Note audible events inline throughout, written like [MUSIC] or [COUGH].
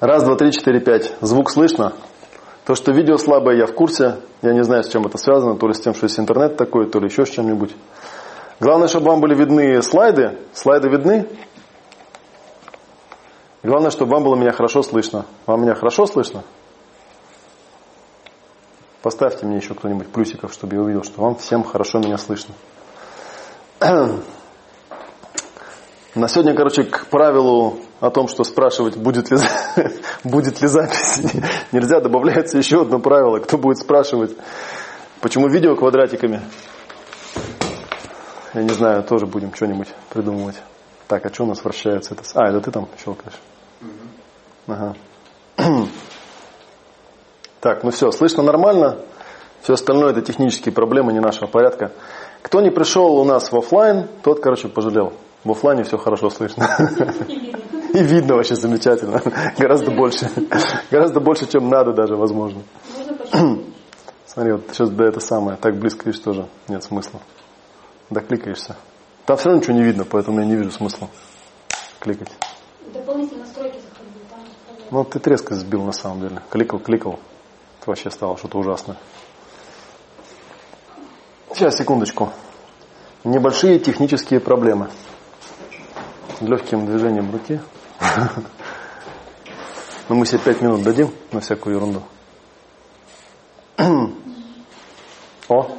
Раз, два, три, четыре, пять. Звук слышно? То, что видео слабое, я в курсе. Я не знаю, с чем это связано. То ли с тем, что есть интернет такой, то ли еще с чем-нибудь. Главное, чтобы вам были видны слайды. Слайды видны? Главное, чтобы вам было меня хорошо слышно. Вам меня хорошо слышно? Поставьте мне еще кто-нибудь плюсиков, чтобы я увидел, что вам всем хорошо меня слышно. [CLEARS THROAT] На сегодня, короче, к правилу о том, что спрашивать, будет ли, [LAUGHS] будет ли запись, [LAUGHS] нельзя, добавляется еще одно правило. Кто будет спрашивать, почему видео квадратиками? Я не знаю, тоже будем что-нибудь придумывать. Так, а что у нас вращается? Это... А, это ты там щелкаешь? Ага. [CLEARS THROAT] Так, ну все, слышно нормально. Все остальное это технические проблемы не нашего порядка. Кто не пришел у нас в офлайн, тот, короче, пожалел. В офлайне все хорошо слышно. И видно вообще замечательно. Гораздо больше. Гораздо больше, чем надо даже, возможно. Смотри, вот сейчас да это самое. Так близко видишь тоже нет смысла. Докликаешься. Там все равно ничего не видно, поэтому я не вижу смысла кликать. Дополнительные настройки заходили. Там ну, ты треско сбил на самом деле. Кликал, кликал. Это вообще стало что-то ужасное. Сейчас, секундочку. Небольшие технические проблемы. Легким движением руки. Но мы себе пять минут дадим на всякую ерунду. О,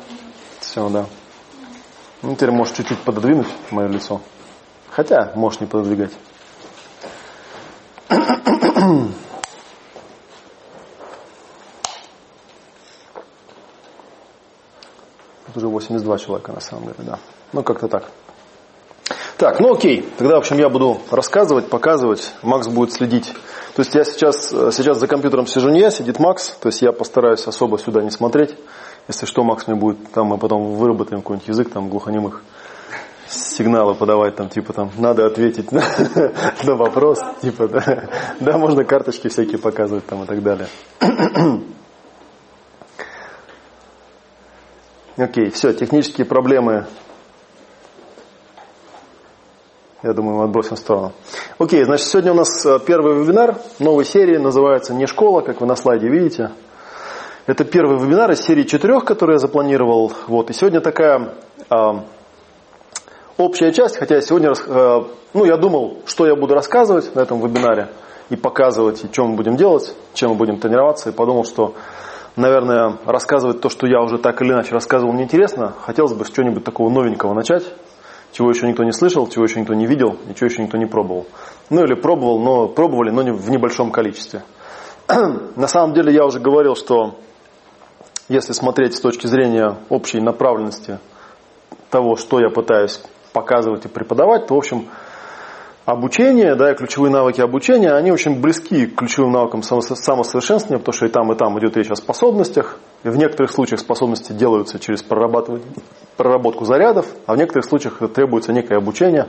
все, да. Ну, теперь можешь чуть-чуть пододвинуть мое лицо. Хотя, можешь не пододвигать. Тут уже 82 человека на самом деле, да. Ну, как-то так. Так, ну окей. Тогда, в общем, я буду рассказывать, показывать. Макс будет следить. То есть я сейчас, сейчас за компьютером сижу не я, сидит Макс. То есть я постараюсь особо сюда не смотреть. Если что, Макс мне будет, там мы потом выработаем какой-нибудь язык там глухонемых сигналы подавать, там, типа, там, надо ответить на, [LAUGHS] на вопрос, типа, да, да, можно карточки всякие показывать, там, и так далее. [CLEARS THROAT] Окей, все, технические проблемы, я думаю, мы отбросим в сторону. Окей, значит, сегодня у нас э, первый вебинар новой серии, называется «Не школа», как вы на слайде видите. Это первый вебинар из серии четырех, который я запланировал. Вот, и сегодня такая а, общая часть, хотя я сегодня, э, ну, я думал, что я буду рассказывать на этом вебинаре и показывать, и что мы будем делать, чем мы будем тренироваться, и подумал, что наверное, рассказывать то, что я уже так или иначе рассказывал, неинтересно. Хотелось бы с чего-нибудь такого новенького начать, чего еще никто не слышал, чего еще никто не видел, и чего еще никто не пробовал. Ну или пробовал, но пробовали, но в небольшом количестве. [CLEARS THROAT] На самом деле я уже говорил, что если смотреть с точки зрения общей направленности того, что я пытаюсь показывать и преподавать, то, в общем, обучение, да, и ключевые навыки обучения, они очень близки к ключевым навыкам самосовершенствования, потому что и там, и там идет речь о способностях. И в некоторых случаях способности делаются через проработку зарядов, а в некоторых случаях требуется некое обучение.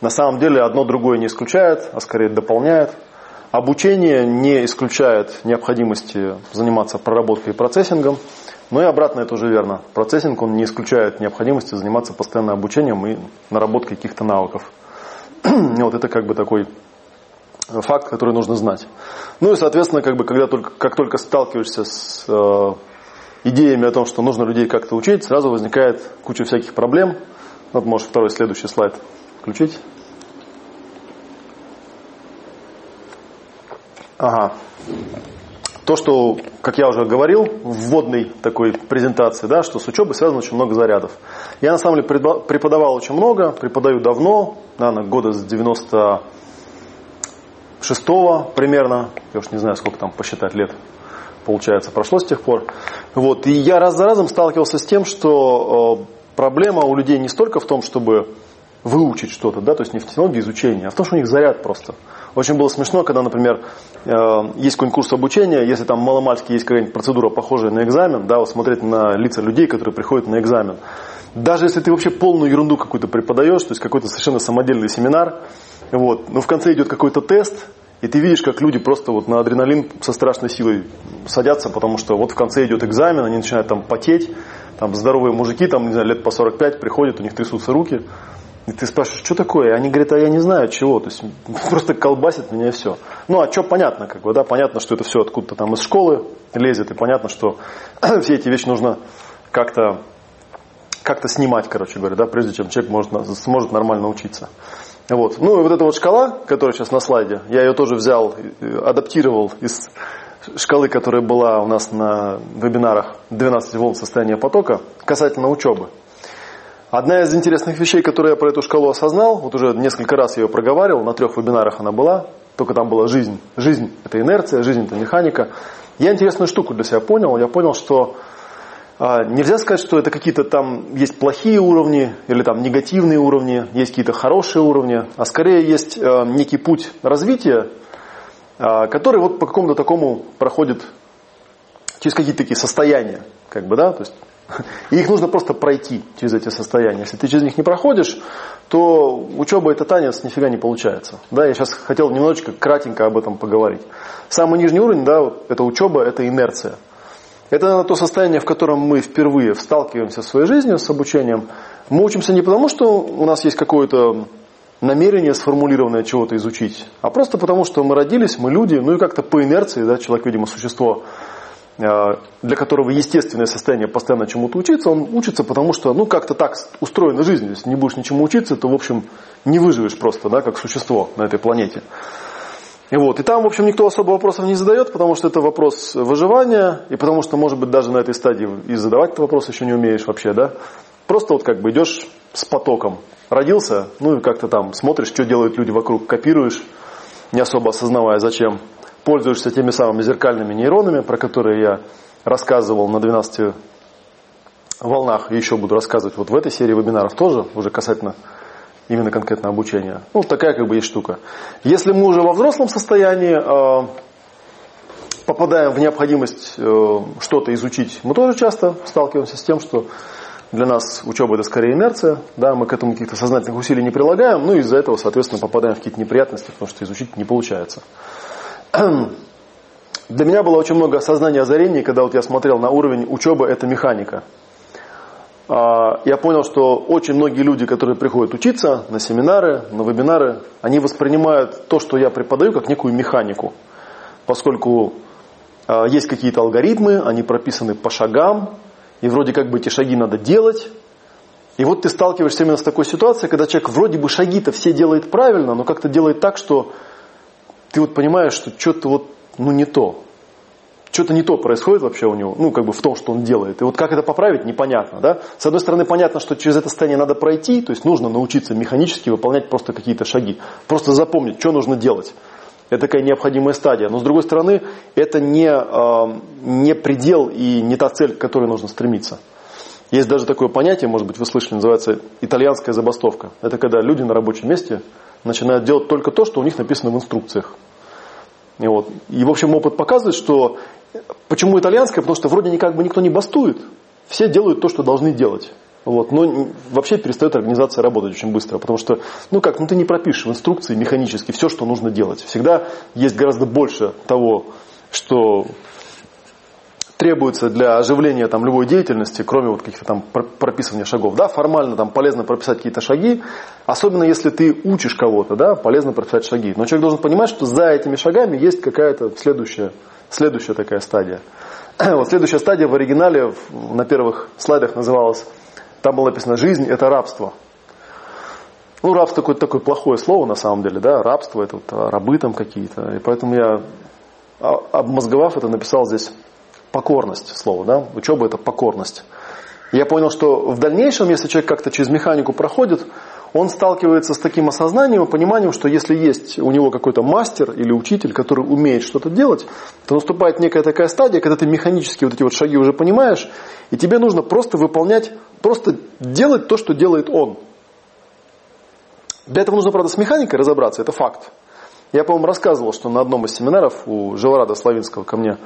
На самом деле одно другое не исключает, а скорее дополняет. Обучение не исключает необходимости заниматься проработкой и процессингом, но и обратно это уже верно. Процессинг он не исключает необходимости заниматься постоянно обучением и наработкой каких-то навыков. [CLEARS THROAT] вот это как бы такой факт, который нужно знать. Ну и, соответственно, как бы, когда только, как только сталкиваешься с э, идеями о том, что нужно людей как-то учить, сразу возникает куча всяких проблем. Вот можешь второй следующий слайд включить. Ага то, что, как я уже говорил, в вводной такой презентации, да, что с учебой связано очень много зарядов. Я на самом деле преподавал очень много, преподаю давно, наверное, года с 96-го примерно, я уж не знаю, сколько там посчитать лет получается, прошло с тех пор. Вот, и я раз за разом сталкивался с тем, что э, проблема у людей не столько в том, чтобы выучить что-то, да, то есть не в технологии изучения, а в том, что у них заряд просто. Очень было смешно, когда, например, э, есть какой-нибудь курс обучения, если там маломальски есть какая-нибудь процедура, похожая на экзамен, да, вот смотреть на лица людей, которые приходят на экзамен. Даже если ты вообще полную ерунду какую-то преподаешь, то есть какой-то совершенно самодельный семинар, вот, но в конце идет какой-то тест, и ты видишь, как люди просто вот на адреналин со страшной силой садятся, потому что вот в конце идет экзамен, они начинают там потеть, там здоровые мужики, там, не знаю, лет по 45 приходят, у них трясутся руки, И ты спрашиваешь, что такое? И они говорят, а я не знаю чего. То есть [LAUGHS] просто колбасит меня и все. Ну, а что понятно, как бы, да, понятно, что это все откуда-то там из школы лезет, и понятно, что [CLEARS THROAT] все эти вещи нужно как-то как-то снимать, короче говоря, да, прежде чем человек может, сможет нормально учиться. Вот. Ну и вот эта вот шкала, которая сейчас на слайде, я ее тоже взял, адаптировал из шкалы, которая была у нас на вебинарах 12 волн состояния потока, касательно учебы. Одна из интересных вещей, которую я про эту шкалу осознал, вот уже несколько раз я ее проговаривал, на трех вебинарах она была, только там была жизнь. Жизнь – это инерция, жизнь – это механика. Я интересную штуку для себя понял. Я понял, что нельзя сказать, что это какие-то там есть плохие уровни или там негативные уровни, есть какие-то хорошие уровни, а скорее есть а, некий путь развития, а, который вот по какому-то такому проходит через какие-то такие состояния, как бы, да, то есть [LAUGHS] и их нужно просто пройти через эти состояния. Если ты через них не проходишь, то учеба это танец нифига не получается. Да, я сейчас хотел немножечко кратенько об этом поговорить. Самый нижний уровень, да, это учеба, это инерция. Это наверное, то состояние, в котором мы впервые сталкиваемся в своей жизни с обучением. Мы учимся не потому, что у нас есть какое-то намерение сформулированное чего-то изучить, а просто потому, что мы родились, мы люди, ну и как-то по инерции, да, человек, видимо, существо Э, для которого естественное состояние постоянно чему-то учиться, он учится, потому что, ну, как-то так устроена жизнь. Если не будешь ничему учиться, то, в общем, не выживешь просто, да, как существо на этой планете. И вот, и там, в общем, никто особо вопросов не задает, потому что это вопрос выживания, и потому что, может быть, даже на этой стадии и задавать этот вопрос еще не умеешь вообще, да. Просто вот как бы идешь с потоком. Родился, ну и как-то там смотришь, что делают люди вокруг, копируешь, не особо осознавая зачем пользуешься теми самыми зеркальными нейронами, про которые я рассказывал на 12 волнах, и еще буду рассказывать вот в этой серии вебинаров тоже, уже касательно именно конкретно обучения. Ну, такая как бы есть штука. Если мы уже во взрослом состоянии э, попадаем в необходимость э, что-то изучить, мы тоже часто сталкиваемся с тем, что для нас учеба это скорее инерция, да, мы к этому каких-то сознательных усилий не прилагаем, ну из-за этого, соответственно, попадаем в какие-то неприятности, потому что изучить не получается. для меня было очень много осознания озарений, когда вот я смотрел на уровень учебы, это механика. А, я понял, что очень многие люди, которые приходят учиться на семинары, на вебинары, они воспринимают то, что я преподаю, как некую механику. Поскольку а, есть какие-то алгоритмы, они прописаны по шагам, и вроде как бы эти шаги надо делать. И вот ты сталкиваешься именно с такой ситуацией, когда человек вроде бы шаги-то все делает правильно, но как-то делает так, что ты вот понимаешь, что что-то вот, ну не то. Что-то не то происходит вообще у него, ну как бы в том, что он делает. И вот как это поправить, непонятно. Да? С одной стороны, понятно, что через это состояние надо пройти, то есть нужно научиться механически выполнять просто какие-то шаги. Просто запомнить, что нужно делать. Это такая необходимая стадия. Но с другой стороны, это не, э, не предел и не та цель, к которой нужно стремиться. Есть даже такое понятие, может быть, вы слышали, называется итальянская забастовка. Это когда люди на рабочем месте начинают делать только то, что у них написано в инструкциях. И, вот. и в общем, опыт показывает, что почему итальянская, потому что вроде никак бы никто не бастует, все делают то, что должны делать. Вот. Но вообще перестает организация работать очень быстро, потому что, ну как, ну ты не пропишешь в инструкции механически все, что нужно делать. Всегда есть гораздо больше того, что требуется для оживления там, любой деятельности, кроме вот каких-то там прописывания шагов. Да, формально там полезно прописать какие-то шаги, особенно если ты учишь кого-то, да, полезно прописать шаги. Но человек должен понимать, что за этими шагами есть какая-то следующая, следующая такая стадия. [CLEARS THROAT] Вот следующая стадия в оригинале на первых слайдах называлась, там было написано «жизнь – это рабство». Ну, рабство такое, такое плохое слово на самом деле, да, рабство, это вот рабы там какие-то. И поэтому я, а, обмозговав это, написал здесь покорность слово, да? Учеба это покорность. Я понял, что в дальнейшем, если человек как-то через механику проходит, он сталкивается с таким осознанием и пониманием, что если есть у него какой-то мастер или учитель, который умеет что-то делать, то наступает некая такая стадия, когда ты механически вот эти вот шаги уже понимаешь, и тебе нужно просто выполнять, просто делать то, что делает он. Для этого нужно, правда, с механикой разобраться, это факт. Я, по-моему, рассказывал, что на одном из семинаров у Живорада Славинского ко мне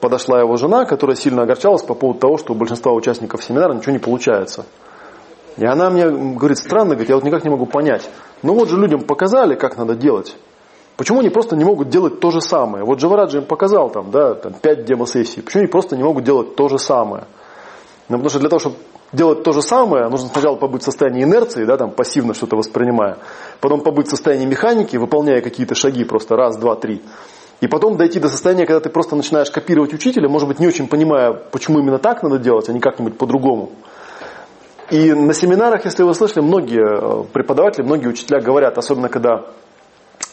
подошла его жена, которая сильно огорчалась по поводу того, что у большинства участников семинара ничего не получается. И она мне говорит, странно, говорит, я вот никак не могу понять. Ну вот же людям показали, как надо делать. Почему они просто не могут делать то же самое? Вот Джавараджи им показал там, да, там 5 демо-сессий. Почему они просто не могут делать то же самое? Ну, потому что для того, чтобы делать то же самое, нужно сначала побыть в состоянии инерции, да, там, пассивно что-то воспринимая, потом побыть в состоянии механики, выполняя какие-то шаги просто раз, два, три, и потом дойти до состояния, когда ты просто начинаешь копировать учителя, может быть, не очень понимая, почему именно так надо делать, а не как-нибудь по-другому. И на семинарах, если вы слышали, многие э, преподаватели, многие учителя говорят, особенно когда э,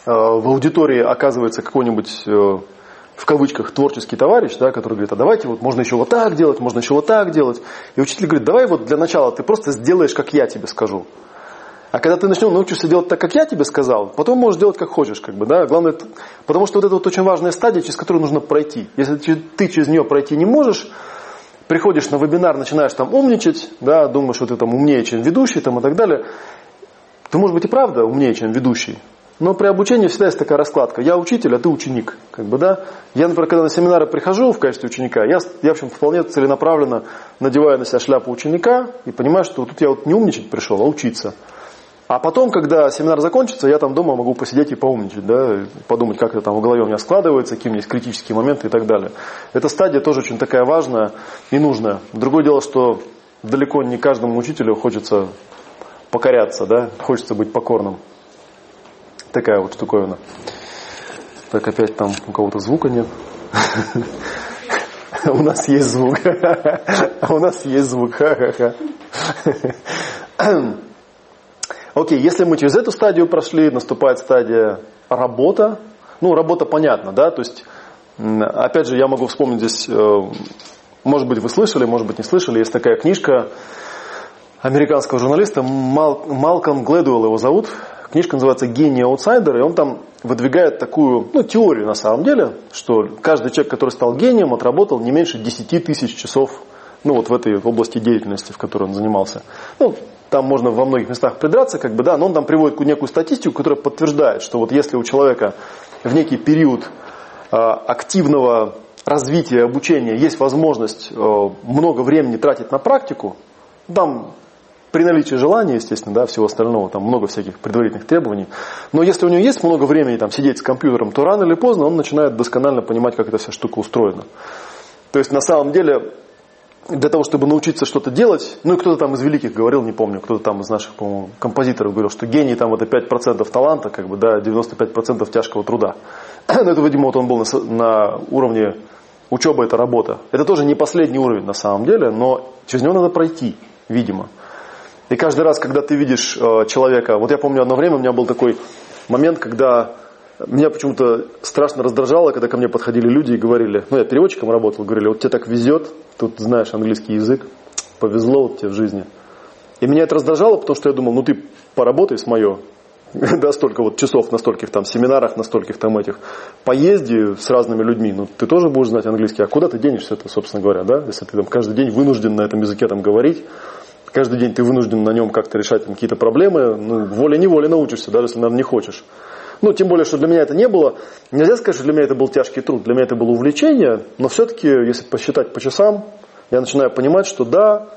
в аудитории оказывается какой-нибудь э, в кавычках творческий товарищ, да, который говорит, а давайте вот можно еще вот так делать, можно еще вот так делать. И учитель говорит, давай вот для начала ты просто сделаешь, как я тебе скажу. А когда ты начнешь научишься делать так, как я тебе сказал, потом можешь делать как хочешь, как бы, да. Главное, потому что вот это вот очень важная стадия, через которую нужно пройти. Если ты через нее пройти не можешь, приходишь на вебинар, начинаешь там умничать, да, думаешь, что ты там умнее, чем ведущий, там и так далее. Ты, может быть, и правда умнее, чем ведущий, но при обучении всегда есть такая раскладка. Я учитель, а ты ученик. Как бы, да? Я, например, когда на семинары прихожу в качестве ученика, я, я в общем, вполне целенаправленно надеваю на себя шляпу ученика и понимаю, что тут я вот не умничать пришел, а учиться. А потом, когда семинар закончится, я там дома могу посидеть и поумничать, да, подумать, как это там в голове у меня складывается, какие у меня есть критические моменты и так далее. Эта стадия тоже очень такая важная и нужная. Другое дело, что далеко не каждому учителю хочется покоряться, да, хочется быть покорным. Такая вот штуковина. Так, опять там у кого-то звука нет. [LAUGHS] У нас есть звук. [LAUGHS] У нас есть звук. [CLEARS THROAT] Окей, если мы через эту стадию прошли, наступает стадия работа. Ну, работа понятна, да, то есть, опять же, я могу вспомнить здесь, э, может быть, вы слышали, может быть, не слышали, есть такая книжка американского журналиста, Мал, Малком Глэдуэлл его зовут, Книжка называется «Гений аутсайдер», и он там выдвигает такую ну, теорию на самом деле, что каждый человек, который стал гением, отработал не меньше 10 тысяч часов ну, вот в этой области деятельности, в которой он занимался. Ну, там можно во многих местах придраться, как бы, да, но он там приводит некую статистику, которая подтверждает, что вот если у человека в некий период э, активного развития, обучения есть возможность э, много времени тратить на практику, там при наличии желания, естественно, да, всего остального, там много всяких предварительных требований. Но если у него есть много времени там, сидеть с компьютером, то рано или поздно он начинает досконально понимать, как эта вся штука устроена. То есть на самом деле для того, чтобы научиться что-то делать, ну и кто-то там из великих говорил, не помню, кто-то там из наших, по-моему, композиторов говорил, что гений там это 5% таланта, как бы, да, 95% тяжкого труда. [CLEARS THROAT] Но это, видимо, вот он был на, на уровне учебы, это работа. Это тоже не последний уровень на самом деле, но через него надо пройти, видимо. И каждый раз, когда ты видишь э, человека, вот я помню одно время у меня был такой момент, когда меня почему-то страшно раздражало, когда ко мне подходили люди и говорили, ну я переводчиком работал, говорили, вот тебе так везет, тут знаешь английский язык, повезло вот тебе в жизни. И меня это раздражало, потому что я думал, ну ты поработай с мое, [LAUGHS] да, столько вот часов на стольких там семинарах, на стольких там этих, поезди с разными людьми, ну ты тоже будешь знать английский, а куда ты денешься это, собственно говоря, да, если ты там каждый день вынужден на этом языке там говорить, каждый день ты вынужден на нем как-то решать какие-то проблемы, ну, волей-неволей научишься, даже если, наверное, не хочешь. Ну, тем более, что для меня это не было. Нельзя сказать, что для меня это был тяжкий труд. Для меня это было увлечение. Но все-таки, если посчитать по часам, я начинаю понимать, что да,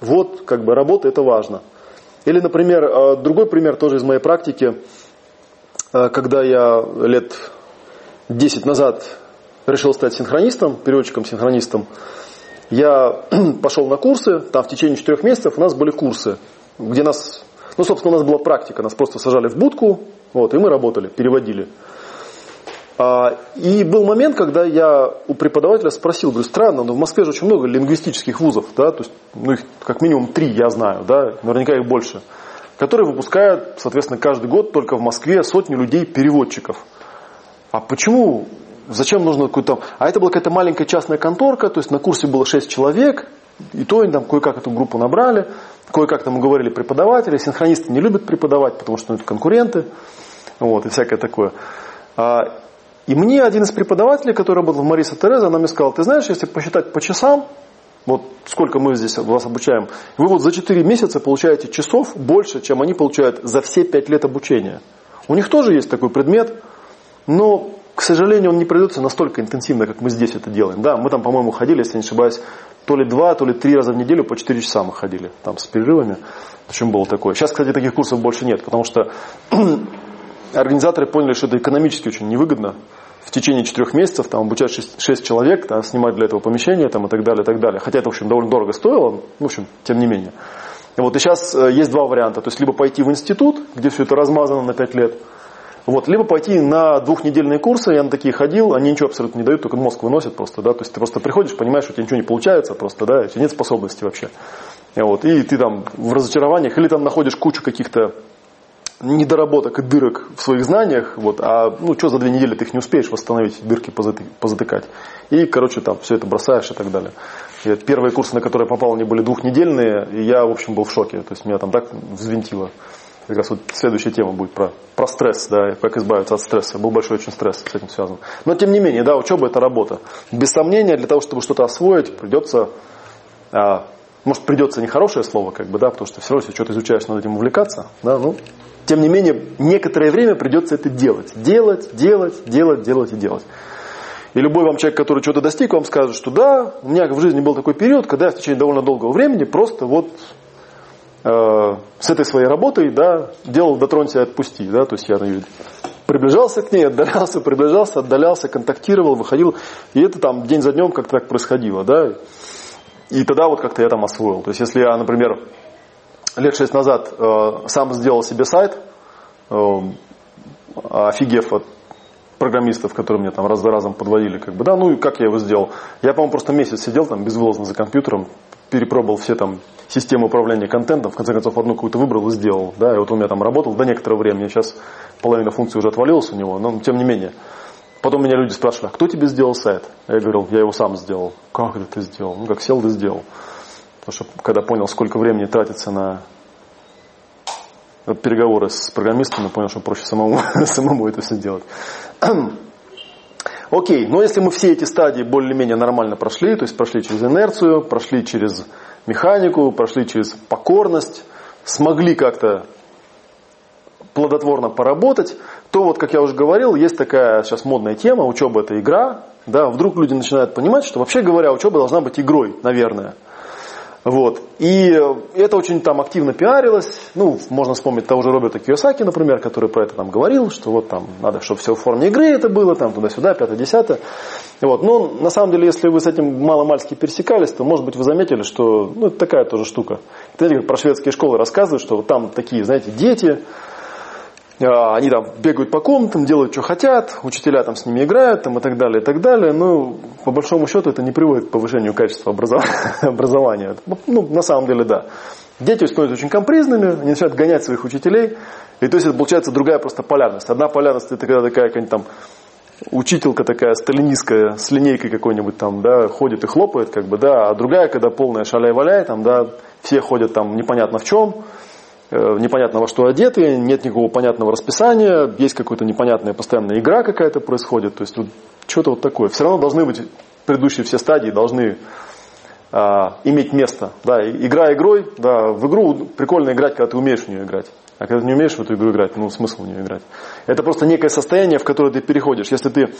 вот, как бы работа это важно. Или, например, э, другой пример тоже из моей практики. Э, когда я лет 10 назад решил стать синхронистом, переводчиком-синхронистом, я [CLEARS THROAT] пошел на курсы, там в течение четырех месяцев у нас были курсы, где нас, ну, собственно, у нас была практика, нас просто сажали в будку, вот, и мы работали, переводили. А, и был момент, когда я у преподавателя спросил, говорю, странно, но в Москве же очень много лингвистических вузов, да, то есть, ну, их как минимум три я знаю, да, наверняка их больше, которые выпускают, соответственно, каждый год только в Москве сотни людей-переводчиков. А почему Зачем нужно какую-то... А это была какая-то маленькая частная конторка, то есть на курсе было 6 человек, и то они там кое-как эту группу набрали, кое-как там уговорили преподаватели, синхронисты не любят преподавать, потому что ну, это конкуренты, вот, и всякое такое. А, и мне один из преподавателей, который работал в Мариса Тереза, она мне сказала, ты знаешь, если посчитать по часам, вот сколько мы здесь вас обучаем, вы вот за 4 месяца получаете часов больше, чем они получают за все 5 лет обучения. У них тоже есть такой предмет, но к сожалению, он не придется настолько интенсивно, как мы здесь это делаем. Да, мы там, по-моему, ходили, если не ошибаюсь, то ли два, то ли три раза в неделю по четыре часа мы ходили, там с перерывами. Почему было такое? Сейчас, кстати, таких курсов больше нет, потому что [CLEARS THROAT] организаторы поняли, что это экономически очень невыгодно. в течение четырех месяцев там, обучать шесть, шесть человек, да, снимать для этого помещение там, и так далее, и так далее. Хотя это, в общем, довольно дорого стоило, в общем, тем не менее. И вот и сейчас э, есть два варианта. То есть, либо пойти в институт, где все это размазано на пять лет, вот, либо пойти на двухнедельные курсы, я на такие ходил, они ничего абсолютно не дают, только мозг выносят просто, да, то есть ты просто приходишь, понимаешь, что у тебя ничего не получается просто, да, у тебя нет способности вообще. Вот, и ты там в разочарованиях, или там находишь кучу каких-то недоработок и дырок в своих знаниях, вот, а ну что за две недели ты их не успеешь восстановить, дырки позатыкать. И, короче, там все это бросаешь и так далее. И первые курсы, на которые я попал, они были двухнедельные, и я, в общем, был в шоке. То есть меня там так взвинтило. Как раз вот следующая тема будет про, про стресс, да, как избавиться от стресса. Был большой очень стресс с этим связан. Но тем не менее, да, учеба это работа. Без сомнения, для того, чтобы что-то освоить, придется, а, может придется нехорошее слово, как бы, да, потому что все равно, если что-то изучаешь, надо этим увлекаться, да, ну, тем не менее, некоторое время придется это делать. Делать, делать, делать, делать и делать. И любой вам человек, который что-то достиг, вам скажет, что да, у меня в жизни был такой период, когда я в течение довольно долгого времени просто вот э, с этой своей работой, да, делал дотронься и отпусти, да, то есть я приближался к ней, отдалялся, приближался, отдалялся, контактировал, выходил, и это там день за днем как-то так происходило, да, и тогда вот как-то я там освоил. То есть если я, например, лет шесть назад э, сам сделал себе сайт, э, офигев от программистов, которые меня там раз за разом подводили, как бы, да, ну и как я его сделал? Я, по-моему, просто месяц сидел там безвылазно за компьютером, перепробовал все там системы управления контентом, в конце концов одну какую-то выбрал и сделал, да, и вот у меня там работал до некоторого времени, сейчас половина функций уже отвалилась у него, но тем не менее. Потом меня люди спрашивали, а кто тебе сделал сайт? Я говорил, я его сам сделал. Как это ты сделал? Ну, как сел, да сделал. Потому что когда понял, сколько времени тратится на переговоры с программистами, понял, что проще самому, [LAUGHS] самому это все делать. Окей, но если мы все эти стадии более-менее нормально прошли, то есть прошли через инерцию, прошли через механику, прошли через покорность, смогли как-то плодотворно поработать, то вот, как я уже говорил, есть такая сейчас модная тема, учеба это игра, да, вдруг люди начинают понимать, что вообще говоря, учеба должна быть игрой, наверное. Вот. И это очень там активно пиарилось. Ну, можно вспомнить того же Роберта Киосаки, например, который про это там говорил, что вот там надо, чтобы все в форме игры это было, там туда-сюда, пятое-десятое. Вот. Но на самом деле, если вы с этим мало-мальски пересекались, то, может быть, вы заметили, что ну, это такая тоже штука. Знаете, как про шведские школы рассказывают, что вот там такие, знаете, дети, они там бегают по комнатам, делают, что хотят, учителя там с ними играют там, и так далее, и так далее. Ну, по большому счету, это не приводит к повышению качества [LAUGHS] образования. Ну, на самом деле, да. Дети становятся очень компризными, они начинают гонять своих учителей. И то есть это получается другая просто полярность. Одна полярность это когда такая какая-нибудь там учителька такая сталинистская с линейкой какой-нибудь там, да, ходит и хлопает, как бы, да, а другая, когда полная шаляй-валяй, там, да, все ходят там непонятно в чем, непонятно во что одеты, нет никакого понятного расписания, есть какая-то непонятная постоянная игра какая-то происходит, то есть вот что-то вот такое. Все равно должны быть предыдущие все стадии, должны а, иметь место. Да, игра игрой, да, в игру прикольно играть, когда ты умеешь в нее играть. А когда ты не умеешь в эту игру играть, ну смысл в нее играть. Это просто некое состояние, в которое ты переходишь. Если ты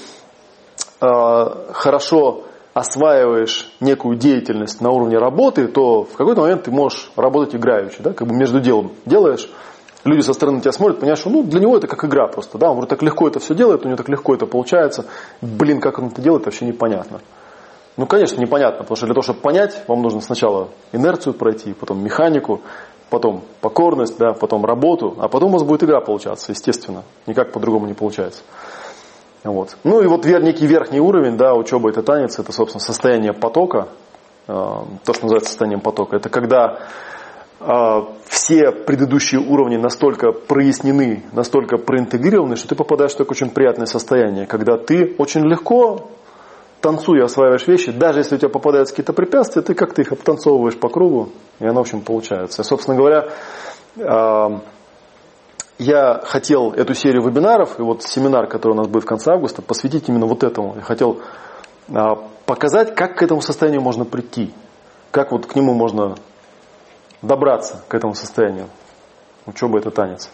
а, хорошо осваиваешь некую деятельность на уровне работы, то в какой-то момент ты можешь работать играючи, да, как бы между делом делаешь, люди со стороны тебя смотрят, понимаешь, что ну, для него это как игра просто, да, он вроде так легко это все делает, у него так легко это получается, блин, как он это делает, вообще непонятно. Ну, конечно, непонятно, потому что для того, чтобы понять, вам нужно сначала инерцию пройти, потом механику, потом покорность, да, потом работу, а потом у вас будет игра получаться, естественно. Никак по-другому не получается. Вот. Ну и вот некий верхний уровень, да, учеба это танец, это, собственно, состояние потока, э, то, что называется состоянием потока. Это когда э, все предыдущие уровни настолько прояснены, настолько проинтегрированы, что ты попадаешь в такое очень приятное состояние, когда ты очень легко, танцуя, осваиваешь вещи, даже если у тебя попадаются какие-то препятствия, ты как-то их обтанцовываешь по кругу, и оно, в общем, получается. Собственно говоря, э, я хотел эту серию вебинаров и вот семинар, который у нас будет в конце августа, посвятить именно вот этому. Я хотел а, показать, как к этому состоянию можно прийти, как вот к нему можно добраться, к этому состоянию. Учеба это танец.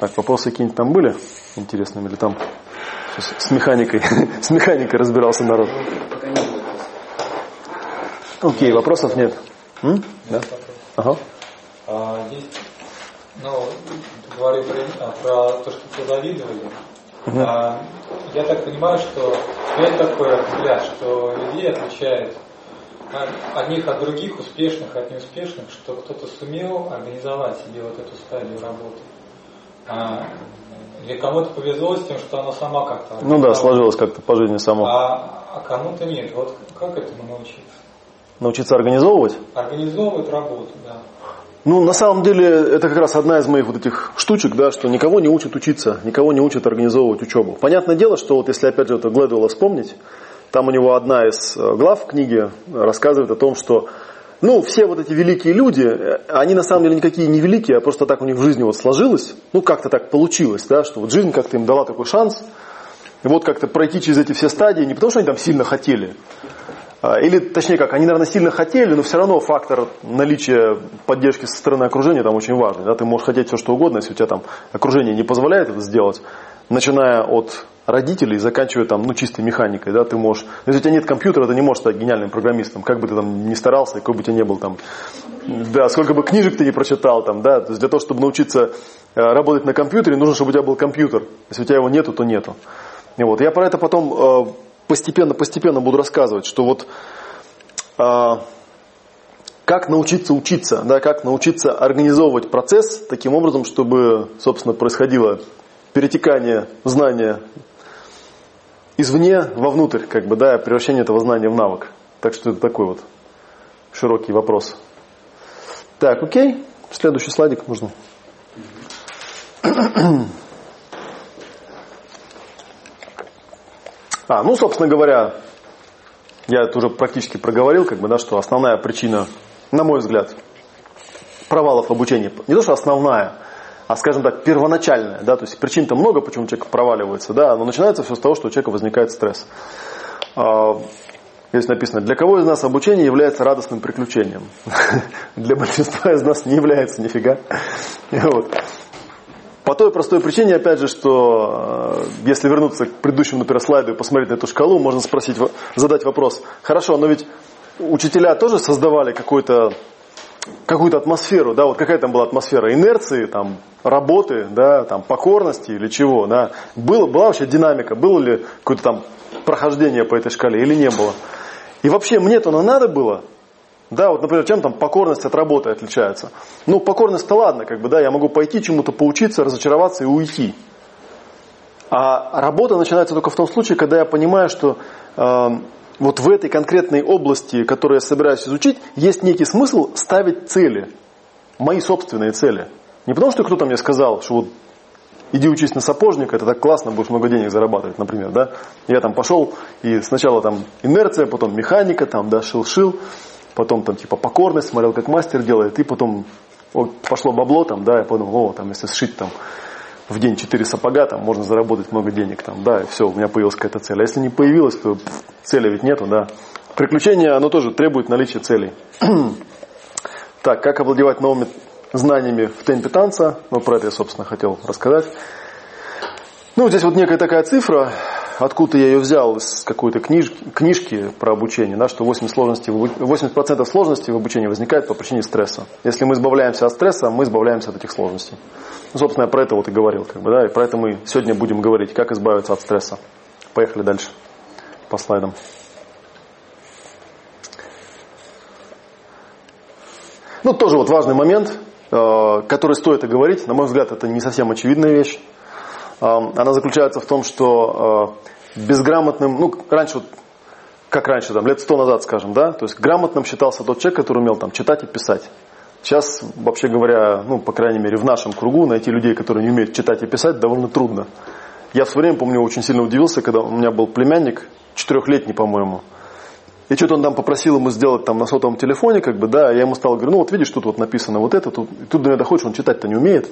Так, вопросы какие-нибудь там были интересными или там с механикой, [LAUGHS] с механикой разбирался народ? Окей, вопросов нет. Да? Ага. А, есть ну, говорю про, про то, что позавидовали. А, я так понимаю, что есть такой взгляд, что людей отличает одних от других, успешных от неуспешных, что кто-то сумел организовать себе вот эту стадию работы. А, или кому-то повезло с тем, что она сама как-то... Ну да, сложилось как-то по жизни само. А, а кому-то нет. Вот как этому научиться? Научиться организовывать? Организовывать работу, да. Ну, на самом деле, это как раз одна из моих вот этих штучек, да, что никого не учат учиться, никого не учат организовывать учебу. Понятное дело, что вот если опять же это Глэдуэлла вспомнить, там у него одна из э, глав книги рассказывает о том, что ну, все вот эти великие люди, э, они на самом деле никакие не великие, а просто так у них в жизни вот сложилось, ну, как-то так получилось, да, что вот жизнь как-то им дала такой шанс, и вот как-то пройти через эти все стадии, не потому что они там сильно хотели, или, точнее как, они, наверное, сильно хотели, но все равно фактор наличия поддержки со стороны окружения там очень важный. Да? Ты можешь хотеть все, что угодно, если у тебя там окружение не позволяет это сделать, начиная от родителей, заканчивая там, ну, чистой механикой, да, ты можешь, если у тебя нет компьютера, ты не можешь стать гениальным программистом, как бы ты там ни старался, какой бы ты ни был там, да, сколько бы книжек ты не прочитал там, да, то есть для того, чтобы научиться э, работать на компьютере, нужно, чтобы у тебя был компьютер, если у тебя его нету, то нету. И вот, я про это потом постепенно-постепенно буду рассказывать, что вот э, как научиться учиться, да, как научиться организовывать процесс таким образом, чтобы, собственно, происходило перетекание знания извне вовнутрь, как бы, да, превращение этого знания в навык. Так что это такой вот широкий вопрос. Так, окей. Следующий слайдик можно. [CLEARS THROAT] А, ну, собственно говоря, я это уже практически проговорил, как бы, да, что основная причина, на мой взгляд, провалов обучения, не то, что основная, а, скажем так, первоначальная, да, то есть причин-то много, почему человек проваливается, да, но начинается все с того, что у человека возникает стресс. А, здесь написано, для кого из нас обучение является радостным приключением? [LAUGHS] Для большинства из нас не является нифига. [LAUGHS] Вот. По той простой причине, опять же, что э, если вернуться к предыдущему, например, слайду и посмотреть на эту шкалу, можно спросить, задать вопрос. Хорошо, но ведь учителя тоже создавали какой-то какую-то атмосферу, да, вот какая там была атмосфера? Инерции, там, работы, да, там, покорности или чего, да, было, была вообще динамика, было ли какое-то там прохождение по этой шкале или не было. И вообще мне-то оно надо было, да, вот, например, чем там покорность от работы отличается? Ну, покорность-то ладно, как бы, да, я могу пойти чему-то поучиться, разочароваться и уйти. А работа начинается только в том случае, когда я понимаю, что э, вот в этой конкретной области, которую я собираюсь изучить, есть некий смысл ставить цели, мои собственные цели. Не потому, что кто-то мне сказал, что вот иди учись на сапожника, это так классно, будешь много денег зарабатывать, например, да. Я там пошел, и сначала там инерция, потом механика, там, да, шил-шил, потом там типа покорность, смотрел, как мастер делает, и потом о, пошло бабло там, да, я подумал, о, там, если сшить там в день 4 сапога, там можно заработать много денег, там, да, и все, у меня появилась какая-то цель. А если не появилась, то цели ведь нету, да. Приключение, оно тоже требует наличия целей. [CLEARS THROAT] так, как овладевать новыми знаниями в темпе танца, ну, про это я, собственно, хотел рассказать. Ну, здесь вот некая такая цифра, откуда я ее взял из какой-то книжки, книжки про обучение, да, что 80%, сложностей, 80% сложностей в обучении возникает по причине стресса. Если мы избавляемся от стресса, мы избавляемся от этих сложностей. Ну, собственно, я про это вот и говорил, как бы, да, и про это мы сегодня будем говорить, как избавиться от стресса. Поехали дальше по слайдам. Ну, тоже вот важный момент, э, который стоит и говорить. На мой взгляд, это не совсем очевидная вещь. Она заключается в том, что э, безграмотным, ну, раньше как раньше, там, лет сто назад, скажем, да, то есть грамотным считался тот человек, который умел там читать и писать. Сейчас, вообще говоря, ну, по крайней мере, в нашем кругу найти людей, которые не умеют читать и писать, довольно трудно. Я в свое время, помню, очень сильно удивился, когда у меня был племянник, четырехлетний, по-моему. И что-то он там попросил ему сделать там на сотовом телефоне, как бы, да, я ему стал говорить, ну вот видишь, тут вот написано вот это, тут, и тут до меня доходишь, он читать-то не умеет.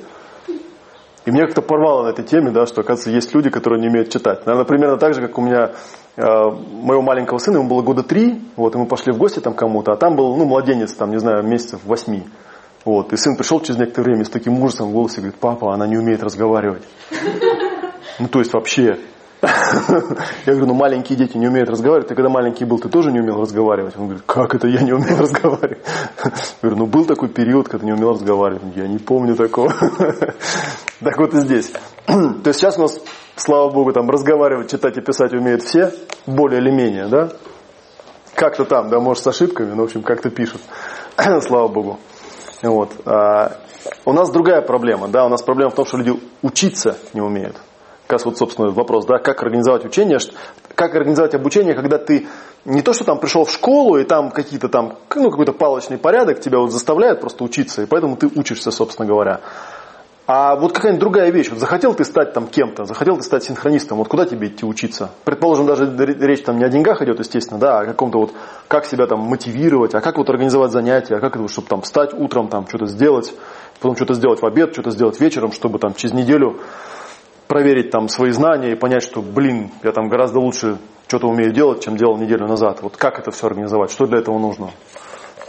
И меня как-то порвало на этой теме, да, что, оказывается, есть люди, которые не умеют читать. Наверное, примерно так же, как у меня, э, моего маленького сына, ему было года три, вот, и мы пошли в гости там кому-то, а там был, ну, младенец, там, не знаю, месяцев восьми. Вот, и сын пришел через некоторое время с таким ужасом в голосе, говорит, папа, она не умеет разговаривать. Ну, то есть вообще. Я говорю, ну маленькие дети не умеют разговаривать. Ты когда маленький был, ты тоже не умел разговаривать? Он говорит, как это я не умею [LAUGHS] разговаривать? Я говорю, ну был такой период, когда не умел разговаривать. Я не помню такого. [LAUGHS] Так вот и здесь. [CLEARS THROAT] То есть сейчас у нас слава богу, там разговаривать, читать и писать умеют все, более или менее, да? Как-то там, да, может с ошибками, но в общем как-то пишут, [CLEARS THROAT] слава богу. Вот. А у нас другая проблема, да, у нас проблема в том, что люди учиться не умеют. Как раз вот, собственно, вопрос, да, как организовать учение, как организовать обучение, когда ты не то, что там пришел в школу, и там какие-то там, ну, какой-то палочный порядок тебя вот заставляет просто учиться, и поэтому ты учишься, собственно говоря. А вот какая-нибудь другая вещь. Вот захотел ты стать там кем-то, захотел ты стать синхронистом, вот куда тебе идти учиться? Предположим, даже речь там не о деньгах идет, естественно, да, а о каком-то вот, как себя там мотивировать, а как вот организовать занятия, а как это, чтобы там встать утром, там что-то сделать, потом что-то сделать в обед, что-то сделать вечером, чтобы там через неделю проверить там свои знания и понять, что, блин, я там гораздо лучше что-то умею делать, чем делал неделю назад. Вот как это все организовать, что для этого нужно?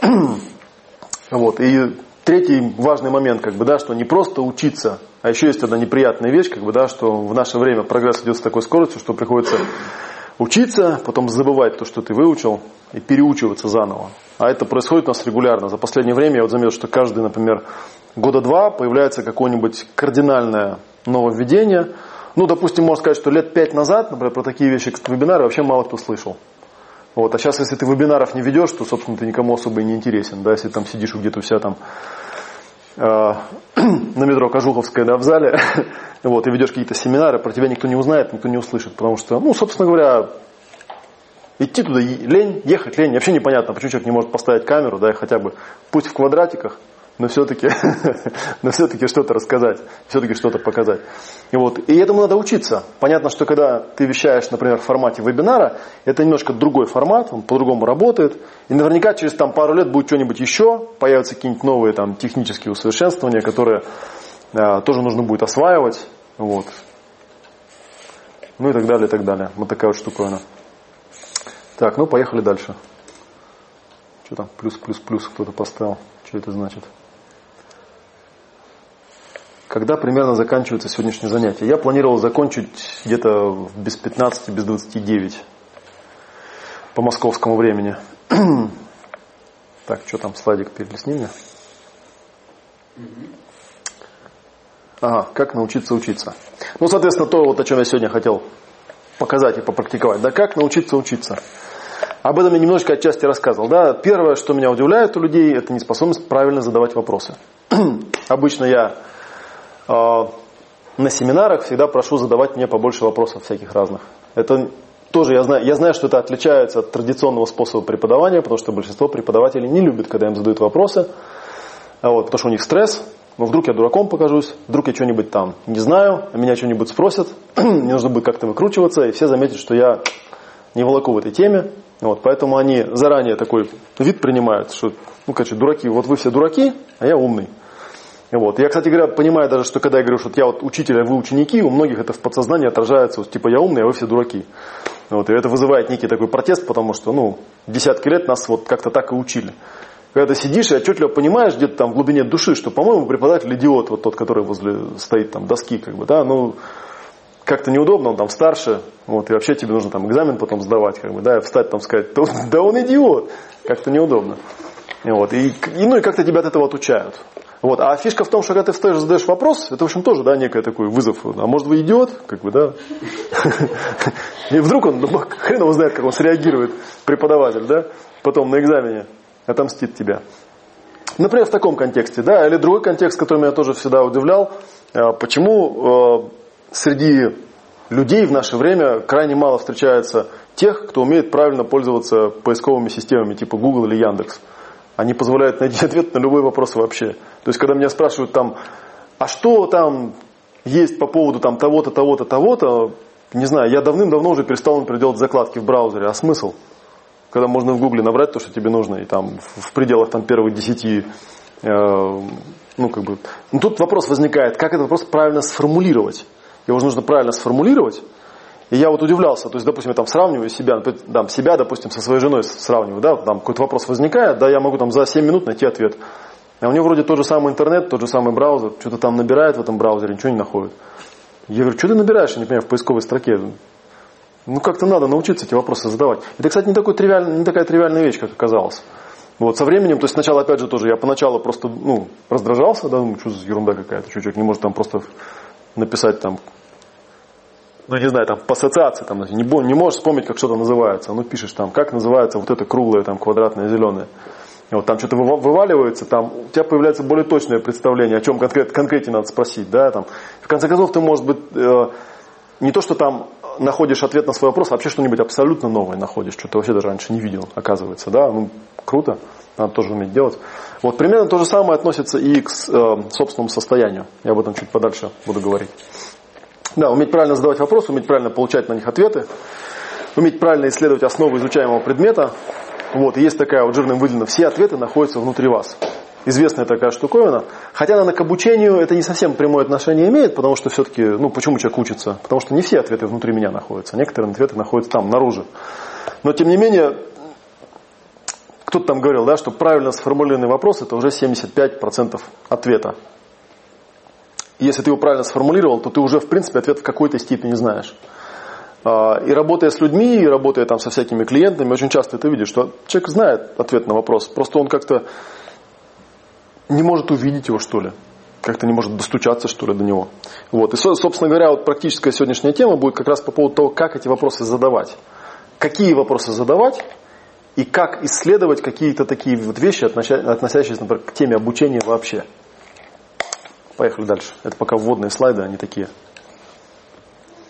[CLEARS THROAT] вот, и третий важный момент, как бы, да, что не просто учиться, а еще есть одна неприятная вещь, как бы, да, что в наше время прогресс идет с такой скоростью, что приходится учиться, потом забывать то, что ты выучил, и переучиваться заново. А это происходит у нас регулярно. За последнее время я вот заметил, что каждый, например, года два появляется какое-нибудь кардинальное нововведение. Ну, допустим, можно сказать, что лет пять назад, например, про такие вещи, как вебинары, вообще мало кто слышал. Вот. А сейчас, если ты вебинаров не ведешь, то, собственно, ты никому особо и не интересен. Да? Если там сидишь где-то у себя там э, [CLEARS THROAT] на метро Кожуховская, да, в зале, [LAUGHS] вот, и ведешь какие-то семинары, про тебя никто не узнает, никто не услышит. Потому что, ну, собственно говоря, идти туда лень, ехать лень. Вообще непонятно, почему человек не может поставить камеру, да, хотя бы, пусть в квадратиках, но все-таки, [LAUGHS] но все-таки что-то рассказать, все-таки что-то показать. И, вот, и этому надо учиться. Понятно, что когда ты вещаешь, например, в формате вебинара, это немножко другой формат, он по-другому работает. И наверняка через там, пару лет будет что-нибудь еще, появятся какие-нибудь новые там, технические усовершенствования, которые э, тоже нужно будет осваивать. Вот. Ну и так далее, и так далее. Вот такая вот штуковина. Так, ну поехали дальше. Что там? Плюс, плюс, плюс кто-то поставил. Что это значит? Когда примерно заканчивается сегодняшнее занятие? Я планировал закончить где-то без 15, без 29 по московскому времени. [CLEARS THROAT] так, что там, слайдик перелесни мне. Ага, как научиться учиться. Ну, соответственно, то, вот, о чем я сегодня хотел показать и попрактиковать. Да как научиться учиться? Об этом я немножечко отчасти рассказывал. Да? Первое, что меня удивляет у людей, это неспособность правильно задавать вопросы. [CLEARS THROAT] Обычно я на семинарах всегда прошу задавать мне побольше вопросов всяких разных. Это тоже я знаю, я знаю, что это отличается от традиционного способа преподавания, потому что большинство преподавателей не любят, когда им задают вопросы, а вот, потому что у них стресс, но вдруг я дураком покажусь, вдруг я что-нибудь там не знаю, а меня что-нибудь спросят, [CLEARS THROAT] мне нужно будет как-то выкручиваться, и все заметят, что я не волоку в этой теме. Вот, поэтому они заранее такой вид принимают, что, ну, короче, дураки, вот вы все дураки, а я умный. Вот. Я, кстати говоря, понимаю даже, что когда я говорю, что я вот учитель, а вы ученики, у многих это в подсознании отражается, вот, типа я умный, а вы все дураки. Вот. И это вызывает некий такой протест, потому что, ну, десятки лет нас вот как-то так и учили. Когда ты сидишь и отчетливо понимаешь где-то там в глубине души, что, по-моему, преподаватель идиот, вот тот, который возле стоит там доски, как бы, да, ну, как-то неудобно, он там старше, вот, и вообще тебе нужно там экзамен потом сдавать, как бы, да, и встать там сказать, да он идиот, как-то неудобно. И, вот, и, и, ну и как-то тебя от этого отучают. Вот. А фишка в том, что когда ты встаешь, задаешь вопрос, это, в общем, тоже, да, некий такой вызов. А может, вы идиот? Как бы, да. [LAUGHS] И вдруг он, ну, хрен его знает, как он среагирует, преподаватель, да, потом на экзамене отомстит тебя. Например, в таком контексте, да, или другой контекст, который меня тоже всегда удивлял, э, почему э, среди людей в наше время крайне мало встречается тех, кто умеет правильно пользоваться поисковыми системами типа Google или Яндекс. Они позволяют найти [LAUGHS] ответ на любой вопрос вообще. То есть, когда меня спрашивают там, а что там есть по поводу там того-то, того-то, того-то, не знаю, я давным-давно уже перестал, например, делать закладки в браузере. А смысл? Когда можно в Гугле набрать то, что тебе нужно, и там в пределах там первых десяти э, ну, как бы. Но тут вопрос возникает, как этот вопрос правильно сформулировать его же нужно правильно сформулировать. И я вот удивлялся, то есть, допустим, я там сравниваю себя, там, себя, допустим, со своей женой сравниваю, да, там какой-то вопрос возникает, да, я могу там за 7 минут найти ответ. А у него вроде тот же самый интернет, тот же самый браузер, что-то там набирает в этом браузере, ничего не находит. Я говорю, что ты набираешь, я не понимаю, в поисковой строке? Ну, как-то надо научиться эти вопросы задавать. Это, кстати, не, такой тривиальный, не такая тривиальная вещь, как оказалось. Вот, со временем, то есть сначала, опять же, тоже я поначалу просто, ну, раздражался, да, думаю, что за ерунда какая-то, что человек не может там просто написать там ну не знаю, там по ассоциации, там, не, не можешь вспомнить, как что-то называется. Ну пишешь там, как называется вот это круглое, там, квадратное, зеленое. И вот там что-то вываливается, там у тебя появляется более точное представление, о чем конкрет, конкретно надо спросить. Да, там. В конце концов, ты, может быть, э, не то, что там находишь ответ на свой вопрос, а вообще что-нибудь абсолютно новое находишь, что ты вообще даже раньше не видел, оказывается. Да, ну, круто, надо тоже уметь делать. Вот примерно то же самое относится и к э, собственному состоянию. Я об этом чуть подальше буду говорить. Да, уметь правильно задавать вопросы, уметь правильно получать на них ответы, уметь правильно исследовать основы изучаемого предмета. Вот, и есть такая вот жирным выделена, все ответы находятся внутри вас. Известная такая штуковина. Хотя она к обучению это не совсем прямое отношение имеет, потому что все-таки, ну почему человек учится? Потому что не все ответы внутри меня находятся, некоторые ответы находятся там, наружу. Но тем не менее, кто-то там говорил, да, что правильно сформулированный вопрос это уже 75% ответа если ты его правильно сформулировал, то ты уже, в принципе, ответ в какой-то степени знаешь. А, и работая с людьми, и работая там со всякими клиентами, очень часто ты видишь, что человек знает ответ на вопрос, просто он как-то не может увидеть его, что ли. Как-то не может достучаться, что ли, до него. Вот. И, собственно говоря, вот практическая сегодняшняя тема будет как раз по поводу того, как эти вопросы задавать. Какие вопросы задавать, и как исследовать какие-то такие вот вещи, относящиеся, например, к теме обучения вообще. Поехали дальше. Это пока вводные слайды, они такие.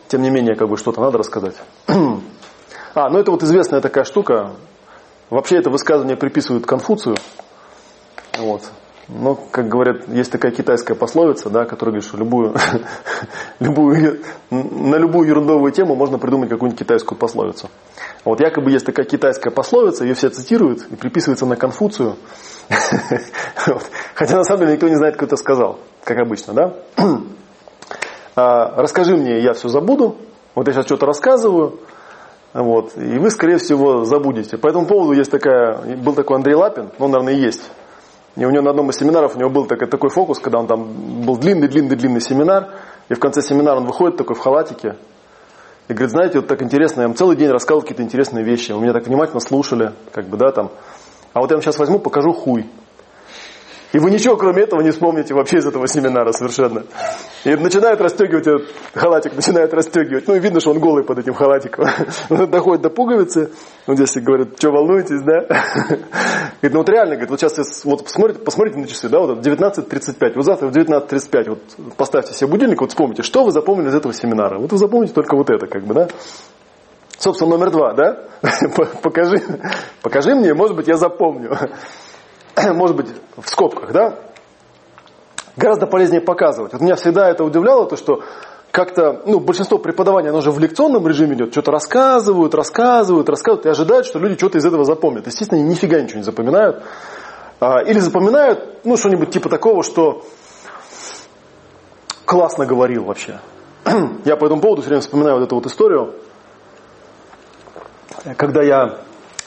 Тем не менее, как бы что-то надо рассказать. [CLEARS THROAT] а, ну это вот известная такая штука. Вообще это высказывание приписывают Конфуцию. Вот. Но, как говорят, есть такая китайская пословица, да, которая говорит, что любую, [LAUGHS] любую, на любую ерундовую тему можно придумать какую-нибудь китайскую пословицу. Вот якобы есть такая китайская пословица, ее все цитируют и приписывается на Конфуцию. Хотя на самом деле никто не знает, кто это сказал как обычно, да? А, расскажи мне, я все забуду. Вот я сейчас что-то рассказываю, вот, и вы, скорее всего, забудете. По этому поводу есть такая, был такой Андрей Лапин, он, наверное, и есть. И у него на одном из семинаров у него был такой, такой фокус, когда он там был длинный-длинный-длинный семинар, и в конце семинара он выходит такой в халатике, и говорит, знаете, вот так интересно, я вам целый день рассказывал какие-то интересные вещи, вы меня так внимательно слушали, как бы, да, там. А вот я вам сейчас возьму, покажу хуй. И вы ничего кроме этого не вспомните вообще из этого семинара совершенно. И начинает расстегивать этот халатик, начинает расстегивать. Ну и видно, что он голый под этим халатиком. [LAUGHS] Он доходит до пуговицы. Ну здесь говорят, что волнуетесь, да? [LAUGHS] Говорит, ну вот реально, говорит, вот сейчас вот посмотрите, посмотрите на часы, да, вот 19.35. Вот завтра в 19.35 вот поставьте себе будильник, вот вспомните, что вы запомнили из этого семинара. Вот вы запомните только вот это, как бы, да? Собственно, номер два, да? [LAUGHS] Покажи, покажи мне, может быть, я запомню. [CLEARS THROAT] может быть, в скобках, да, гораздо полезнее показывать. Вот меня всегда это удивляло, то что как-то, ну, большинство преподавания, оно же в лекционном режиме идет, что-то рассказывают, рассказывают, рассказывают, и ожидают, что люди что-то из этого запомнят. Естественно, они нифига ничего не запоминают. А, или запоминают, ну, что-нибудь типа такого, что классно говорил вообще. [CLEARS THROAT] Я по этому поводу все время вспоминаю вот эту вот историю. Когда я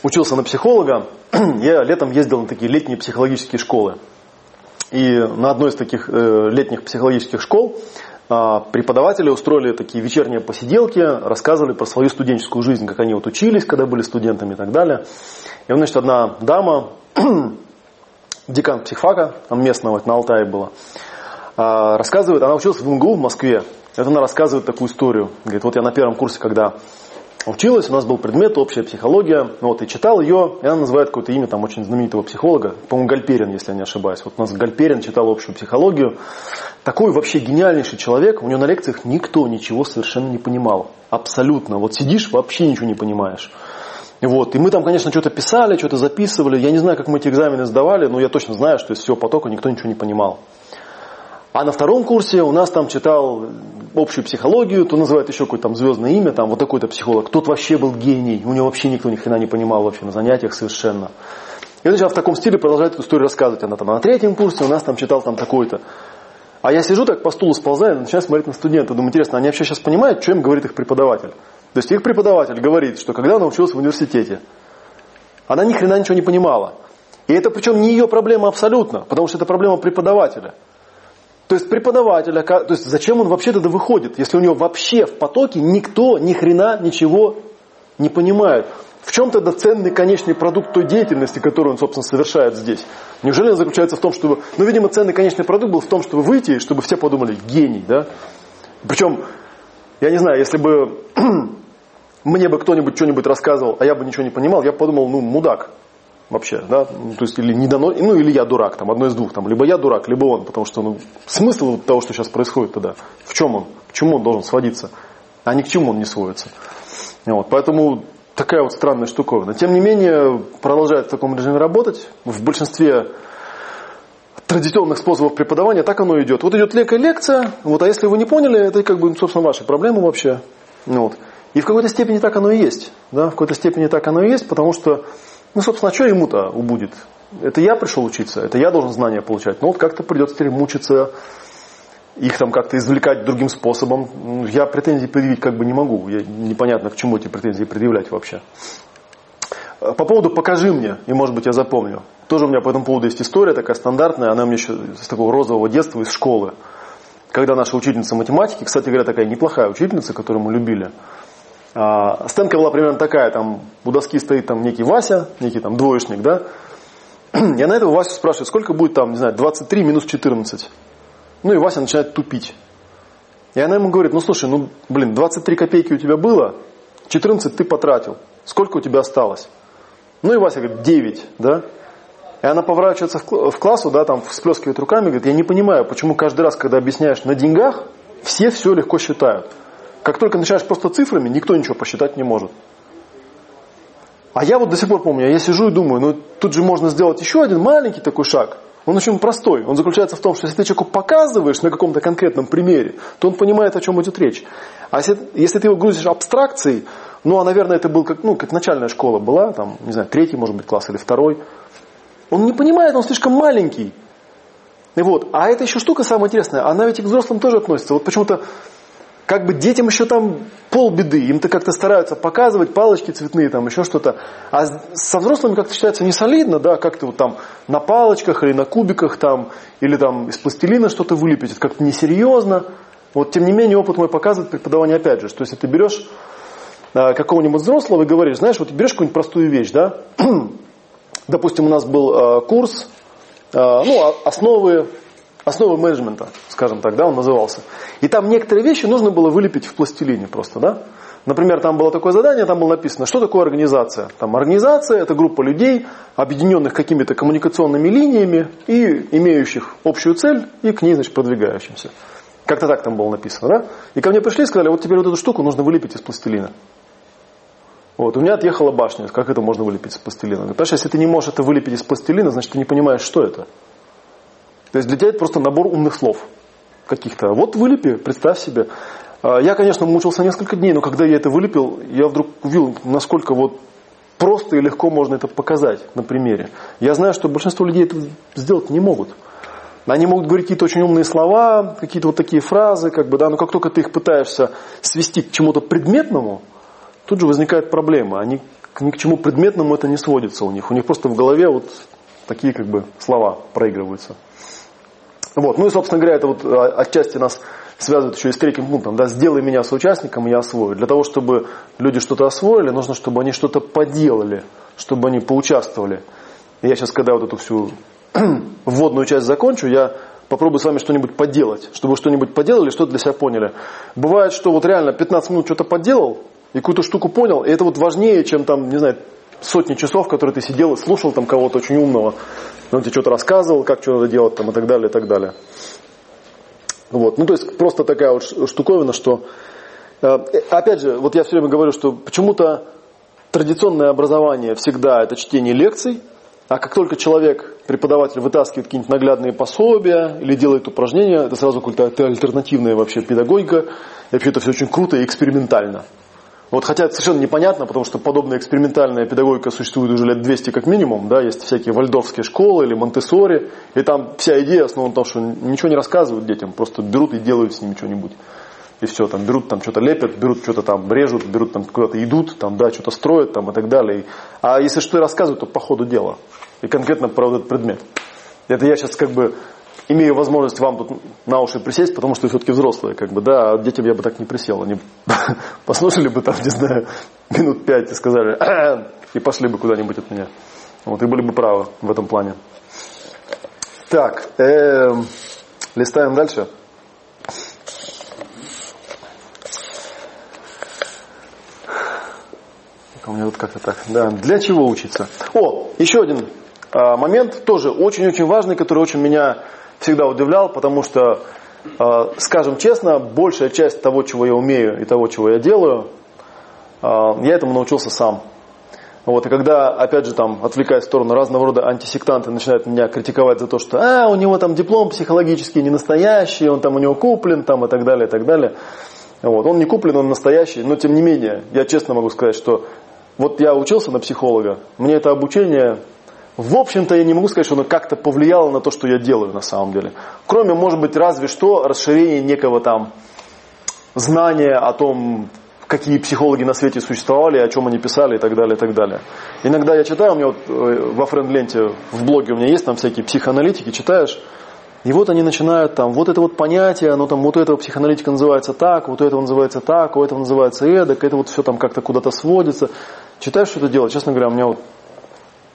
учился на психолога, [CLEARS THROAT] я летом ездил на такие летние психологические школы. И на одной из таких э, летних психологических школ э, преподаватели устроили такие вечерние посиделки, рассказывали про свою студенческую жизнь, как они вот учились, когда были студентами и так далее. И вот, значит, одна дама, [CLEARS THROAT] декан психфака, там местного, на Алтае была, э, рассказывает, она училась в МГУ в Москве. Это она рассказывает такую историю. Говорит, вот я на первом курсе, когда училась, у нас был предмет общая психология, вот, и читал ее, и она называет какое-то имя там очень знаменитого психолога, по-моему, Гальперин, если я не ошибаюсь. Вот у нас Гальперин читал общую психологию. Такой вообще гениальнейший человек, у него на лекциях никто ничего совершенно не понимал. Абсолютно. Вот сидишь, вообще ничего не понимаешь. Вот. И мы там, конечно, что-то писали, что-то записывали. Я не знаю, как мы эти экзамены сдавали, но я точно знаю, что из всего потока никто ничего не понимал. А на втором курсе у нас там читал общую психологию, то называют еще какое-то там звездное имя, там вот такой-то психолог. Тот вообще был гений, у него вообще никто ни хрена не понимал вообще на занятиях совершенно. И он начал в таком стиле продолжать эту историю рассказывать. Она там на третьем курсе у нас там читал там такой-то. А я сижу так по стулу сползаю, начинаю смотреть на студентов. Думаю, интересно, они вообще сейчас понимают, что им говорит их преподаватель? То есть их преподаватель говорит, что когда она училась в университете, она ни хрена ничего не понимала. И это причем не ее проблема абсолютно, потому что это проблема преподавателя. То есть преподавателя, то есть зачем он вообще тогда выходит, если у него вообще в потоке никто ни хрена ничего не понимает. В чем тогда ценный конечный продукт той деятельности, которую он, собственно, совершает здесь? Неужели он заключается в том, чтобы... Ну, видимо, ценный конечный продукт был в том, чтобы выйти, чтобы все подумали, гений, да? Причем Я не знаю, если бы [CLEARS THROAT] мне бы кто-нибудь что-нибудь рассказывал, а я бы ничего не понимал, я бы подумал, ну, мудак вообще, да, ну, то есть или не дано, ну или я дурак, там, одно из двух, там, либо я дурак, либо он, потому что, ну, смысл того, что сейчас происходит тогда, в чем он, к чему он должен сводиться, а ни к чему он не сводится. Вот, поэтому такая вот странная штуковина. Тем не менее, продолжает в таком режиме работать, в большинстве традиционных способов преподавания так оно идет. Вот идет лекция, лекция, вот, а если вы не поняли, это как бы, собственно, ваши проблемы вообще. Вот. И в какой-то степени так оно и есть. Да? В какой-то степени так оно и есть, потому что ну, собственно, а что ему-то убудет? Это я пришел учиться, это я должен знания получать. Ну, вот как-то придется теперь мучиться, их там как-то извлекать другим способом. Ну, я претензий предъявить как бы не могу. Я, непонятно, к чему эти претензии предъявлять вообще. По поводу «покажи мне», и может быть я запомню. Тоже у меня по этому поводу есть история такая стандартная, она у меня еще с такого розового детства из школы. Когда наша учительница математики, кстати говоря, такая неплохая учительница, которую мы любили, а, стенка была примерно такая, там у доски стоит там некий Вася, некий там двоечник, да. [CLEARS THROAT] Я на этого Васю спрашиваю, сколько будет там, не знаю, 23 минус 14. Ну и Вася начинает тупить. И она ему говорит, ну слушай, ну блин, 23 копейки у тебя было, 14 ты потратил. Сколько у тебя осталось? Ну и Вася говорит, 9, да. И она поворачивается в классу, да, там всплескивает руками, говорит, я не понимаю, почему каждый раз, когда объясняешь на деньгах, все все легко считают. Как только начинаешь просто цифрами, никто ничего посчитать не может. А я вот до сих пор помню, я сижу и думаю, ну тут же можно сделать еще один маленький такой шаг. Он очень простой. Он заключается в том, что если ты человеку показываешь на каком-то конкретном примере, то он понимает, о чем идет речь. А если, если ты его грузишь абстракцией, ну, а, наверное, это был как, ну, как начальная школа была, там, не знаю, третий, может быть, класс или второй. Он не понимает, он слишком маленький. И вот. А эта еще штука самая интересная, она ведь и к взрослым тоже относится. Вот почему-то как бы детям еще там полбеды, им-то как-то стараются показывать палочки цветные, там еще что-то. А со взрослыми как-то считается не солидно, да, как-то вот там на палочках или на кубиках там, или там из пластилина что-то вылепить, это как-то несерьезно. Вот тем не менее опыт мой показывает преподавание опять же, что если ты берешь а, какого-нибудь взрослого и говоришь, знаешь, вот берешь какую-нибудь простую вещь, да, [CLEARS THROAT] допустим, у нас был а, курс, а, ну, а, основы основы менеджмента, скажем так, да, он назывался. И там некоторые вещи нужно было вылепить в пластилине просто, да. Например, там было такое задание, там было написано, что такое организация. Там организация – это группа людей, объединенных какими-то коммуникационными линиями и имеющих общую цель и к ней, значит, продвигающимся. Как-то так там было написано, да? И ко мне пришли и сказали, вот теперь вот эту штуку нужно вылепить из пластилина. Вот, у меня отъехала башня, как это можно вылепить из пластилина? Понимаешь, если ты не можешь это вылепить из пластилина, значит, ты не понимаешь, что это. То есть для тебя это просто набор умных слов каких-то. Вот вылепи, представь себе. А, я, конечно, мучился несколько дней, но когда я это вылепил, я вдруг увидел, насколько вот просто и легко можно это показать на примере. Я знаю, что большинство людей это сделать не могут. Они могут говорить какие-то очень умные слова, какие-то вот такие фразы, как бы, да, но как только ты их пытаешься свести к чему-то предметному, тут же возникает проблема. Они ни к чему предметному это не сводится у них. У них просто в голове вот такие как бы слова проигрываются. Вот. Ну и, собственно говоря, это вот а, отчасти нас связывает еще и с третьим пунктом. Да, сделай меня соучастником, я освою. Для того, чтобы люди что-то освоили, нужно, чтобы они что-то поделали, чтобы они поучаствовали. И я сейчас, когда вот эту всю [CLEARS THROAT] вводную часть закончу, я попробую с вами что-нибудь поделать, чтобы что-нибудь поделали, что-то для себя поняли. Бывает, что вот реально 15 минут что-то поделал, и какую-то штуку понял, и это вот важнее, чем там, не знаю, сотни часов, которые ты сидел и слушал там кого-то очень умного. Он тебе что-то рассказывал, как что надо делать там и так далее, и так далее. Вот. Ну, то есть просто такая вот штуковина, что... Э, опять же, вот я все время говорю, что почему-то традиционное образование всегда это чтение лекций, а как только человек, преподаватель, вытаскивает какие-нибудь наглядные пособия или делает упражнения, это сразу какая-то альтернативная вообще педагогика. И вообще это все очень круто и экспериментально. Вот, хотя это совершенно непонятно, потому что подобная экспериментальная педагогика существует уже лет 200 как минимум. Да, есть всякие вальдорфские школы или монтессори. И там вся идея основана в том, что ничего не рассказывают детям, просто берут и делают с ними что-нибудь. И все, там берут, там что-то лепят, берут что-то там режут, берут там куда-то идут, там, да, что-то строят там и так далее. А если что и рассказывают, то по ходу дела. И конкретно про этот предмет. Это я сейчас как бы имею возможность вам тут на уши присесть, потому что все-таки взрослые, как бы, да, а детям я бы так не присел. Они [LAUGHS] послушали бы там, не знаю, минут пять и сказали, «Э, э», и пошли бы куда-нибудь от меня. Вот, и были бы правы в этом плане. Так, эм, листаем дальше. У меня тут как-то так. Да. Для чего учиться? О, еще один а, момент тоже очень-очень важный, который очень меня всегда удивлял, потому что, а, скажем честно, большая часть того, чего я умею и того, чего я делаю, а, я этому научился сам. Вот, и когда, опять же, там, отвлекаясь в сторону разного рода антисектанты начинают меня критиковать за то, что а, у него там диплом психологический не настоящий, он там у него куплен, там, и так далее, и так далее. Вот, он не куплен, он настоящий, но тем не менее, я честно могу сказать, что вот я учился на психолога, мне это обучение, в общем-то, я не могу сказать, что оно как-то повлияло на то, что я делаю на самом деле. Кроме, может быть, разве что расширения некого там знания о том, какие психологи на свете существовали, о чем они писали и так далее, и так далее. Иногда я читаю, у меня вот э, во френд-ленте в блоге у меня есть там всякие психоаналитики, читаешь, и вот они начинают там, вот это вот понятие, оно там, вот у этого психоаналитика называется так, вот у этого называется так, у этого называется эдак, это вот все там как-то куда-то сводится. Читаешь, что это делать, честно говоря, у меня вот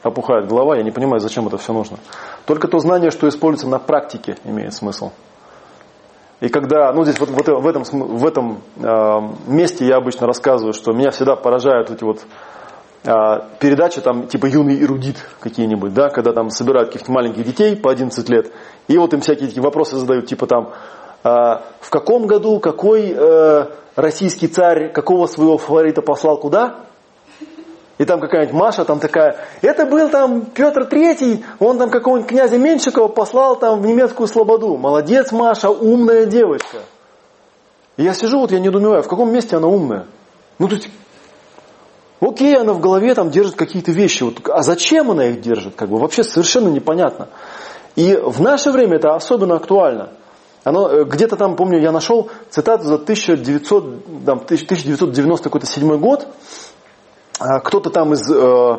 опухает голова, я не понимаю, зачем это все нужно. Только то знание, что используется на практике, имеет смысл. И когда, ну здесь вот, вот в этом, в этом э, месте я обычно рассказываю, что меня всегда поражают эти вот э, передачи там типа юный эрудит какие-нибудь, да, когда там собирают каких-то маленьких детей по 11 лет, и вот им всякие такие вопросы задают, типа там, э, в каком году какой э, российский царь какого своего фаворита послал куда? И там какая-нибудь Маша там такая, это был там Петр Третий, он там какого-нибудь князя Меньшикова послал там в немецкую слободу. Молодец, Маша, умная девочка. И я сижу, вот я не думаю, в каком месте она умная? Ну, то есть, окей, она в голове там держит какие-то вещи, вот, а зачем она их держит, как бы, вообще совершенно непонятно. И в наше время это особенно актуально. Оно, э, где-то там, помню, я нашел цитату за 1900, там, 1997 год, а кто-то там из э,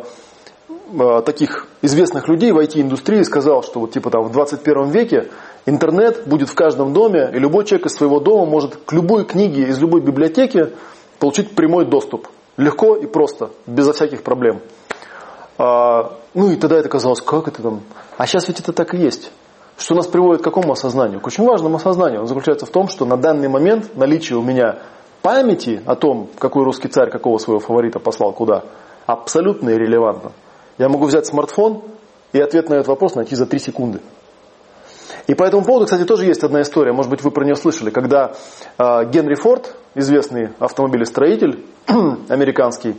э, таких известных людей в IT-индустрии сказал, что вот типа там в 21 веке интернет будет в каждом доме, и любой человек из своего дома может к любой книге из любой библиотеки получить прямой доступ. Легко и просто, безо всяких проблем. А, ну и тогда это казалось, как это там? А сейчас ведь это так и есть. Что нас приводит к какому осознанию? К очень важному осознанию. Он заключается в том, что на данный момент наличие у меня памяти о том, какой русский царь какого своего фаворита послал куда, абсолютно иррелевантно. Я могу взять смартфон и ответ на этот вопрос найти за 3 секунды. И по этому поводу, кстати, тоже есть одна история, может быть, вы про нее слышали, когда э, Генри Форд, известный автомобилестроитель [CLEARS THROAT] американский, э,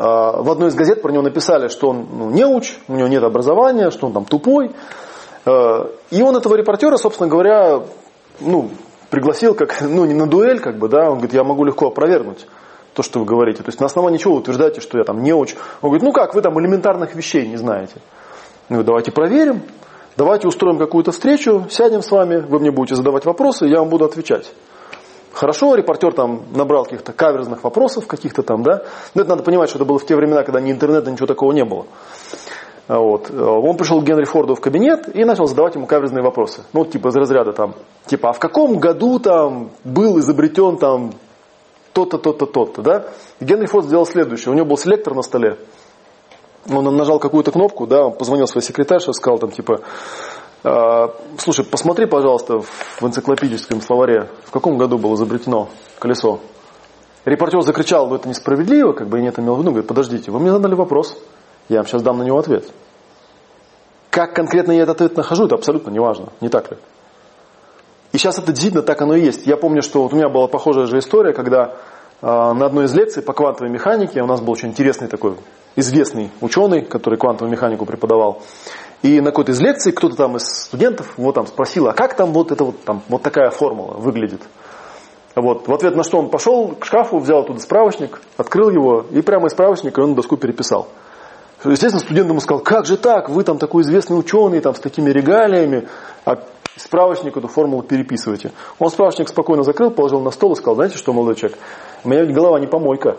в одной из газет про него написали, что он ну, неуч, у него нет образования, что он там тупой. Э, и он этого репортера, собственно говоря, ну, пригласил как, [LAUGHS] ну не на дуэль, как бы, да, он говорит, я могу легко опровергнуть то, что вы говорите. То есть на основании чего вы утверждаете, что я там не очень. Он говорит, ну как, вы там элементарных вещей не знаете. Ну давайте проверим, давайте устроим какую-то встречу, сядем с вами, вы мне будете задавать вопросы, я вам буду отвечать. Хорошо, репортер там набрал каких-то каверзных вопросов, каких-то там, да. Но это надо понимать, что это было в те времена, когда ни интернета, ничего такого не было. А вот. Э, он пришел к Генри Форду в кабинет и начал задавать ему каверзные вопросы. Ну, типа из разряда там, типа, а в каком году там был изобретен там то-то, то-то, то-то, да? И Генри Форд сделал следующее. У него был селектор на столе. Он нажал какую-то кнопку, да, он позвонил своей секретарше, сказал там, типа, «А, слушай, посмотри, пожалуйста, в энциклопедическом словаре, в каком году было изобретено колесо. Репортер закричал, ну это несправедливо, как бы я не это имел в виду. Говорит, подождите, вы мне задали вопрос. Я вам сейчас дам на него ответ. Как конкретно я этот ответ нахожу, это абсолютно не важно, не так ли? И сейчас это действительно так оно и есть. Я помню, что вот у меня была похожая же история, когда э, на одной из лекций по квантовой механике у нас был очень интересный такой известный ученый, который квантовую механику преподавал. И на какой-то из лекций кто-то там из студентов вот там спросил, а как там вот это вот там вот такая формула выглядит? Вот. В ответ на что он пошел к шкафу, взял оттуда справочник, открыл его и прямо из справочника он доску переписал. Естественно, студент ему сказал, как же так, вы там такой известный ученый, там с такими регалиями, а справочник эту формулу переписываете. Он справочник спокойно закрыл, положил на стол и сказал, знаете что, молодой человек, у меня ведь голова не помойка.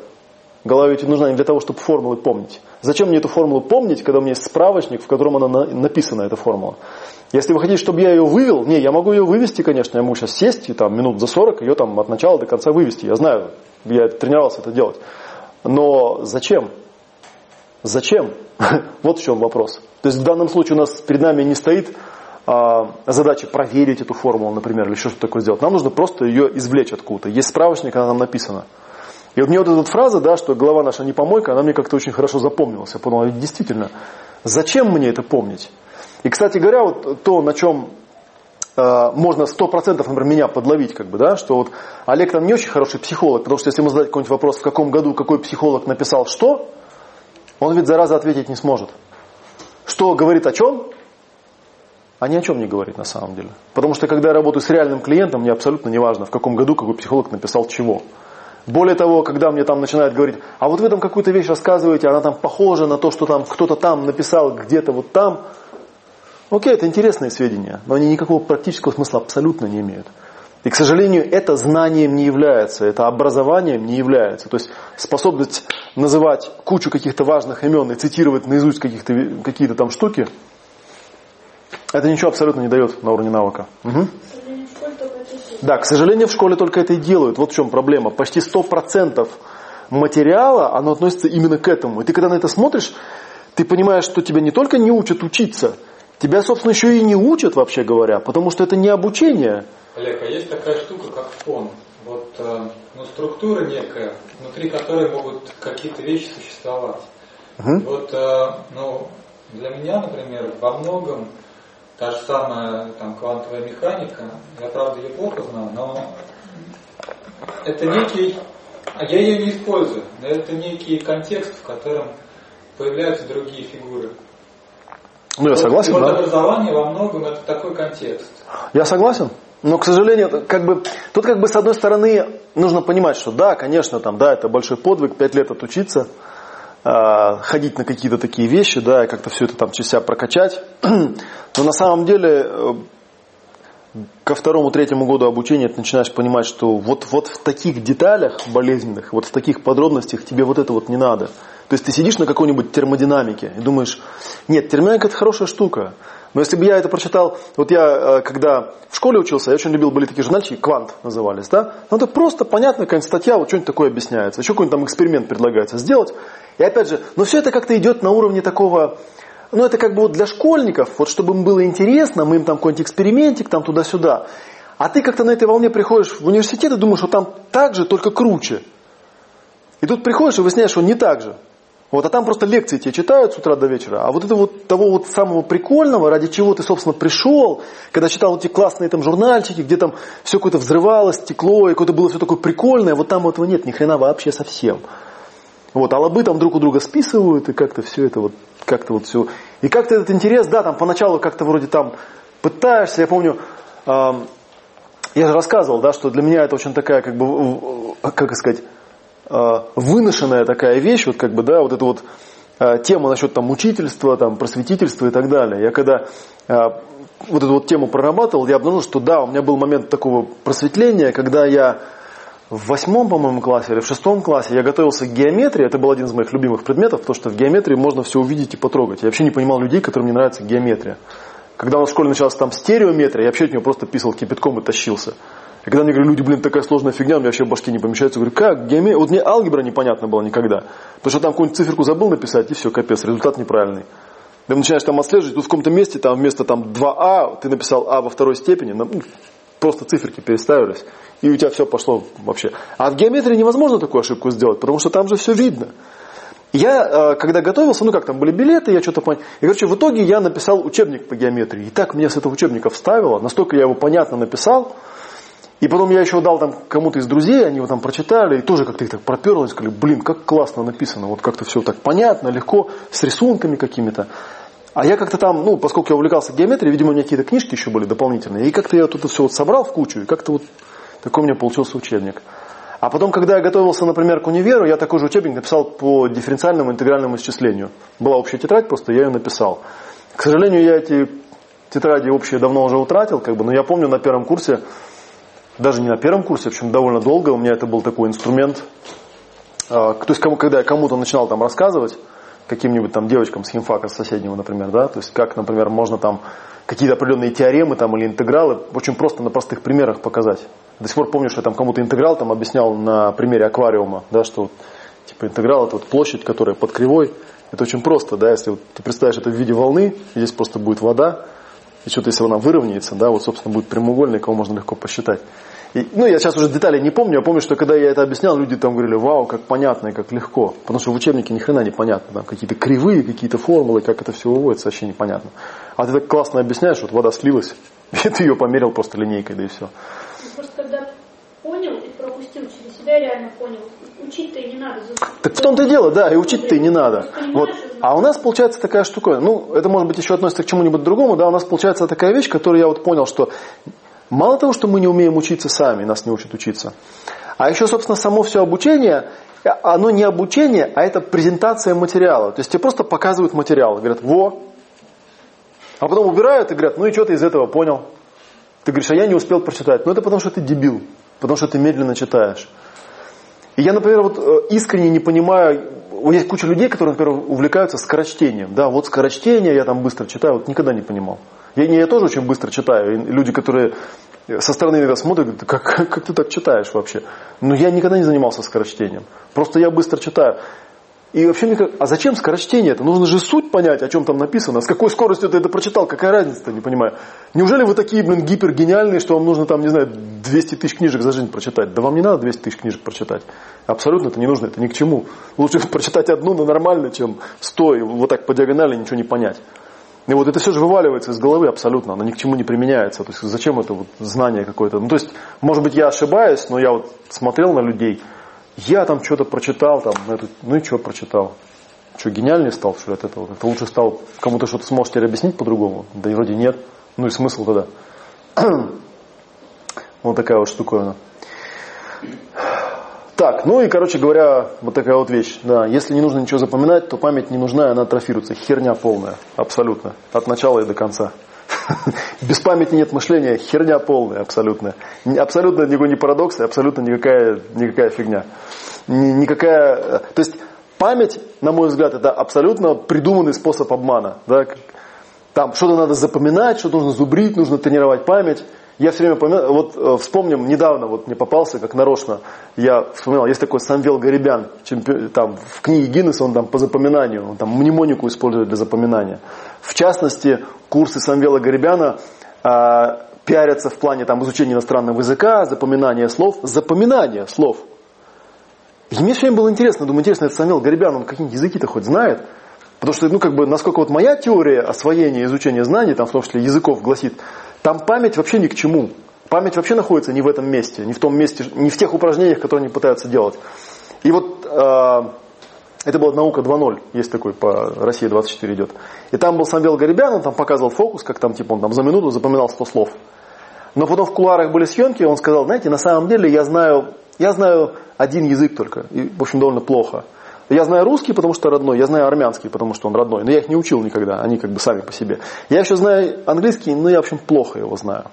Голова ведь нужна не для того, чтобы формулы помнить. Зачем мне эту формулу помнить, когда у меня есть справочник, в котором она написана, эта формула? Если вы хотите, чтобы я ее вывел, не, я могу ее вывести, конечно, я могу сейчас сесть и там минут за 40 ее там от начала до конца вывести. Я знаю, я тренировался это делать. Но зачем? Зачем? [LAUGHS] вот в чем вопрос. То есть в данном случае у нас перед нами не стоит а, задача проверить эту формулу, например, или еще что-то такое сделать. Нам нужно просто ее извлечь откуда-то. Есть справочник, она там написана. И вот мне вот эта фраза, да, что голова наша не помойка, она мне как-то очень хорошо запомнилась. Я подумал, ведь действительно, зачем мне это помнить? И, кстати говоря, вот то, на чем э, можно сто процентов, например, меня подловить, как бы, да, что вот Олег там не очень хороший психолог, потому что если ему задать какой-нибудь вопрос, в каком году какой психолог написал что, он ведь зараза ответить не сможет. Что говорит о чем? А ни о чем не говорит на самом деле. Потому что когда я работаю с реальным клиентом, мне абсолютно не важно, в каком году какой психолог написал чего. Более того, когда мне там начинают говорить, а вот вы там какую-то вещь рассказываете, она там похожа на то, что там кто-то там написал где-то вот там. Окей, это интересные сведения, но они никакого практического смысла абсолютно не имеют. И, к сожалению, это знанием не является, это образованием не является. То есть способность называть кучу каких-то важных имен и цитировать наизусть каких-то, какие-то там штуки, это ничего абсолютно не дает на уровне навыка. Угу. Да, к сожалению, в школе только это и делают. Вот в чем проблема. Почти 100% материала, оно относится именно к этому. И ты когда на это смотришь, ты понимаешь, что тебя не только не учат учиться, тебя, собственно, еще и не учат, вообще говоря, потому что это не обучение. Олег, а есть такая штука, как фон. Вот э, ну, структура некая, внутри которой могут какие-то вещи существовать. Угу. Вот э, ну, для меня, например, во многом та же самая там, квантовая механика, я правда ее плохо знаю, но это некий, а я ее не использую, но это некий контекст, в котором появляются другие фигуры. Ну, я согласен, вот да. образование во многом это такой контекст. Я согласен. Но, к сожалению, как бы, тут как бы с одной стороны нужно понимать, что да, конечно, там, да, это большой подвиг, пять лет отучиться, э, ходить на какие-то такие вещи, да, и как-то все это там через себя прокачать. [CLEARS THROAT] Но на самом деле э, ко второму, третьему году обучения ты начинаешь понимать, что вот, вот в таких деталях болезненных, вот в таких подробностях тебе вот это вот не надо. То есть ты сидишь на какой-нибудь термодинамике и думаешь, нет, термодинамика это хорошая штука. Но если бы я это прочитал, вот я, э, когда в школе учился, я очень любил, были такие журнальчики, квант назывались, да? Ну, это просто понятная какая-нибудь статья, вот что-нибудь такое объясняется, еще какой-нибудь там эксперимент предлагается сделать. И опять же, но все это как-то идет на уровне такого, ну, это как бы вот для школьников, вот чтобы им было интересно, мы им там какой-нибудь экспериментик, там туда-сюда. А ты как-то на этой волне приходишь в университет и думаешь, что там так же, только круче. И тут приходишь и выясняешь, что не так же. Вот, а там просто лекции тебе читают с утра до вечера. А вот это вот того вот самого прикольного, ради чего ты, собственно, пришел, когда читал эти классные там журнальчики, где там все какое-то взрывалось, стекло, и какое-то было все такое прикольное, вот там этого нет, ни хрена вообще совсем. Вот, а лобы там друг у друга списывают, и как-то все это вот, как-то вот все. И как-то этот интерес, да, там поначалу как-то вроде там пытаешься, я помню, э, я же рассказывал, да, что для меня это очень такая, как бы, как сказать, выношенная такая вещь, вот как бы, да, вот эта вот э, тема насчет там учительства, там, просветительства и так далее. Я когда э, вот эту вот тему прорабатывал, я обнаружил, что да, у меня был момент такого просветления, когда я в восьмом, по-моему, классе или в шестом классе я готовился к геометрии. Это был один из моих любимых предметов, потому что в геометрии можно все увидеть и потрогать. Я вообще не понимал людей, которым не нравится геометрия. Когда у нас в школе началась там стереометрия, я вообще от нее просто писал кипятком и тащился. И когда мне говорили, люди, блин, такая сложная фигня, у меня вообще в башке не помещается. Я говорю, как, геометрия? Вот мне алгебра непонятна была никогда. Потому что там какую-нибудь циферку забыл написать, и все, капец, результат неправильный. Ты начинаешь там отслеживать, тут в каком-то месте там вместо там 2а ты написал а во второй степени, ну, просто циферки переставились и у тебя все пошло вообще. А в геометрии невозможно такую ошибку сделать, потому что там же все видно. Я, э, когда готовился, ну как там были билеты, я что-то понял. И, короче, в итоге я написал учебник по геометрии. И так меня с этого учебника вставило, настолько я его понятно написал. И потом я еще дал там кому-то из друзей, они его там прочитали, и тоже как-то их так проперло, и сказали, блин, как классно написано, вот как-то все так понятно, легко, с рисунками какими-то. А я как-то там, ну, поскольку я увлекался геометрией, видимо, у меня какие-то книжки еще были дополнительные, и как-то я тут все вот собрал в кучу, и как-то вот такой у меня получился учебник. А потом, когда я готовился, например, к универу, я такой же учебник написал по дифференциальному интегральному исчислению. Была общая тетрадь, просто я ее написал. К сожалению, я эти тетради общие давно уже утратил, как бы, но я помню на первом курсе, даже не на первом курсе, в общем, довольно долго у меня это был такой инструмент. А, то есть, когда я кому-то начинал там рассказывать, каким-нибудь там девочкам с химфака соседнего, например, да, то есть как, например, можно там какие-то определенные теоремы там или интегралы очень просто на простых примерах показать. До сих пор помню, что я там кому-то интеграл там объяснял на примере аквариума, да, что типа интеграл это вот площадь, которая под кривой, это очень просто, да, если вот ты представляешь это в виде волны, здесь просто будет вода, и что-то если она выровняется, да, вот собственно будет прямоугольник, его можно легко посчитать. И, ну, я сейчас уже деталей не помню, я помню, что когда я это объяснял, люди там говорили, вау, как понятно и как легко. Потому что в учебнике ни хрена не понятно. Там какие-то кривые, какие-то формулы, как это все выводится, вообще непонятно. А ты так классно объясняешь, вот вода слилась, [LAUGHS] и ты ее померил просто линейкой, да и все. Просто когда понял и пропустил через себя, реально понял. Учить-то и не надо. Так в том-то и дело, да, и учить-то и не надо. Вот. А у нас получается такая штука, ну, это может быть еще относится к чему-нибудь другому, да, у нас получается такая вещь, которую я вот понял, что Мало того, что мы не умеем учиться сами, нас не учат учиться, а еще, собственно, само все обучение, оно не обучение, а это презентация материала. То есть тебе просто показывают материал, говорят, во, а потом убирают и говорят, ну и что ты из этого понял? Ты говоришь, а я не успел прочитать. Ну это потому, что ты дебил, потому что ты медленно читаешь. И я, например, вот э, искренне не понимаю, есть куча людей, которые, например, увлекаются скорочтением. Да, вот скорочтение, я там быстро читаю, вот никогда не понимал. Я, я тоже очень быстро читаю. И люди, которые со стороны иногда смотрят, говорят, как, как, как ты так читаешь вообще? Но я никогда не занимался скорочтением. Просто я быстро читаю. И вообще мне кажется, а зачем скорочтение это? Нужно же суть понять, о чем там написано. С какой скоростью ты это прочитал, какая разница-то, не понимаю. Неужели вы такие, блин, гипергениальные, что вам нужно там, не знаю, 200 тысяч книжек за жизнь прочитать? Да вам не надо 200 тысяч книжек прочитать. Абсолютно это не нужно, это ни к чему. Лучше [LAUGHS] прочитать одну, но нормально, чем 100 и вот так по диагонали ничего не понять. И вот это все же вываливается из головы абсолютно, оно ни к чему не применяется. То есть зачем это вот знание какое-то? Ну то есть, может быть, я ошибаюсь, но я вот смотрел на людей, я там что-то прочитал, там, ну, ну и что прочитал? Что, гениальный стал, что ли, от этого? Как-то лучше стал, кому-то что-то сможешь теперь объяснить по-другому? Да и вроде нет. Ну и смысл тогда? [CLEARS THROAT] вот такая вот штуковина. Так, ну и, короче говоря, вот такая вот вещь. Да, если не нужно ничего запоминать, то память не нужна, она атрофируется. Херня полная, абсолютно. От начала и до конца. [LAUGHS] Без памяти нет мышления, херня полная, абсолютно. Абсолютно никакой не парадокс, абсолютно никакая, никакая фигня. Никакая, то есть память, на мой взгляд, это абсолютно придуманный способ обмана. Да? Там что-то надо запоминать, что-то нужно зубрить, нужно тренировать память. Я все время помню, вот э, вспомним, недавно вот мне попался, как нарочно, я вспоминал, есть такой Самвел Гарибян, чемпион, там в книге Гиннесса он там по запоминанию, он там мнемонику использует для запоминания. В частности, курсы Самвела Гарибяна а, пиарятся в плане там, изучения иностранного языка, запоминания слов, запоминания слов. И мне все время было интересно, думаю, интересно, это Самвел Гарибян, он какие-нибудь языки-то хоть знает? Потому что, ну, как бы, насколько вот моя теория освоения, изучения знаний, там, в том числе языков, гласит, там память вообще ни к чему. Память вообще находится не в этом месте, не в том месте, не в тех упражнениях, которые они пытаются делать. И вот э, это была наука 2.0, есть такой по России 24 идет. И там был Самвел Гарибян, он там показывал фокус, как там типа он там за минуту запоминал 100 слов. Но потом в кулуарах были съемки, он сказал, знаете, на самом деле я знаю, я знаю один язык только, и, в общем, довольно плохо. Я знаю русский, потому что родной, я знаю армянский, потому что он родной, но я их не учил никогда, они как бы сами по себе. Я еще знаю английский, но я, в общем, плохо его знаю.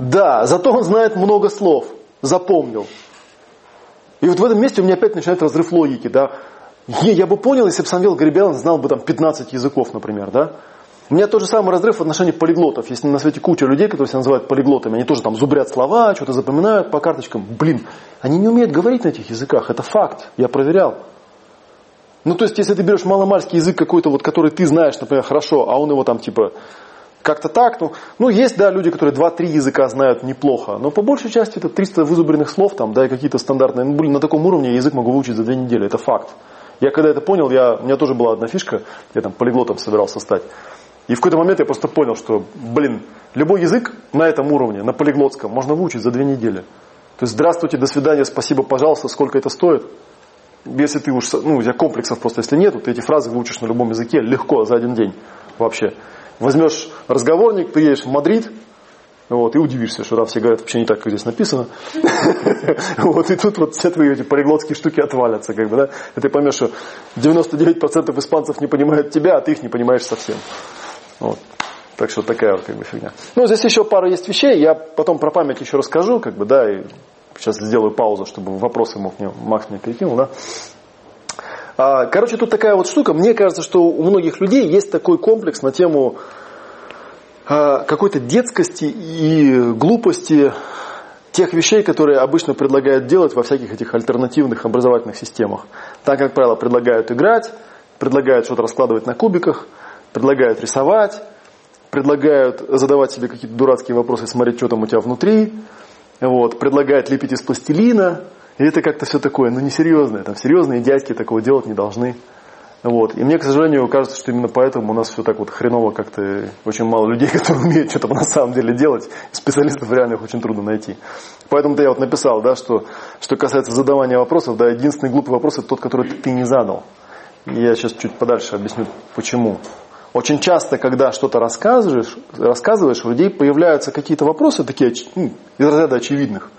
Да, зато он знает много слов, запомнил. И вот в этом месте у меня опять начинает разрыв логики, да. Я бы понял, если бы Самвел Гребелин знал бы там 15 языков, например, да. У меня тот же самый разрыв в отношении полиглотов. Есть на свете куча людей, которые себя называют полиглотами. Они тоже там зубрят слова, что-то запоминают по карточкам. Блин, они не умеют говорить на этих языках. Это факт. Я проверял. Ну, то есть, если ты берешь маломальский язык какой-то, вот, который ты знаешь, например, хорошо, а он его там типа как-то так, ну, ну, есть, да, люди, которые 2-3 языка знают неплохо, но по большей части это 300 вызубренных слов, там, да, и какие-то стандартные, ну, блин, на таком уровне я язык могу выучить за две недели, это факт. Я когда это понял, я, у меня тоже была одна фишка, я там полиглотом собирался стать. И в какой-то момент я просто понял, что, блин, любой язык на этом уровне, на полиглотском, можно выучить за две недели. То есть, здравствуйте, до свидания, спасибо, пожалуйста, сколько это стоит? Если ты уж, ну, у тебя комплексов просто, если нет, ты эти фразы выучишь на любом языке легко, за один день вообще. Возьмешь разговорник, приедешь в Мадрид, вот, и удивишься, что там все говорят вообще не так, как здесь написано. [LAUGHS] Вот, и тут вот все твои эти полиглотские штуки отвалятся, как бы, да. И ты поймешь, что 99% испанцев не понимают тебя, а ты их не понимаешь совсем. Вот. Так что такая вот как бы фигня. Ну, здесь еще пара есть вещей, я потом про память еще расскажу, как бы, да, и сейчас сделаю паузу, чтобы вопросы мог мне, Макс мне перекинул, да. А, короче, тут такая вот штука. Мне кажется, что у многих людей есть такой комплекс на тему а, какой-то детскости и глупости тех вещей, которые обычно предлагают делать во всяких этих альтернативных образовательных системах. Так, как правило, предлагают играть, предлагают что-то раскладывать на кубиках – предлагают рисовать, предлагают задавать себе какие-то дурацкие вопросы, смотреть, что там у тебя внутри, вот, предлагают лепить из пластилина, и это как-то все такое, ну несерьезное, там серьезные дядьки такого делать не должны. Вот. И мне, к сожалению, кажется, что именно поэтому у нас все так вот хреново как-то очень мало людей, [LAUGHS] которые умеют что-то на самом деле делать. Специалистов реально их очень трудно найти. Поэтому-то я вот написал, да, что, что касается задавания вопросов, да, единственный глупый вопрос это тот, который ты не задал. Я сейчас чуть подальше объясню, почему. Очень часто, когда что-то рассказываешь, рассказываешь, у людей появляются какие-то вопросы такие ну, из разряда очевидных.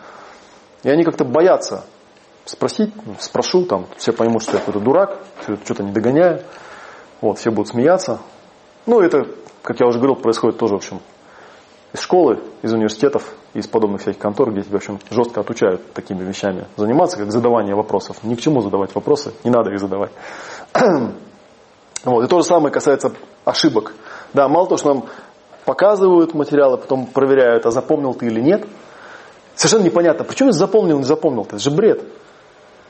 И они как-то боятся спросить, спрошу, там все поймут, что я какой-то дурак, что-то не догоняю, вот, все будут смеяться. Ну, это, как я уже говорил, происходит тоже, в общем, из школы, из университетов, из подобных всяких контор, где тебя, в общем, жестко отучают такими вещами заниматься, как задавание вопросов. Ни к чему задавать вопросы, не надо их задавать. [CLEARS THROAT] вот, и то же самое касается ошибок. Да, мало того, что нам показывают материалы, потом проверяют, а запомнил ты или нет. Совершенно непонятно, почему запомнил, не запомнил, это же бред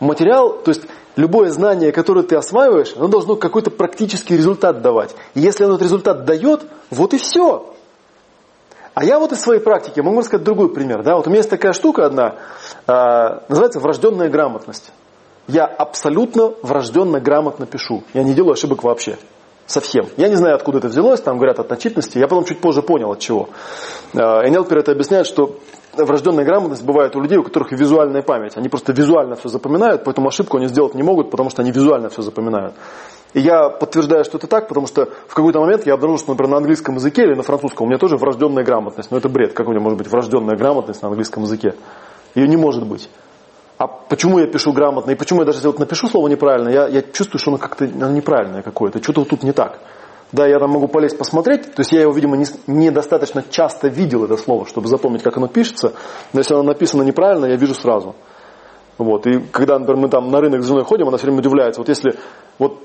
материал, то есть любое знание, которое ты осваиваешь, оно должно какой-то практический результат давать. И если оно этот результат дает, вот и все. А я вот из своей практики могу рассказать другой пример. Да? Вот у меня есть такая штука одна, э, называется врожденная грамотность. Я абсолютно врожденно грамотно пишу. Я не делаю ошибок вообще. Совсем. Я не знаю, откуда это взялось, там говорят от начитности. Я потом чуть позже понял, от чего. Э, Энелпер это объясняет, что врожденная грамотность бывает у людей, у которых визуальная память. Они просто визуально все запоминают, поэтому ошибку они сделать не могут, потому что они визуально все запоминают. И я подтверждаю, что это так, потому что в какой-то момент я обнаружил, что, например, на английском языке или на французском у меня тоже врожденная грамотность. Но это бред. Как у меня может быть врожденная грамотность на английском языке? Ее не может быть. А почему я пишу грамотно? И почему я даже если вот напишу слово неправильно, я, я чувствую, что оно как-то неправильное какое-то. Что-то тут не так. Да, я там могу полезть посмотреть, то есть я его, видимо, недостаточно не часто видел это слово, чтобы запомнить, как оно пишется, но если оно написано неправильно, я вижу сразу. Вот. И когда, например, мы там на рынок с женой ходим, она все время удивляется. Вот если, вот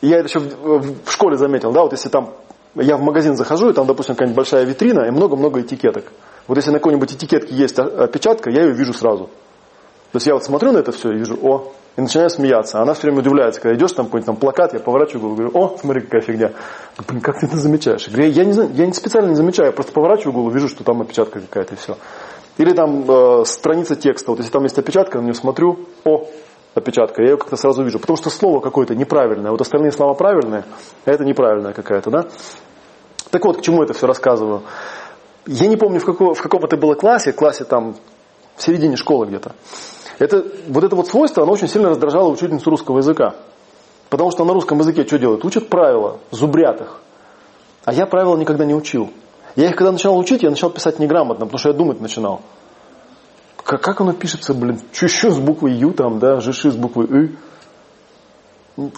я это еще в, в школе заметил, да, вот если там я в магазин захожу, и там, допустим, какая-нибудь большая витрина, и много-много этикеток. Вот если на какой-нибудь этикетке есть опечатка, я ее вижу сразу. То есть я вот смотрю на это все и вижу, о, и начинаю смеяться. Она все время удивляется, когда идешь, там какой-нибудь там плакат, я поворачиваю голову, говорю, о, смотри, какая фигня. Блин, как ты это замечаешь? Я говорю, я, не, я не специально не замечаю, я просто поворачиваю голову, вижу, что там опечатка какая-то и все. Или там э, страница текста, вот если там есть опечатка, на нее смотрю, о, опечатка, я ее как-то сразу вижу. Потому что слово какое-то неправильное, вот остальные слова правильные, а это неправильная какая-то, да? Так вот, к чему это все рассказываю. Я не помню, в, каком, в каком это было классе, классе там в середине школы где-то. Это, вот это вот свойство, оно очень сильно раздражало учительницу русского языка. Потому что на русском языке что делают? Учат правила, зубрят их. А я правила никогда не учил. Я их когда начал учить, я начал писать неграмотно, потому что я думать начинал. Как, как оно пишется, блин? Чуть-чуть с буквой Ю там, да, жиши с буквой И.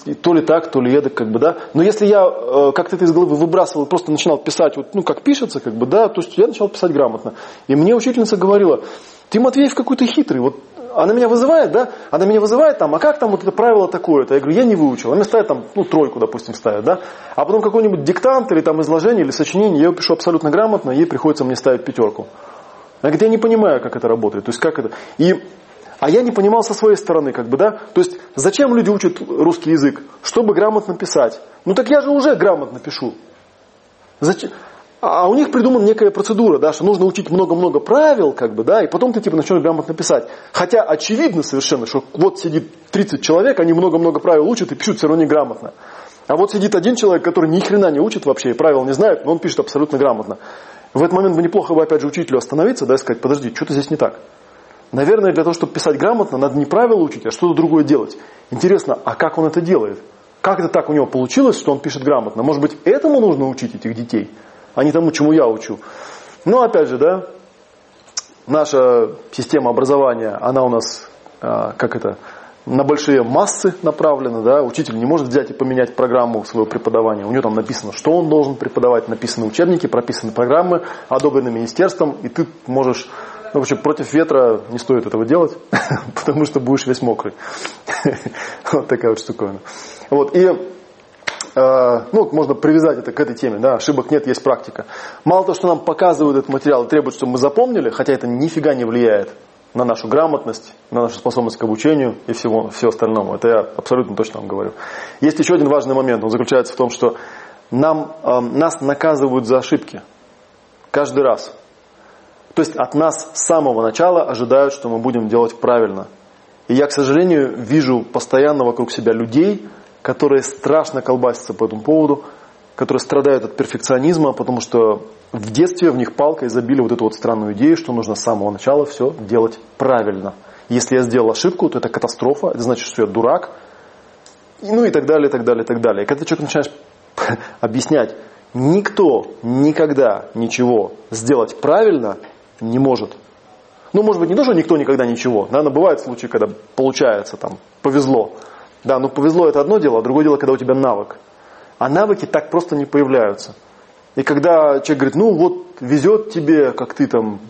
И то ли так, то ли эдак, как бы, да. Но если я э, как-то это из головы выбрасывал просто начинал писать, вот, ну, как пишется, как бы, да, то есть я начал писать грамотно. И мне учительница говорила, ты, Матвеев, какой-то хитрый, вот она меня вызывает, да, она меня вызывает там, а как там вот это правило такое-то? Я говорю, я не выучил. Она мне ставит там, ну, тройку, допустим, ставит, да. А потом какой-нибудь диктант или там изложение или сочинение, я его пишу абсолютно грамотно, ей приходится мне ставить пятерку. Она говорит, я не понимаю, как это работает. То есть, как это. И, а я не понимал со своей стороны, как бы, да. То есть, зачем люди учат русский язык? Чтобы грамотно писать. Ну, так я же уже грамотно пишу. Зачем? А у них придумана некая процедура, да, что нужно учить много-много правил, как бы, да, и потом ты типа начнешь грамотно писать. Хотя очевидно совершенно, что вот сидит 30 человек, они много-много правил учат и пишут все равно неграмотно. А вот сидит один человек, который ни хрена не учит вообще и правил не знает, но он пишет абсолютно грамотно. В этот момент бы неплохо бы опять же учителю остановиться, да, и сказать, подожди, что-то здесь не так. Наверное, для того, чтобы писать грамотно, надо не правила учить, а что-то другое делать. Интересно, а как он это делает? Как это так у него получилось, что он пишет грамотно? Может быть, этому нужно учить этих детей? А не тому, чему я учу. Но опять же, да, наша система образования, она у нас, а, как это, на большие массы направлена, да, учитель не может взять и поменять программу своего преподавания. У него там написано, что он должен преподавать, написаны учебники, прописаны программы, одобрены министерством, и ты можешь, ну, вообще, против ветра не стоит этого делать, [LAUGHS] потому что будешь весь мокрый. [LAUGHS] Вот такая вот штуковина. Вот, и Э, ну, можно привязать это к этой теме, да, ошибок нет, есть практика. Мало того, что нам показывают этот материал и требуют, чтобы мы запомнили, хотя это нифига не влияет на нашу грамотность, на нашу способность к обучению и всего, всего остальному. Это я абсолютно точно вам говорю. Есть еще один важный момент, он заключается в том, что нам, э, нас наказывают за ошибки. Каждый раз. То есть от нас с самого начала ожидают, что мы будем делать правильно. И я, к сожалению, вижу постоянно вокруг себя людей, которые страшно колбасятся по этому поводу, которые страдают от перфекционизма, потому что в детстве в них палкой забили вот эту вот странную идею, что нужно с самого начала все делать правильно. Если я сделал ошибку, то это катастрофа, это значит, что я дурак, ну и так далее, и так далее, и так далее. И когда ты человек начинаешь [LAUGHS] объяснять, никто никогда ничего сделать правильно не может. Ну, может быть, не то, что никто никогда ничего. Наверное, бывают случаи, когда получается, там, повезло. Да, но повезло это одно дело, а другое дело, когда у тебя навык. А навыки так просто не появляются. И когда человек говорит, ну вот везет тебе, как ты там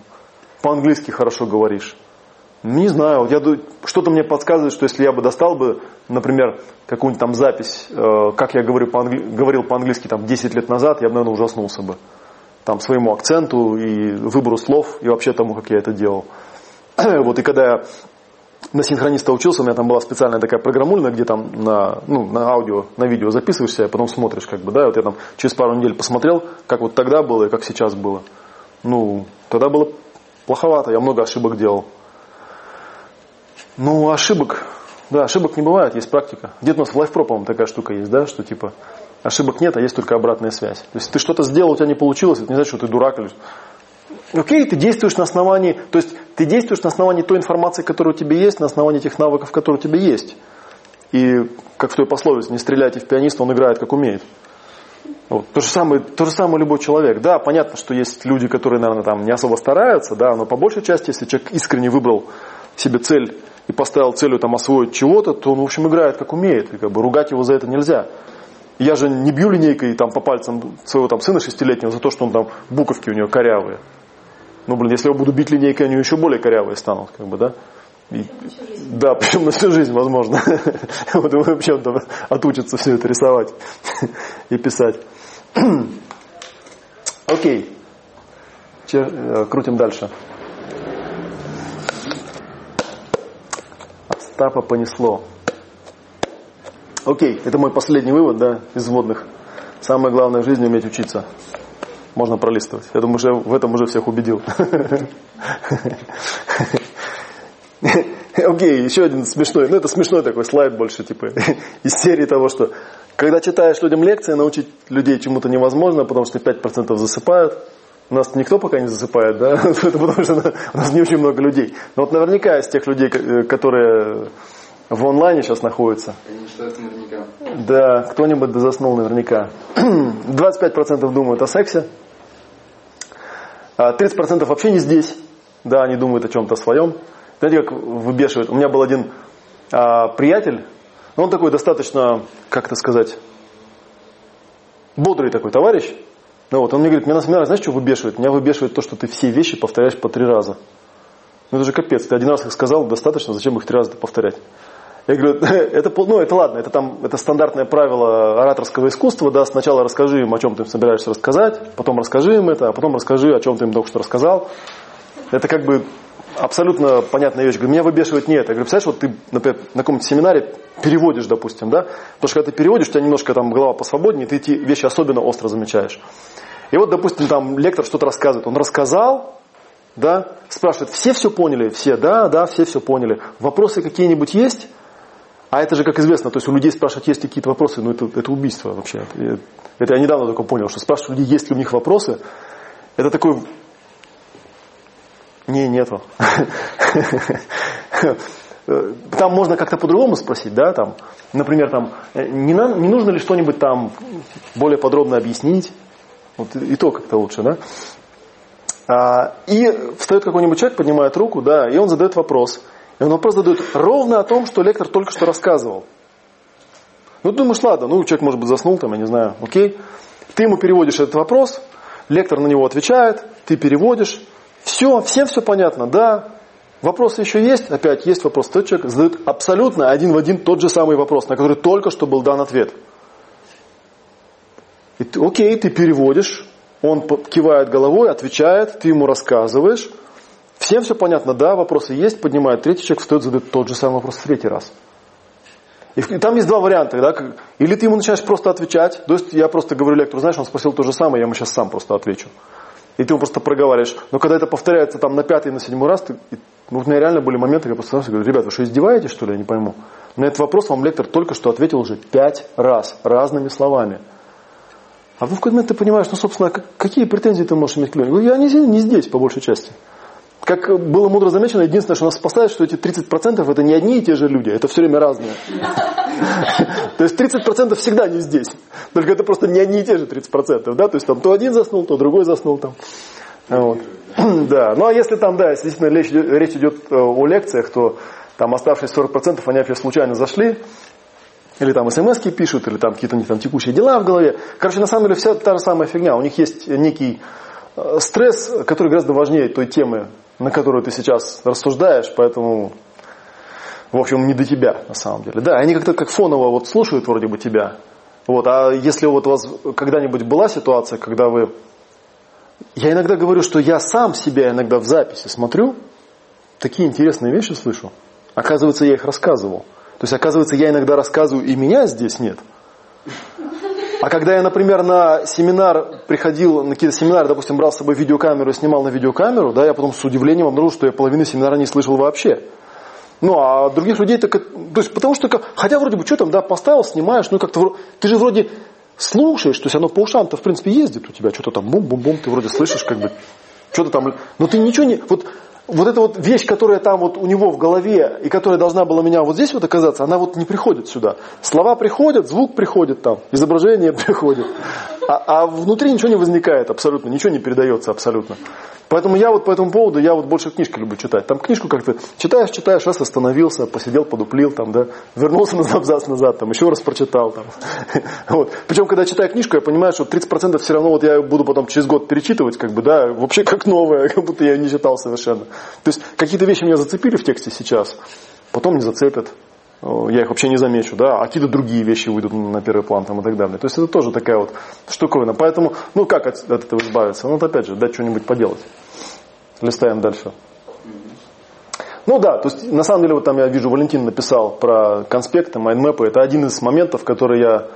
по-английски хорошо говоришь. Не знаю, вот я что-то мне подсказывает, что если я бы достал бы, например, какую-нибудь там запись, э, как я говорю по говорил по-английски там 10 лет назад, я бы, наверное, ужаснулся бы. Там своему акценту и выбору слов и вообще тому, как я это делал. [CLEARS THROAT] вот и когда я на синхрониста учился, у меня там была специальная такая программульная, где там на, ну, на аудио, на видео записываешься, а потом смотришь, как бы, да, вот я там через пару недель посмотрел, как вот тогда было и как сейчас было. Ну, тогда было плоховато, я много ошибок делал. Ну, ошибок, да, ошибок не бывает, есть практика. Где-то у нас в лайфпро, по-моему, такая штука есть, да, что типа ошибок нет, а есть только обратная связь. То есть ты что-то сделал, у тебя не получилось, это не значит, что ты дурак или Окей, ты действуешь на основании, то есть ты действуешь на основании той информации, которая у тебя есть, на основании тех навыков, которые у тебя есть. И как в той пословице, не стреляйте в пианиста, он играет как умеет. Вот. То, же самое, то же самое любой человек. Да, понятно, что есть люди, которые, наверное, там не особо стараются, да, но по большей части, если человек искренне выбрал себе цель и поставил целью там освоить чего-то, то он, в общем, играет как умеет. И как бы ругать его за это нельзя. Я же не бью линейкой там по пальцам своего там сына шестилетнего за то, что он там буковки у него корявые. Ну, блин, если я буду бить линейкой, они еще более корявые станут, как бы, да? И, да, [LAUGHS] причем на всю жизнь, возможно. [LAUGHS] вот и вообще отучатся все это рисовать [LAUGHS] и писать. [CLEARS THROAT] Окей. Э, крутим дальше. Остапа понесло. Окей, это мой последний вывод, да, из вводных. Самое главное в жизни уметь учиться можно пролистывать. Я думаю, что я в этом уже всех убедил. Окей, еще один смешной, ну это смешной такой слайд больше, типа, из серии того, что когда читаешь людям лекции, научить людей чему-то невозможно, потому что 5% засыпают. У нас никто пока не засыпает, да, [LAUGHS] потому что у нас не очень много людей. Но вот наверняка из тех людей, которые в онлайне сейчас находятся. наверняка. Да, кто-нибудь заснул наверняка. [CLEARS THROAT] 25% думают о сексе, 30% а, вообще не здесь. Да, они думают о чем-то своем. Знаете, как выбешивают? У меня был один а, приятель, он такой достаточно, как это сказать, бодрый такой товарищ. Ну вот, он мне говорит, меня семинаре, знаешь, что выбешивает? Меня выбешивает то, что ты все вещи повторяешь по три раза. Ну это же капец, ты один раз их сказал, достаточно, зачем их три раза повторять? Я говорю, [LAUGHS] это, ну, это ладно, это, там, это стандартное правило ораторского искусства, да, сначала расскажи им, о чем ты собираешься рассказать, потом расскажи им это, а потом расскажи, о чем ты им только что рассказал. Это как бы абсолютно понятная вещь. Говорю, меня выбешивает не это. Я говорю, представляешь, вот ты, например, на каком-то семинаре переводишь, допустим, да, потому что когда ты переводишь, у тебя немножко там голова посвободнее, ты эти вещи особенно остро замечаешь. И вот, допустим, там лектор что-то рассказывает, он рассказал, да, спрашивает, все все поняли? Все, да, да, все все поняли. Вопросы какие-нибудь есть? А это же, как известно, то есть у людей спрашивать, есть ли какие-то вопросы, ну это, это убийство вообще. Это я недавно только понял, что спрашивать людей, есть ли у них вопросы, это такой... Не, нету. [LAUGHS] Там можно как-то по-другому спросить, да, там, например, там, не, на, не нужно ли что-нибудь там более подробно объяснить, вот и то как-то лучше, да. А, и встает какой-нибудь человек, поднимает руку, да, и он задает вопрос – и он вопрос задает ровно о том, что лектор только что рассказывал. Ну, думаешь, ладно, ну, человек, может быть, заснул там, я не знаю, окей. Ты ему переводишь этот вопрос, лектор на него отвечает, ты переводишь. Все, всем все понятно, да. Вопросы еще есть, опять есть вопрос. Тот человек задает абсолютно один в один тот же самый вопрос, на который только что был дан ответ. И ты, окей, ты переводишь, он кивает головой, отвечает, ты ему рассказываешь, Всем все понятно, да, вопросы есть, поднимает третий человек, встает, задает тот же самый вопрос в третий раз. И там есть два варианта. Да? Или ты ему начинаешь просто отвечать. То есть я просто говорю лектору, знаешь, он спросил то же самое, я ему сейчас сам просто отвечу. И ты ему просто проговариваешь. Но когда это повторяется там на пятый, на седьмой раз, ты, ну, у меня реально были моменты, я просто говорю, ребят, вы что, издеваетесь, что ли, я не пойму. На этот вопрос вам лектор только что ответил уже пять раз, разными словами. А в какой момент ты понимаешь, ну, собственно, какие претензии ты можешь иметь к людям? Я не, не здесь, по большей части. Как было мудро замечено, единственное, что нас спасает, что эти 30% это не одни и те же люди, это все время разные. [LAUGHS] То есть 30% всегда не здесь. Только это просто не одни и те же 30%. Да? То есть там то один заснул, то другой заснул там. Вот. [CLEARS THROAT] Да. Ну а если там, да, если действительно речь, речь идет э, о лекциях, то там оставшиеся 40% они опять случайно зашли, или там смс пишут, или там какие-то у них там текущие дела в голове. Короче, на самом деле вся та же самая фигня. У них есть некий э, стресс, который гораздо важнее той темы, на которую ты сейчас рассуждаешь, поэтому, в общем, не до тебя на самом деле. Да, они как-то как фоново вот слушают вроде бы тебя. Вот, а если вот у вас когда-нибудь была ситуация, когда вы... Я иногда говорю, что я сам себя иногда в записи смотрю, такие интересные вещи слышу. Оказывается, я их рассказывал. То есть, оказывается, я иногда рассказываю, и меня здесь нет. А когда я, например, на семинар приходил, на какие-то семинары, допустим, брал с собой видеокамеру и снимал на видеокамеру, да, я потом с удивлением обнаружил, что я половину семинара не слышал вообще. Ну, а других людей так, то есть, потому что, хотя вроде бы, что там, да, поставил, снимаешь, ну, как-то, ты же вроде слушаешь, то есть оно по ушам-то, в принципе, ездит у тебя, что-то там бум-бум-бум, ты вроде слышишь, как бы, что-то там, но ты ничего не, вот вот эта вот вещь, которая там вот у него в голове и которая должна была меня вот здесь вот оказаться, она вот не приходит сюда. Слова приходят, звук приходит там, изображение [LAUGHS] приходит. А, а внутри ничего не возникает абсолютно, ничего не передается абсолютно. Поэтому я вот по этому поводу, я вот больше книжки люблю читать. Там книжку как-то читаешь, читаешь, раз остановился, посидел, подуплил, там, да, вернулся [LAUGHS] на абзац назад, там, еще раз прочитал. Там. [LAUGHS] Вот. Причем, когда читаю книжку, я понимаю, что 30% все равно вот я буду потом через год перечитывать, как бы, да, вообще как новое, как будто я не читал совершенно. То есть какие-то вещи меня зацепили в тексте сейчас, потом не зацепят я их вообще не замечу, да, а какие-то другие вещи выйдут на первый план там, и так далее. То есть это тоже такая вот штуковина. Поэтому, ну как от, от этого избавиться? Ну вот опять же, дать что-нибудь поделать. Листаем дальше. Ну да, то есть на самом деле вот там я вижу, Валентин написал про конспекты, майндмэпы. Это один из моментов, который я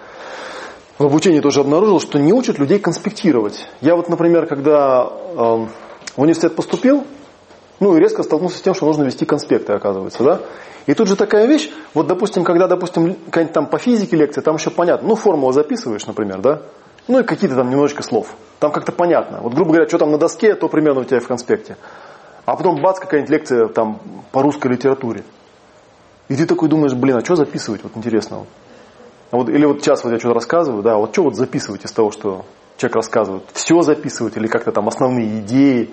в обучении тоже обнаружил, что не учат людей конспектировать. Я вот, например, когда э, в университет поступил, ну и резко столкнулся с тем, что нужно вести конспекты, оказывается, да. И тут же такая вещь, вот, допустим, когда, допустим, какая-нибудь там по физике лекция, там еще понятно, ну, формулу записываешь, например, да, ну и какие-то там немножечко слов. Там как-то понятно. Вот, грубо говоря, что там на доске, то примерно у тебя в конспекте. А потом бац, какая-нибудь лекция там по русской литературе. И ты такой думаешь, блин, а что записывать, вот интересно. А вот, или вот сейчас вот я что-то рассказываю, да, вот что вот записывать из того, что человек рассказывает? Все записывать или как-то там основные идеи,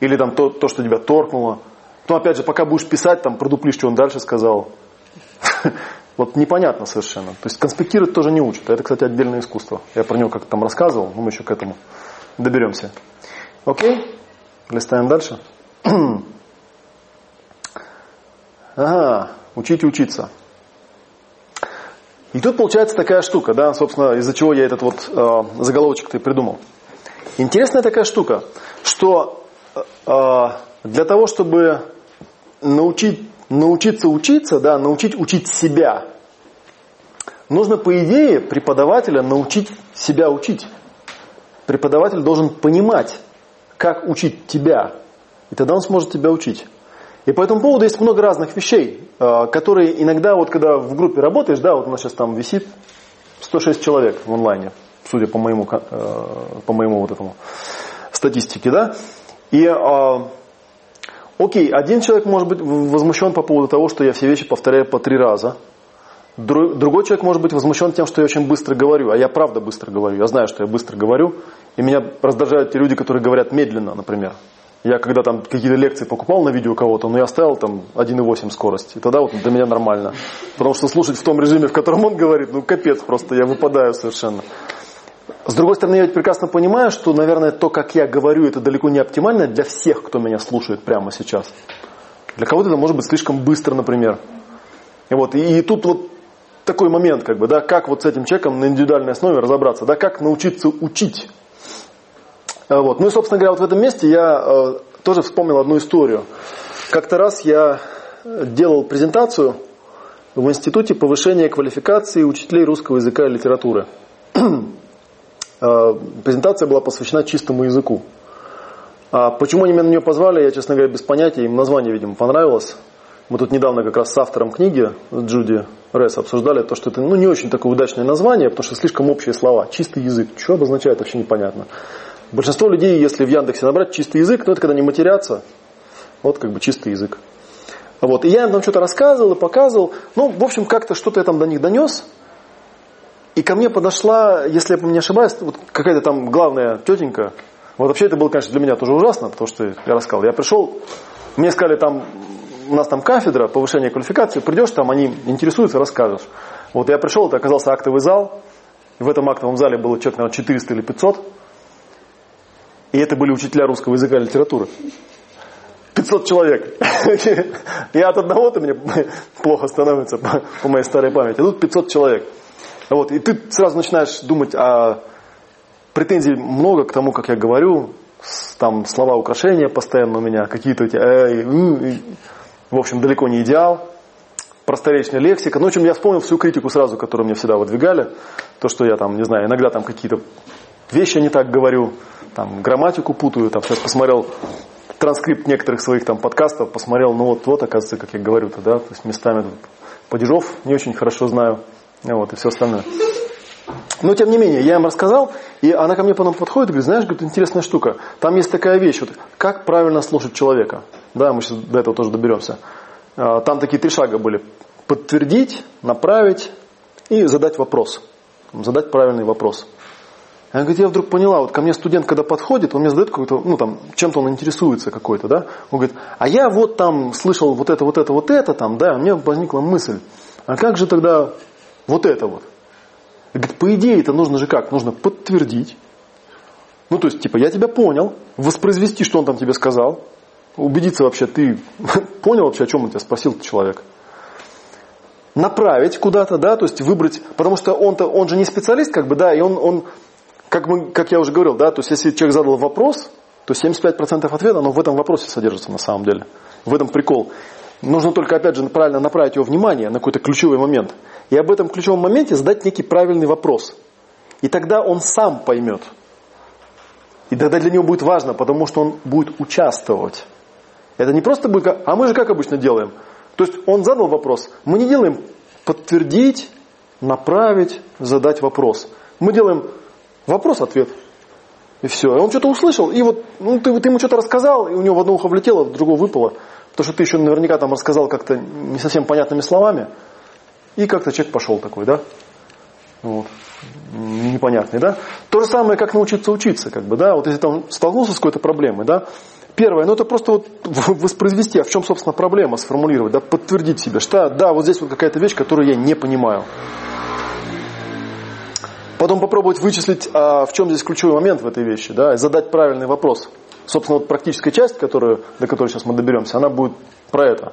или там то, то что тебя торкнуло. Но опять же, пока будешь писать, там продуплишь, что он дальше сказал. [LAUGHS] Вот непонятно совершенно. То есть конспектировать тоже не учат. Это, кстати, отдельное искусство. Я про него как-то там рассказывал, но мы еще к этому доберемся. Окей? Листаем дальше. [CLEARS THROAT] Ага, учить учиться. И тут получается такая штука, да, собственно, из-за чего я этот вот э, заголовочек-то и придумал. Интересная такая штука, что для того, чтобы научить, научиться учиться, да, научить учить себя, нужно, по идее, преподавателя научить себя учить. Преподаватель должен понимать, как учить тебя, и тогда он сможет тебя учить. И по этому поводу есть много разных вещей, э, которые иногда, вот когда в группе работаешь, да, вот у нас сейчас там висит 106 человек в онлайне, судя по моему, э, по моему вот этому статистике, да, и э, Окей, один человек может быть возмущен по поводу того, что я все вещи повторяю по три раза. Другой человек может быть возмущен тем, что я очень быстро говорю, а я правда быстро говорю. Я знаю, что я быстро говорю, и меня раздражают те люди, которые говорят медленно, например. Я когда там какие-то лекции покупал на видео кого-то, но я ставил там 1,8 скорость. И тогда вот для меня нормально. Потому что слушать в том режиме, в котором он говорит, ну капец просто, я выпадаю совершенно. С другой стороны, я ведь прекрасно понимаю, что, наверное, то, как я говорю, это далеко не оптимально для всех, кто меня слушает прямо сейчас. Для кого-то это может быть слишком быстро, например. И, вот, и, и тут вот такой момент, как бы, да, как вот с этим человеком на индивидуальной основе разобраться, да, как научиться учить. А, вот. Ну и, собственно говоря, вот в этом месте я э, тоже вспомнил одну историю. Как-то раз я делал презентацию в Институте повышения квалификации учителей русского языка и литературы. [CLEARS THROAT] Э, презентация была посвящена чистому языку. А почему они меня на нее позвали, я, честно говоря, без понятия. Им название, видимо, понравилось. Мы тут недавно как раз с автором книги, Джуди Ресс, обсуждали то, что это ну, не очень такое удачное название, потому что слишком общие слова. Чистый язык. Что обозначает, вообще непонятно. Большинство людей, если в Яндексе набрать чистый язык, ну это когда не матерятся. Вот как бы чистый язык. Вот. И я им там что-то рассказывал и показывал. Ну, в общем, как-то что-то я там до них донес. И ко мне подошла, если я не ошибаюсь, вот какая-то там главная тетенька. Вот вообще это было, конечно, для меня тоже ужасно, потому что я рассказал. Я пришел, мне сказали там, у нас там кафедра повышения квалификации, придешь там, они интересуются, расскажешь. Вот я пришел, это оказался актовый зал, в этом актовом зале было человек, наверное, 400 или 500, и это были учителя русского языка и литературы. 500 человек. [LAUGHS] Я от одного-то мне [LAUGHS] плохо становится по, моей старой памяти. А тут 500 человек. Вот, и ты сразу начинаешь думать, а претензий много к тому, как я говорю, там слова украшения постоянно у меня, какие-то эти, э, в общем, далеко не идеал, просторечная лексика. Ну, в общем, я вспомнил всю критику сразу, которую мне всегда выдвигали. То, что я там, не знаю, иногда там какие-то вещи не так говорю, там грамматику путаю, там сейчас посмотрел транскрипт некоторых своих там подкастов, посмотрел, ну вот, вот, оказывается, как я говорю-то, да, то есть местами падежов не очень хорошо знаю, вот, и все остальное. Но, тем не менее, я им рассказал, и она ко мне потом подходит и говорит, знаешь, говорит, интересная штука, там есть такая вещь, вот, как правильно слушать человека. Да, мы сейчас до этого тоже доберемся. А, там такие три шага были. Подтвердить, направить и задать вопрос. Задать правильный вопрос. Она говорит, я вдруг поняла, вот ко мне студент, когда подходит, он мне задает какой-то, ну там, чем-то он интересуется какой-то, да, он говорит, а я вот там слышал вот это, вот это, вот это там, да, у меня возникла мысль, а как же тогда вот это вот? Говорит, по идее это нужно же как? Нужно подтвердить. Ну, то есть, типа, я тебя понял, воспроизвести, что он там тебе сказал, убедиться вообще, ты [LAUGHS] понял вообще, о чем он тебя спросил человек. Направить куда-то, да, то есть выбрать, потому что он-то, он же не специалист, как бы, да, и он, он как, мы, как я уже говорил, да, то есть если человек задал вопрос, то 75% ответа, оно в этом вопросе содержится на самом деле. В этом прикол. Нужно только, опять же, правильно направить его внимание на какой-то ключевой момент и об этом ключевом моменте задать некий правильный вопрос. И тогда он сам поймет. И тогда для него будет важно, потому что он будет участвовать. Это не просто будет, а мы же как обычно делаем. То есть он задал вопрос, мы не делаем подтвердить, направить, задать вопрос. Мы делаем вопрос-ответ. И все. И он что-то услышал, и вот ну, ты, ты ему что-то рассказал, и у него в одно ухо влетело, в другое выпало. Потому что ты еще наверняка там рассказал как-то не совсем понятными словами. И как-то человек пошел такой, да? Вот. Непонятный, да? То же самое, как научиться учиться, как бы, да? Вот если там столкнулся с какой-то проблемой, да? Первое, ну это просто вот воспроизвести, а в чем, собственно, проблема, сформулировать, да, подтвердить себе, что да, вот здесь вот какая-то вещь, которую я не понимаю. Потом попробовать вычислить, а в чем здесь ключевой момент в этой вещи, да, и задать правильный вопрос. Собственно, вот практическая часть, которую, до которой сейчас мы доберемся, она будет про это.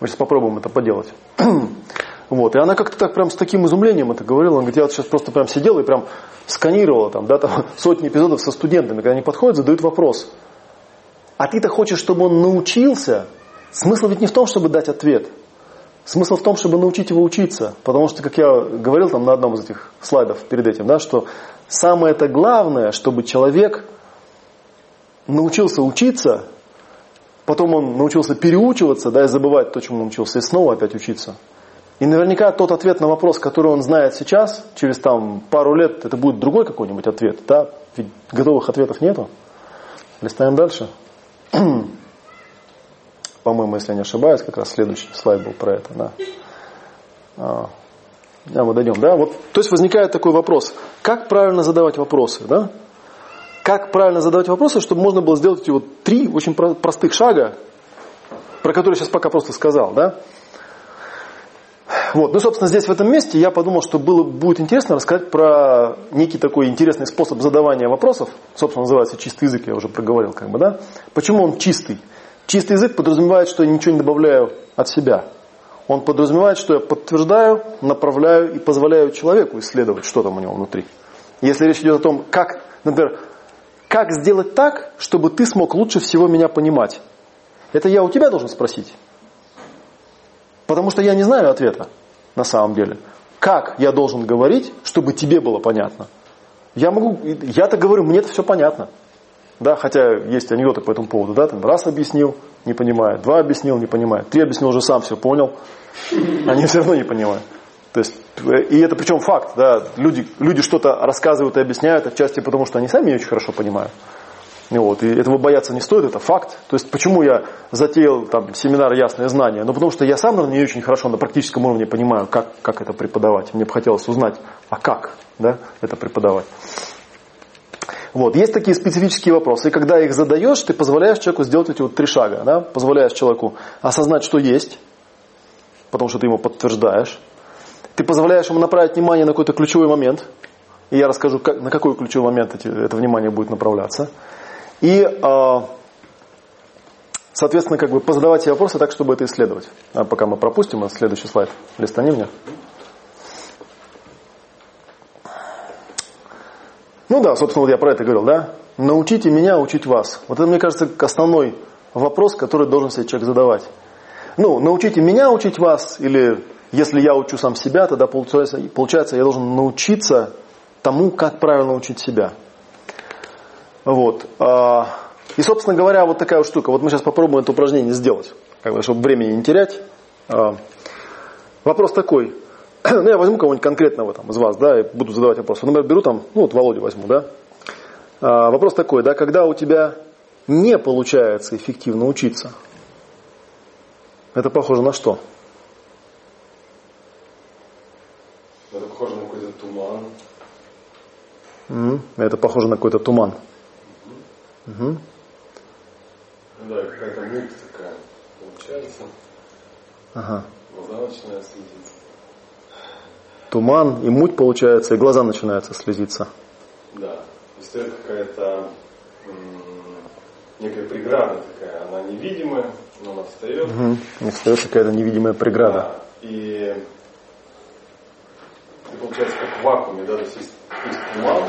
Мы сейчас попробуем это поделать. [CLEARS THROAT] Вот. И она как-то так прям с таким изумлением это говорила. Она говорит, я вот сейчас просто прям сидела и прям сканировала там, да, там [LAUGHS] сотни эпизодов со студентами, когда они подходят, задают вопрос. А ты-то хочешь, чтобы он научился? Смысл ведь не в том, чтобы дать ответ. Смысл в том, чтобы научить его учиться. Потому что, как я говорил там на одном из этих слайдов перед этим, да, что самое это главное, чтобы человек научился учиться, потом он научился переучиваться, да, и забывать то, чему он учился, и снова опять учиться. И наверняка тот ответ на вопрос, который он знает сейчас, через там пару лет, это будет другой какой-нибудь ответ. Да? Ведь готовых ответов нету. Листаем дальше. [CLEARS THROAT] По-моему, если я не ошибаюсь, как раз следующий слайд был про это. Да. А, да, мы дойдем. Да? Вот, то есть возникает такой вопрос. Как правильно задавать вопросы? Да? Как правильно задавать вопросы, чтобы можно было сделать эти вот три очень простых шага, про которые сейчас пока просто сказал. Да? Вот. Ну, собственно, здесь в этом месте я подумал, что было, будет интересно рассказать про некий такой интересный способ задавания вопросов. Собственно, называется чистый язык, я уже проговорил, как бы, да? Почему он чистый? Чистый язык подразумевает, что я ничего не добавляю от себя. Он подразумевает, что я подтверждаю, направляю и позволяю человеку исследовать, что там у него внутри. Если речь идет о том, как, например, как сделать так, чтобы ты смог лучше всего меня понимать. Это я у тебя должен спросить. Потому что я не знаю ответа. на самом деле. Как я должен говорить, чтобы тебе было понятно? Я могу, я-то говорю, мне это все понятно. Да, хотя есть анекдоты по этому поводу. Да, там раз объяснил, не понимает, два объяснил, не понимает, три объяснил, уже сам все понял, они все равно не понимают. То есть, и это причем факт, да, люди, люди что-то рассказывают и объясняют отчасти потому, что они сами не очень хорошо понимают. Вот, и этого бояться не стоит, это факт. То есть, почему я затеял там, семинар «Ясное знание»? Ну, потому что я сам, наверное, не очень хорошо на практическом уровне понимаю, как, как это преподавать. Мне бы хотелось узнать, а как да, это преподавать. Вот. Есть такие специфические вопросы. И когда их задаешь, ты позволяешь человеку сделать эти вот три шага. Да? Позволяешь человеку осознать, что есть, потому что ты ему подтверждаешь. Ты позволяешь ему направить внимание на какой-то ключевой момент. И я расскажу, как, на какой ключевой момент эти, это внимание будет направляться. И, э, соответственно, как бы позадавать себе вопросы так, чтобы это исследовать. А пока мы пропустим, следующий слайд. Листани мне. Ну да, собственно, вот я про это говорил, да? Научите меня учить вас. Вот это, мне кажется, основной вопрос, который должен себе человек задавать. Ну, научите меня учить вас, или если я учу сам себя, тогда получается, получается я должен научиться тому, как правильно учить себя. Вот. А, и, собственно говоря, вот такая вот штука. Вот мы сейчас попробуем это упражнение сделать, как бы, чтобы времени не терять. А, вопрос такой. [CLEARS THROAT] ну, я возьму кого-нибудь конкретного там, из вас, да, и буду задавать вопросы. Например, беру там, ну, вот Володю возьму, да. А, вопрос такой, да, когда у тебя не получается эффективно учиться, это похоже на что? Это похоже на какой-то туман. Mm-hmm. Это похоже на какой-то туман. Угу. Угу. Да, какая-то муть такая получается. Ага. Глаза начинают следить туман и муть получается, и глаза начинаются слезиться. Да, то есть это какая-то некая преграда такая, она невидимая, но она встает. Угу. встает какая-то невидимая преграда. Да, и, и получается как в вакууме, да, то есть есть, есть туман,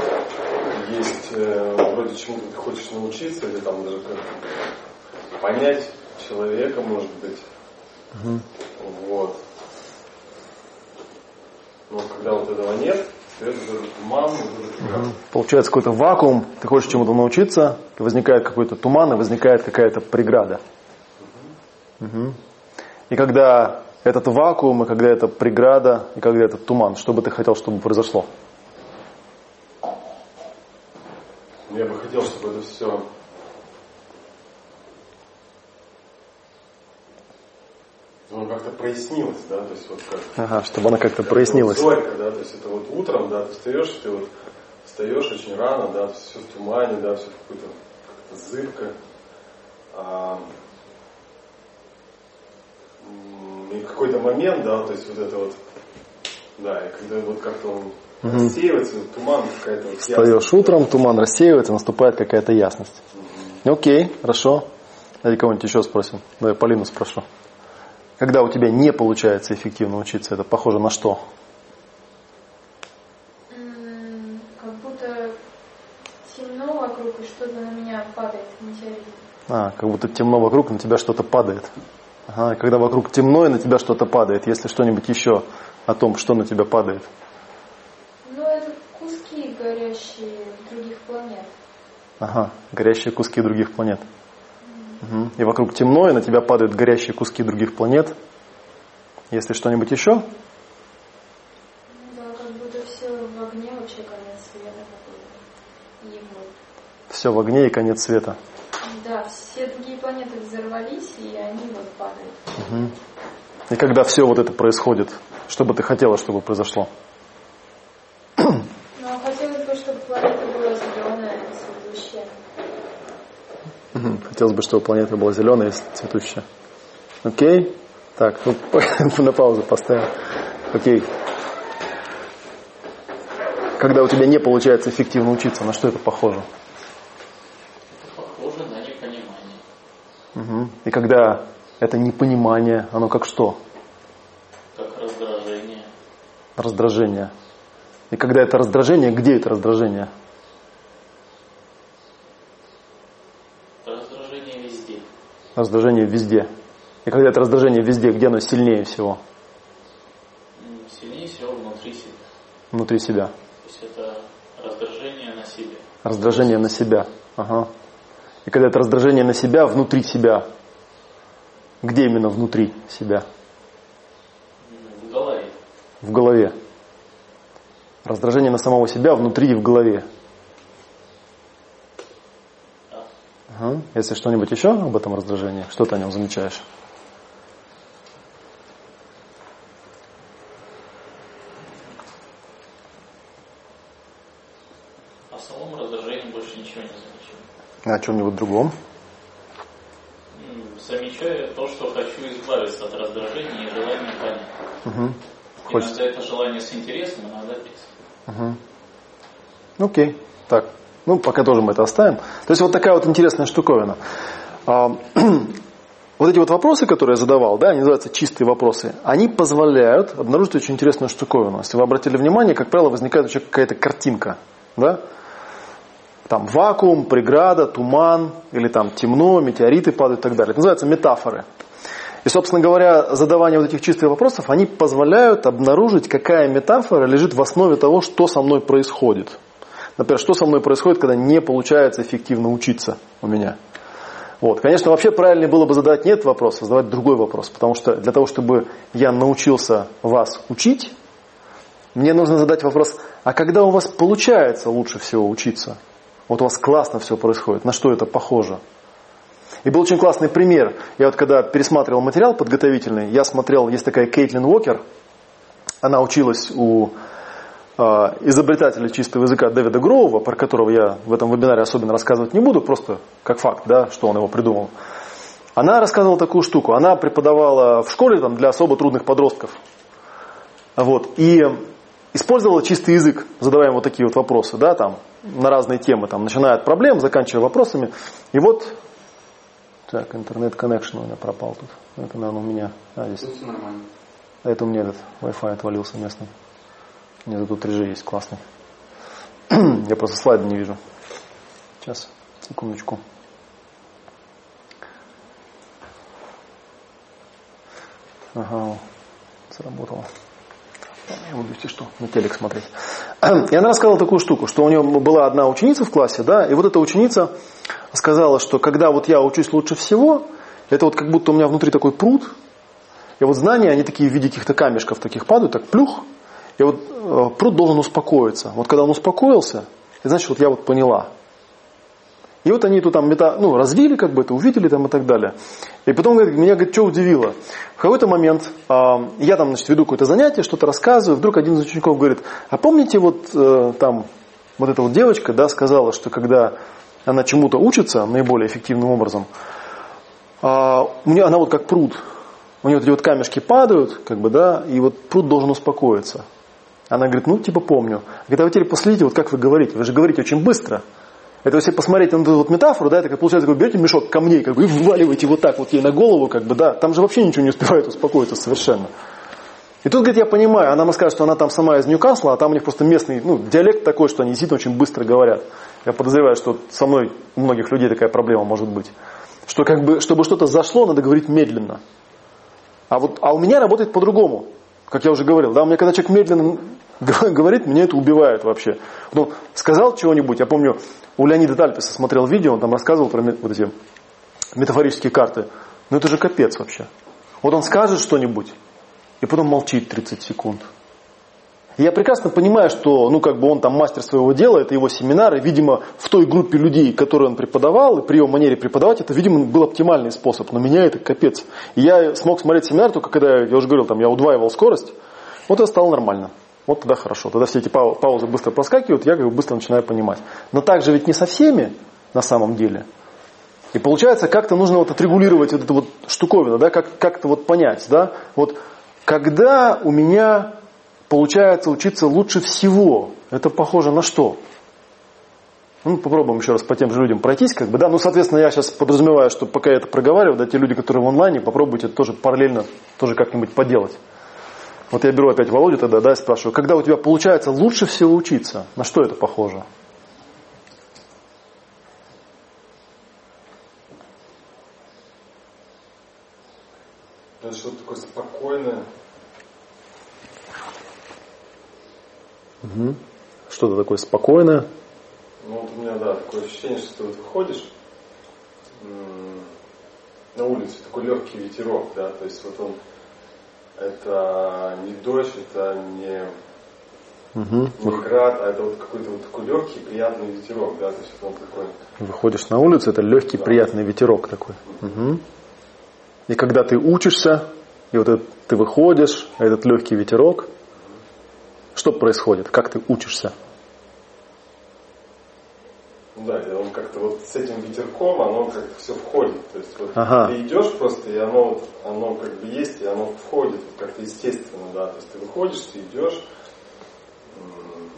есть э, вроде чему-то ты хочешь научиться, или там даже как понять человека, может быть. Угу. Вот. Но когда вот этого нет, то это туман, угу. Получается какой-то вакуум, ты хочешь чему-то научиться, возникает какой-то туман, и возникает какая-то преграда. Угу. И когда этот вакуум, и когда это преграда, и когда этот туман, что бы ты хотел, чтобы произошло? Я бы хотел, чтобы это все ну, как-то прояснилось, да, то есть вот как... Ага, чтобы она как-то прояснилась. Вот зорька, да, то есть это вот утром, да, ты встаешь, ты вот встаешь очень рано, да, все в тумане, да, все какое-то как зыбко. А, и какой-то момент, да, то есть вот это вот, да, и когда вот как-то он угу. рассеивается, туман какая-то вот Встаешь ясность, утром, туман рассеивается, наступает какая-то ясность. Угу. Окей, хорошо. Давайте кого-нибудь еще спросим. Давай Полину спрошу. Когда у тебя не получается эффективно учиться, это похоже на что? Как будто темно вокруг и что-то на меня падает, метеорит. А, как будто темно вокруг, на тебя что-то падает. Ага, когда вокруг темно и на тебя что-то падает, если что-нибудь еще о том, что на тебя падает. Ну, это куски горящие других планет. Ага, горящие куски других планет. Угу. И вокруг темно, и на тебя падают горящие куски других планет. Если что-нибудь еще? Да, как будто все в огне вообще конец света какой-то. вот. Все в огне и конец света. Да, все другие планеты взорвались, и они вот падают. Угу. И когда все вот это происходит, что бы ты хотела, чтобы произошло? Ну, а хотелось бы, чтобы планета была зеленая, цветущая. Хотелось бы, чтобы планета была зеленая и цветущая. Окей? Так, ну, [LAUGHS] на паузу поставим. Окей. Когда у тебя не получается эффективно учиться, на что это? Похоже на непонимание. Угу. И когда это непонимание, оно как что? Как раздражение. Раздражение. И когда это раздражение, где это раздражение? Раздражение везде. И когда это раздражение везде, где оно сильнее всего? сильнее всего внутри себя. Внутри себя. То есть это раздражение на себе. Раздражение на себя. Ага. И когда это раздражение на себя, внутри себя. Где именно внутри себя? В голове. В голове. Раздражение на самого себя внутри и в голове. Да. Ага. Если что-нибудь еще об этом раздражении, что ты о нем замечаешь? О самом раздражении больше ничего не замечаю. А о чем-нибудь другом? М, Замечаю то, что хочу избавиться от раздражения и желания понять. Угу. Хочется. Иногда это желание с интересом, иногда без. Угу. Окей. Так. Ну, пока тоже мы это оставим. То есть вот такая вот интересная штуковина. А, [CLEARS THROAT] вот эти вот вопросы, которые я задавал, да, они называются чистые вопросы, они позволяют обнаружить очень интересную штуковину. Если вы обратили внимание, как правило, возникает вообще какая-то картинка, да? Там вакуум, преграда, туман, или там темно, метеориты падают и так далее. Это называется метафоры. И, собственно говоря, задавание вот этих чистых вопросов, они позволяют обнаружить, какая метафора лежит в основе того, что со мной происходит. Например, что со мной происходит, когда не получается эффективно учиться у меня. Вот. Конечно, вообще правильнее было бы задавать нет вопроса, задавать другой вопрос. Потому что для того, чтобы я научился вас учить, мне нужно задать вопрос, а когда у вас получается лучше всего учиться? Вот у вас классно все происходит, на что это похоже? И был очень классный пример. Я вот когда пересматривал материал подготовительный, я смотрел, есть такая Кейтлин Уокер, она училась у э, изобретателя чистого языка Дэвида Гроува, про которого я в этом вебинаре особенно рассказывать не буду, просто как факт, да, что он его придумал. Она рассказывала такую штуку. Она преподавала в школе там, для особо трудных подростков. Вот. И использовала чистый язык, задавая им вот такие вот вопросы, да, там, на разные темы, там, начиная от проблем, заканчивая вопросами. И вот, так, интернет-коннекшн у меня пропал тут. Это, наверное, у меня. А, здесь. Все нормально. А это у меня этот Wi-Fi отвалился местный. У меня тут 3G есть классный. [CLEARS THROAT] Я просто слайды не вижу. Сейчас, секундочку. Ага, сработало. Я буду, если что, на телек смотреть. [CLEARS THROAT] И она рассказала такую штуку, что у нее была одна ученица в классе, да, и вот эта ученица сказала, что когда вот я учусь лучше всего, это вот как будто у меня внутри такой пруд, и вот знания, они такие в виде каких-то камешков таких падают, так плюх, и вот э, пруд должен успокоиться. Вот когда он успокоился, это значит, вот я вот поняла. И вот они тут там мета, ну, развили, как бы это увидели там и так далее. И потом говорит, меня говорит, что удивило. В какой-то момент э, я там, значит, веду какое-то занятие, что-то рассказываю, вдруг один из учеников говорит, а помните вот э, там вот эта вот девочка, да, сказала, что когда она чему-то учится наиболее эффективным образом, э, у нее она вот как пруд, у нее вот эти вот камешки падают, как бы, да, и вот пруд должен успокоиться. Она говорит, ну, типа помню. Говорит, а вы теперь последите, вот как вы говорите, вы же говорите очень быстро. Это если посмотреть на эту вот метафору, да, это как получается, как берете мешок камней, как бы, и вваливаете вот так вот ей на голову, как бы, да, там же вообще ничего не успевает успокоиться совершенно. И тут, говорит, я понимаю, она нам скажет, что она там сама из Ньюкасла, а там у них просто местный, ну, диалект такой, что они действительно очень быстро говорят. Я подозреваю, что со мной у многих людей такая проблема может быть. Что как бы, чтобы что-то зашло, надо говорить медленно. А вот, а у меня работает по-другому, как я уже говорил. Да, у меня когда человек медленно [LAUGHS] говорит, меня это убивает вообще. Вот он сказал чего-нибудь, я помню, у Леонида Тальписа смотрел видео, он там рассказывал про вот эти метафорические карты. Ну это же капец вообще. Вот он скажет что-нибудь, и потом молчит 30 секунд. И я прекрасно понимаю, что ну, как бы он там мастер своего дела, это его семинары. Видимо, в той группе людей, которые он преподавал, и при его манере преподавать, это, видимо, был оптимальный способ. Но меня это капец. И я смог смотреть семинар только когда, я уже говорил, там, я удваивал скорость. Вот это стало нормально. Вот тогда хорошо. Тогда все эти пау- паузы быстро проскакивают, я как бы быстро начинаю понимать. Но так же ведь не со всеми на самом деле. И получается, как-то нужно вот отрегулировать вот эту вот штуковину, да, как, как-то вот понять, да, вот когда у меня получается учиться лучше всего, это похоже на что? Ну, попробуем еще раз по тем же людям пройтись, как бы, да, ну, соответственно, я сейчас подразумеваю, что пока я это проговариваю, да, те люди, которые в онлайне, попробуйте тоже параллельно тоже как-нибудь поделать. Вот я беру опять Володю тогда, да, и спрашиваю, когда у тебя получается лучше всего учиться, на что это похоже? Это что-то такое спокойное. Угу. Что-то такое спокойное. Ну вот у меня, да, такое ощущение, что ты вот выходишь на улицу, такой легкий ветерок, да, то есть вот он, это не дождь, это не, угу. не град, а это вот какой-то вот такой легкий, приятный ветерок, да, то есть он такой. Выходишь на улицу, это легкий, да. приятный ветерок такой. Угу. И когда ты учишься, и вот этот, ты выходишь, а этот легкий ветерок, что происходит? Как ты учишься? Да, и он как-то вот с этим ветерком, оно как-то все входит. То есть вот ага. ты идешь просто, и оно, вот, оно как бы есть, и оно входит вот как-то естественно, да. То есть ты выходишь, ты идешь,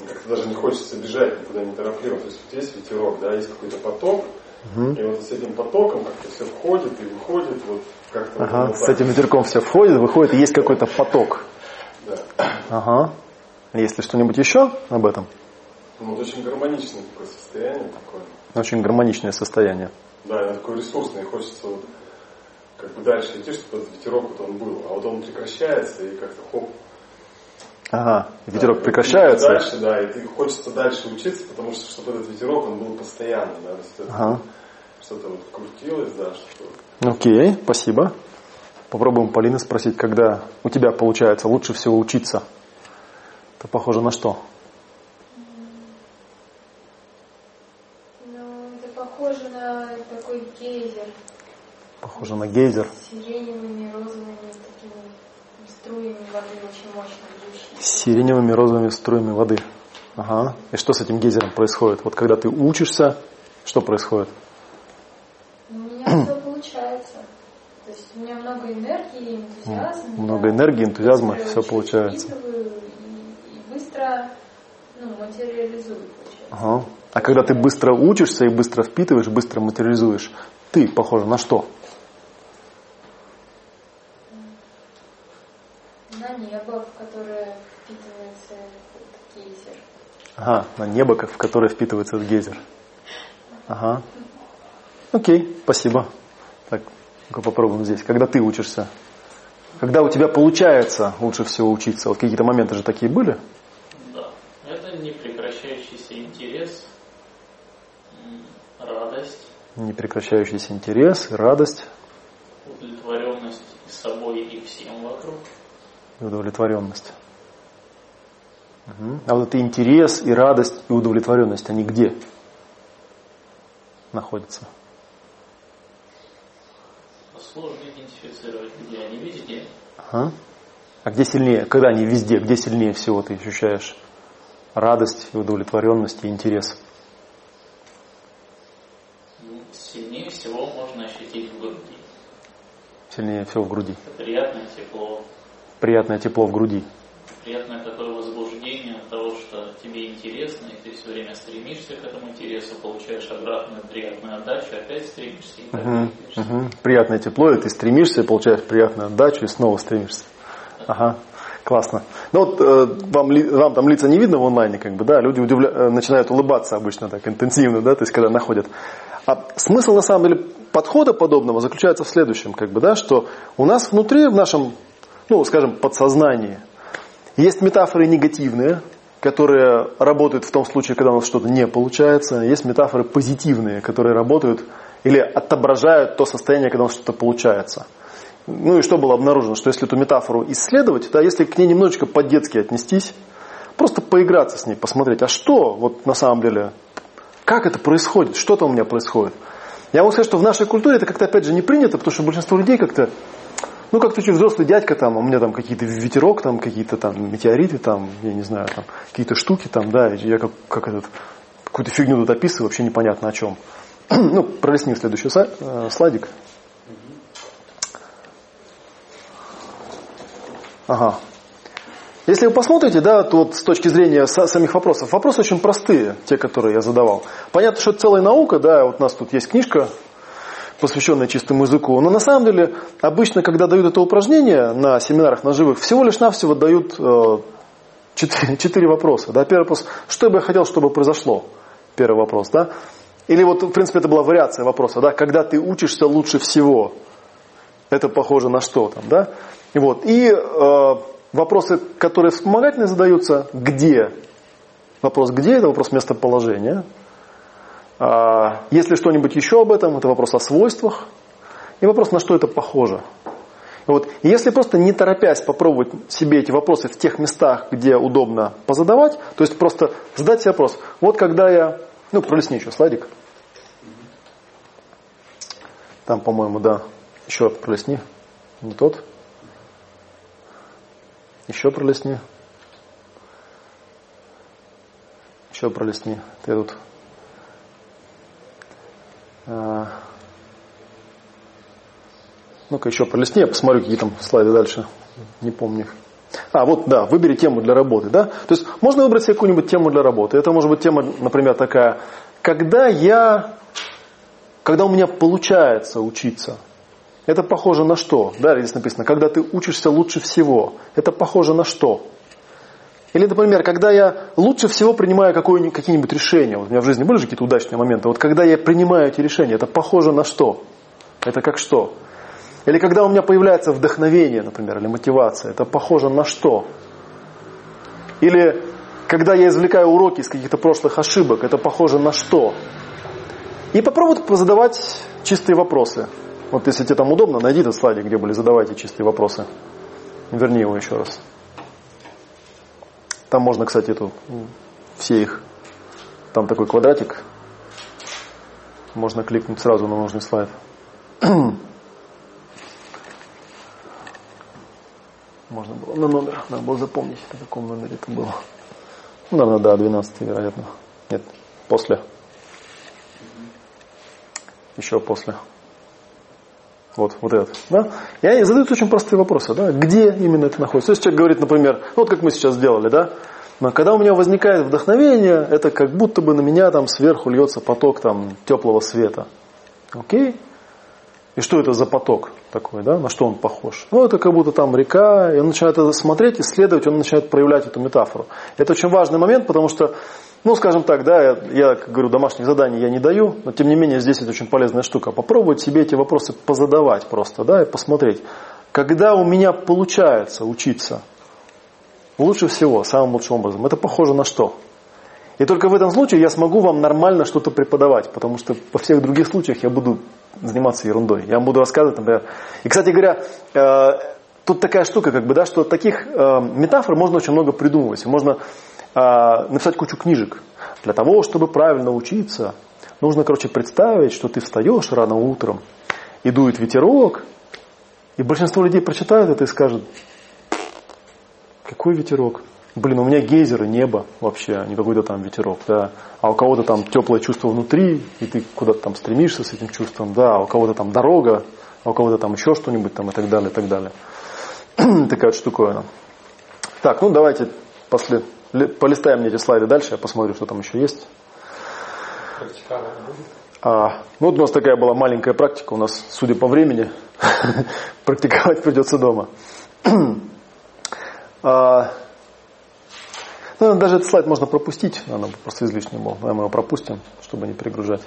как-то даже не хочется бежать никуда не торопливо. То есть вот есть ветерок, да, есть какой-то поток, угу. и вот с этим потоком как-то все входит и выходит, вот как-то ага, вот с этим ветерком все входит, выходит, и есть какой-то поток. Да. Ага. Есть ли что-нибудь еще об этом? Ну, вот очень гармоничное такое состояние. Такое. Очень гармоничное состояние. Да, такое ресурсное, хочется вот как бы дальше идти, чтобы этот ветерок вот он был. А вот он прекращается и как-то хоп. Ага, ветерок да, прекращается. Дальше, да, и ты хочется дальше учиться, потому что чтобы этот ветерок он был постоянный, да, то есть ага. что-то вот крутилось, да, что-то. Окей, спасибо. Попробуем Полины спросить, когда у тебя получается лучше всего учиться. Это похоже на что? Похоже на гейзер. Сиреневыми, розовыми такими струями воды очень мощно бьющими. Сиреневыми, розовыми струями воды. Ага. И что с этим гейзером происходит? Вот когда ты учишься, что происходит? У меня все [CLEARS THROAT] получается. То есть у меня много энергии, энтузиазма. Много энергии, энтузиазма, все получается. И, и быстро ну, материализую. Ага. А когда ты быстро учишься и быстро впитываешь, быстро материализуешь, ты похоже на что? Ага, на небо, в которое впитывается этот гейзер. Ага. Окей, спасибо. Так, попробуем здесь. Когда ты учишься? Когда у тебя получается лучше всего учиться? Вот какие-то моменты же такие были? Да. Это непрекращающийся интерес, радость. Непрекращающийся интерес, радость. Удовлетворенность собой и всем вокруг. Удовлетворенность. А вот это интерес и радость и удовлетворенность, они где находятся? Сложно идентифицировать, где они везде. Ага. А где сильнее? Когда они везде? Где сильнее всего ты ощущаешь радость и удовлетворенность и интерес? Ну, сильнее всего можно ощутить в груди. Сильнее всего в груди. приятное тепло. Приятное тепло в груди приятное такое возбуждение от того, что тебе интересно, и ты все время стремишься к этому интересу, получаешь обратную приятную отдачу, опять стремишься и угу, угу. Приятное тепло, и ты стремишься, получаешь приятную отдачу, и снова стремишься. Ага. Классно. Ну вот э, вам, вам там лица не видно в онлайне, как бы, да, люди удивля... Э, начинают улыбаться обычно так интенсивно, да, то есть когда находят. А смысл на самом деле подхода подобного заключается в следующем, как бы, да, что у нас внутри, в нашем, ну, скажем, подсознании, есть метафоры негативные, которые работают в том случае, когда у нас что-то не получается. Есть метафоры позитивные, которые работают или отображают то состояние, когда у нас что-то получается. Ну и что было обнаружено, что если эту метафору исследовать, да, если к ней немножечко по-детски отнестись, просто поиграться с ней, посмотреть, а что вот на самом деле, как это происходит, что-то у меня происходит. Я могу сказать, что в нашей культуре это как-то опять же не принято, потому что большинство людей как-то ну, как-то очень взрослый дядька там, у меня там какие-то ветерок, там какие-то там метеориты, там, я не знаю, там какие-то штуки там, да, я как, как этот, какую-то фигню тут описываю, вообще непонятно о чем. [CLEARS THROAT] ну, пролистни следующий э, слайдик. Ага. Если вы посмотрите, да, то вот с точки зрения самих вопросов, вопросы очень простые, те, которые я задавал. Понятно, что это целая наука, да, вот у нас тут есть книжка посвященное чистому языку. Но на самом деле, обычно, когда дают это упражнение на семинарах на живых, всего лишь навсего дают э, четыре, [LAUGHS] четыре вопроса. Да? Первый вопрос, что бы я хотел, чтобы произошло? Первый вопрос, да? Или вот, в принципе, это была вариация вопроса, да? Когда ты учишься лучше всего? Это похоже на что там, да? И вот. И э, вопросы, которые вспомогательные задаются, где Вопрос где, это вопрос местоположения. А, если что-нибудь еще об этом, это вопрос о свойствах. И вопрос, на что это похоже. Вот. И если просто не торопясь попробовать себе эти вопросы в тех местах, где удобно позадавать, то есть просто задать себе вопрос. Вот когда я... Ну, пролистни еще слайдик. Там, по-моему, да. Еще пролистни. Не тот. Еще пролистни. Еще пролистни. Ты тут. А... Ну-ка еще пролистни, я посмотрю, какие там слайды дальше. Не помню. А, вот, да, выбери тему для работы, да? То есть можно выбрать себе какую-нибудь тему для работы. Это может быть тема, например, такая, когда я, когда у меня получается учиться. Это похоже на что? Да, здесь написано, когда ты учишься лучше всего. Это похоже на что? Или, например, когда я лучше всего принимаю какие-нибудь решения. Вот у меня в жизни были же какие-то удачные моменты. Вот когда я принимаю эти решения, это похоже на что? Это как что? Или когда у меня появляется вдохновение, например, или мотивация, это похоже на что? Или когда я извлекаю уроки из каких-то прошлых ошибок, это похоже на что? И попробуйте позадавать чистые вопросы. Вот если тебе там удобно, найди этот слайдик, где были задавайте чистые вопросы. Верни его еще раз. Там можно, кстати, эту, все их. Там такой квадратик. Можно кликнуть сразу на нужный слайд. [CLEARS THROAT] Можно было на номер, надо было запомнить, на каком номере это было. Ну, наверное, да, 12, вероятно. Нет, после. Еще после. Вот, вот этот. Да? И они задают очень простые вопросы. Да? Где именно это находится? То есть человек говорит, например, ну, вот как мы сейчас сделали, да? Но когда у меня возникает вдохновение, это как будто бы на меня там сверху льется поток там теплого света. Окей? И что это за поток такой, да? На что он похож? Ну, это как будто там река, и он начинает это смотреть, исследовать, он начинает проявлять эту метафору. Это очень важный момент, потому что, ну, скажем так, да, я, я говорю, домашних заданий я не даю, но тем не менее здесь это очень полезная штука. Попробовать себе эти вопросы позадавать просто, да, и посмотреть. Когда у меня получается учиться, лучше всего, самым лучшим образом, это похоже на что? И только в этом случае я смогу вам нормально что-то преподавать, потому что во всех других случаях я буду заниматься ерундой. Я вам буду рассказывать, например. И, кстати говоря, э, тут такая штука, как бы, да, что таких э, метафор можно очень много придумывать. Можно написать кучу книжек. Для того, чтобы правильно учиться, нужно, короче, представить, что ты встаешь рано утром, и дует ветерок, и большинство людей прочитают это и скажут, какой ветерок? Блин, у меня гейзеры, небо вообще, а не какой-то там ветерок, да. А у кого-то там теплое чувство внутри, и ты куда-то там стремишься с этим чувством, да. А у кого-то там дорога, а у кого-то там еще что-нибудь там и так далее, и так далее. [CLEARS THROAT] Такая вот штуковина. Так, ну давайте после, полистаем мне эти слайды дальше, я посмотрю, что там еще есть. А, ну вот у нас такая была маленькая практика, у нас, судя по времени, [LAUGHS] практиковать придется дома. [CLEARS THROAT] а, ну, даже этот слайд можно пропустить, она просто излишне был. Мы его пропустим, чтобы не перегружать.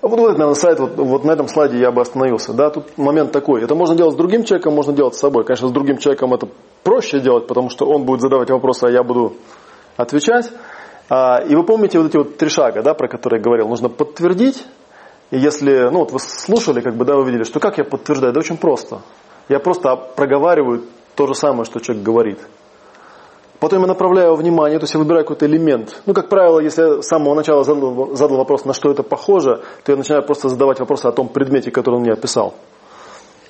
Вот, вот наверное, слайд, вот, вот на этом слайде я бы остановился. Да, тут момент такой. Это можно делать с другим человеком, можно делать с собой. Конечно, с другим человеком это проще делать, потому что он будет задавать вопросы, а я буду отвечать. А, и вы помните вот эти вот три шага, да, про которые я говорил. Нужно подтвердить. И если, ну вот вы слушали, как бы, да, вы видели, что как я подтверждаю? Да очень просто. Я просто проговариваю то же самое, что человек говорит. Потом я направляю внимание, то есть я выбираю какой-то элемент. Ну, как правило, если я с самого начала задал, задал вопрос, на что это похоже, то я начинаю просто задавать вопросы о том предмете, который он мне описал.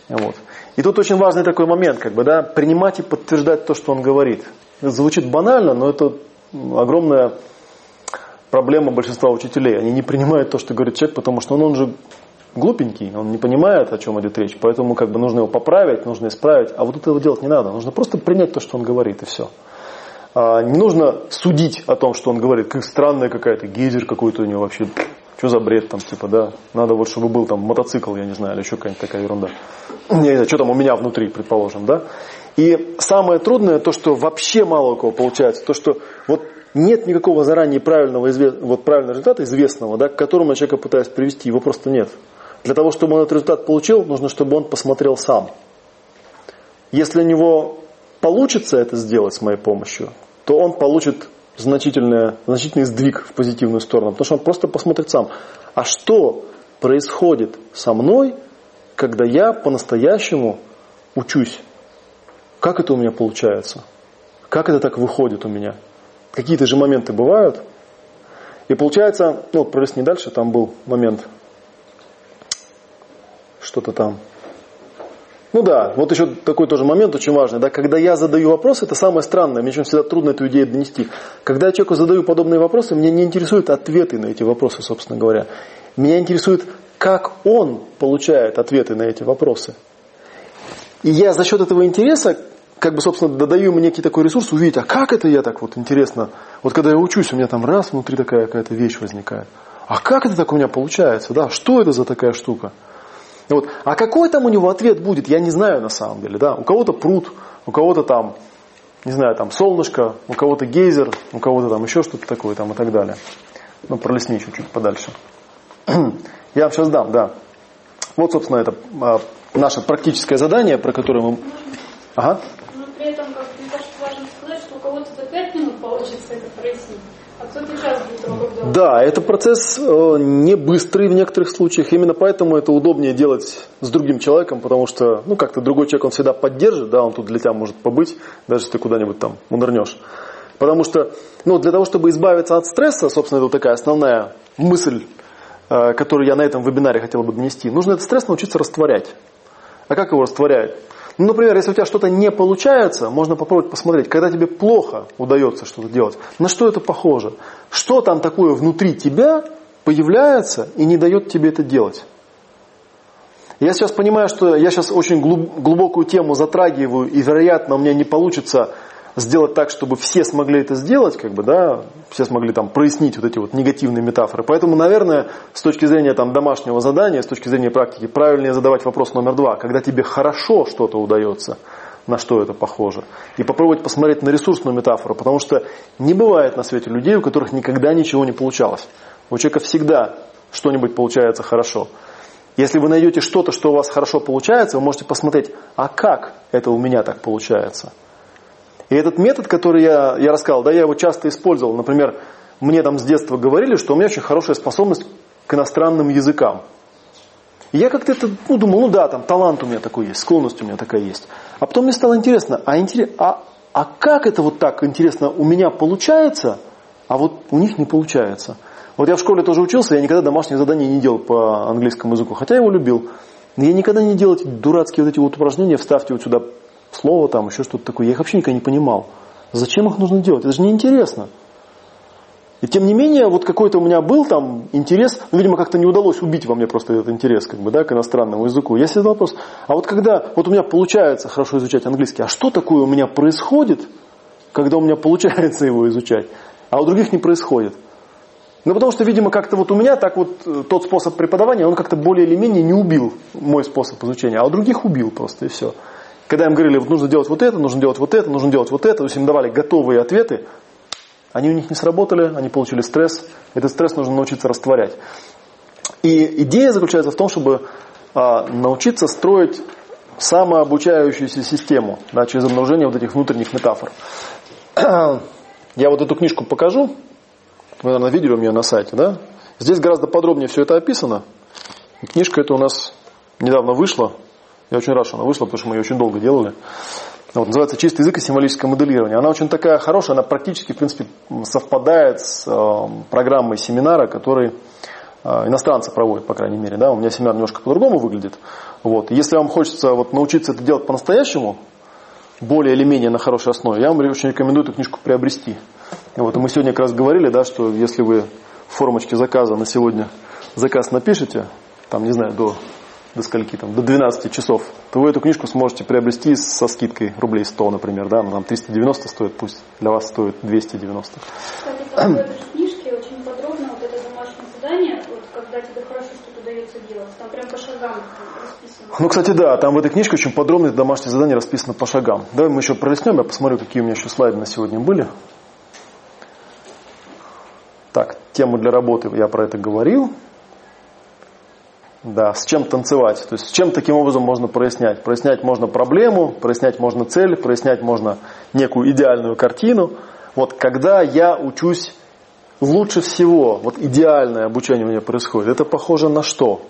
Вот. И тут очень важный такой момент, как бы, да, принимать и подтверждать то, что он говорит. Это звучит банально, но это огромная проблема большинства учителей. Они не принимают то, что говорит человек, потому что он, он же глупенький, он не понимает, о чем идет речь, поэтому как бы нужно его поправить, нужно исправить, а вот этого делать не надо. Нужно просто принять то, что он говорит, и все. А, не нужно судить о том, что он говорит, как странная какая-то, гейзер какой-то у него вообще, что за бред там, типа, да, надо вот, чтобы был там мотоцикл, я не знаю, или еще какая-нибудь такая ерунда. Не знаю, что там у меня внутри, предположим, да. И самое трудное, то, что вообще мало у кого получается, то, что вот нет никакого заранее правильного, вот правильного результата, известного, да, к которому я человека пытаюсь привести, его просто нет. Для того, чтобы он этот результат получил, нужно, чтобы он посмотрел сам. Если у него получится это сделать с моей помощью, то он получит значительный, значительный сдвиг в позитивную сторону. Потому что он просто посмотрит сам, а что происходит со мной, когда я по-настоящему учусь? Как это у меня получается? Как это так выходит у меня? Какие-то же моменты бывают. И получается, ну вот пролистни дальше, там был момент, что-то там. Ну да, вот еще такой тоже момент очень важный, да, когда я задаю вопросы, это самое странное, мне всегда трудно эту идею донести. Когда я человеку задаю подобные вопросы, меня не интересуют ответы на эти вопросы, собственно говоря. Меня интересует, как он получает ответы на эти вопросы. И я за счет этого интереса, как бы, собственно, додаю ему некий такой ресурс увидеть, а как это я так вот интересно, вот когда я учусь, у меня там раз внутри такая какая-то вещь возникает. А как это так у меня получается, да, что это за такая штука? Вот. А какой там у него ответ будет, я не знаю на самом деле. Да? У кого-то пруд, у кого-то там, не знаю, там солнышко, у кого-то гейзер, у кого-то там еще что-то такое там и так далее. Ну, пролесни еще чуть подальше. [CLEARS THROAT] Я вам сейчас дам, да. Вот, собственно, это а, наше практическое задание, про которое мы... Ага. Но при этом, как мне кажется, важно сказать, что у кого-то за пять минут получится это прояснить. А да, это процесс э, не быстрый в некоторых случаях. Именно поэтому это удобнее делать с другим человеком, потому что, ну, как-то другой человек, он всегда поддержит, да, он тут для тебя может побыть, даже если ты куда-нибудь там унырнешь. Потому что, ну, для того, чтобы избавиться от стресса, собственно, это такая основная мысль, э, которую я на этом вебинаре хотел бы донести, нужно этот стресс научиться растворять. А как его растворяют? Ну, например, если у тебя что-то не получается, можно попробовать посмотреть, когда тебе плохо удается что-то делать, на что это похоже? Что там такое внутри тебя появляется и не дает тебе это делать? Я сейчас понимаю, что я сейчас очень глубокую тему затрагиваю, и, вероятно, у меня не получится сделать так, чтобы все смогли это сделать, как бы, да, все смогли там прояснить вот эти вот негативные метафоры. Поэтому, наверное, с точки зрения там домашнего задания, с точки зрения практики, правильнее задавать вопрос номер два. Когда тебе хорошо что-то удается, на что это похоже. И попробовать посмотреть на ресурсную метафору, потому что не бывает на свете людей, у которых никогда ничего не получалось. У человека всегда что-нибудь получается хорошо. Если вы найдете что-то, что у вас хорошо получается, вы можете посмотреть, а как это у меня так получается – и этот метод, который я, я рассказал, да, я его часто использовал. Например, мне там с детства говорили, что у меня очень хорошая способность к иностранным языкам. И я как-то это, ну, думал, ну да, там талант у меня такой есть, склонность у меня такая есть. А потом мне стало интересно, а, интерес, а, а как это вот так интересно у меня получается, а вот у них не получается. Вот я в школе тоже учился, я никогда домашних заданий не делал по английскому языку, хотя я его любил. Но я никогда не делал эти дурацкие вот эти вот упражнения, вставьте вот сюда слово там, еще что-то такое. Я их вообще никогда не понимал. Зачем их нужно делать? Это же неинтересно. И тем не менее, вот какой-то у меня был там интерес, ну, видимо, как-то не удалось убить во мне просто этот интерес, как бы, да, к иностранному языку. Я себе задал вопрос, а вот когда вот у меня получается хорошо изучать английский, а что такое у меня происходит, когда у меня получается его изучать, а у других не происходит? Ну, потому что, видимо, как-то вот у меня так вот э, тот способ преподавания, он как-то более или менее не убил мой способ изучения, а у других убил просто, и все. Когда им говорили, нужно делать вот это, нужно делать вот это, нужно делать вот это, то есть им давали готовые ответы, они у них не сработали, они получили стресс. Этот стресс нужно научиться растворять. И идея заключается в том, чтобы а, научиться строить самообучающуюся систему да, через обнаружение вот этих внутренних метафор. [CLEARS THROAT] Я вот эту книжку покажу. Вы, наверное, видели у меня на сайте, да? Здесь гораздо подробнее все это описано. Книжка эта у нас недавно вышла. Я очень рад, что она вышла, потому что мы ее очень долго делали. Вот, называется «Чистый язык и символическое моделирование». Она очень такая хорошая, она практически, в принципе, совпадает с э, программой семинара, который э, иностранцы проводят, по крайней мере. Да? У меня семинар немножко по-другому выглядит. Вот. Если вам хочется вот, научиться это делать по-настоящему, более или менее на хорошей основе, я вам очень рекомендую эту книжку приобрести. Вот, и мы сегодня как раз говорили, да, что если вы в формочке заказа на сегодня заказ напишите, там, не знаю, до до скольки там, до 12 часов, то вы эту книжку сможете приобрести со скидкой рублей 100, например, да, ну там 390 стоит, пусть для вас стоит 290. Кстати, в книжке очень подробно вот это домашнее задание, вот когда тебе хорошо что-то дается делать, там прям по шагам расписано. Ну, кстати, да, там в этой книжке очень подробно домашнее задание расписано по шагам. Давай мы еще пролистнем, я посмотрю, какие у меня еще слайды на сегодня были. Так, тему для работы я про это говорил. Да, с чем танцевать. То есть с чем таким образом можно прояснять. Прояснять можно проблему, прояснять можно цель, прояснять можно некую идеальную картину. Вот когда я учусь лучше всего, вот идеальное обучение у меня происходит, это похоже на что?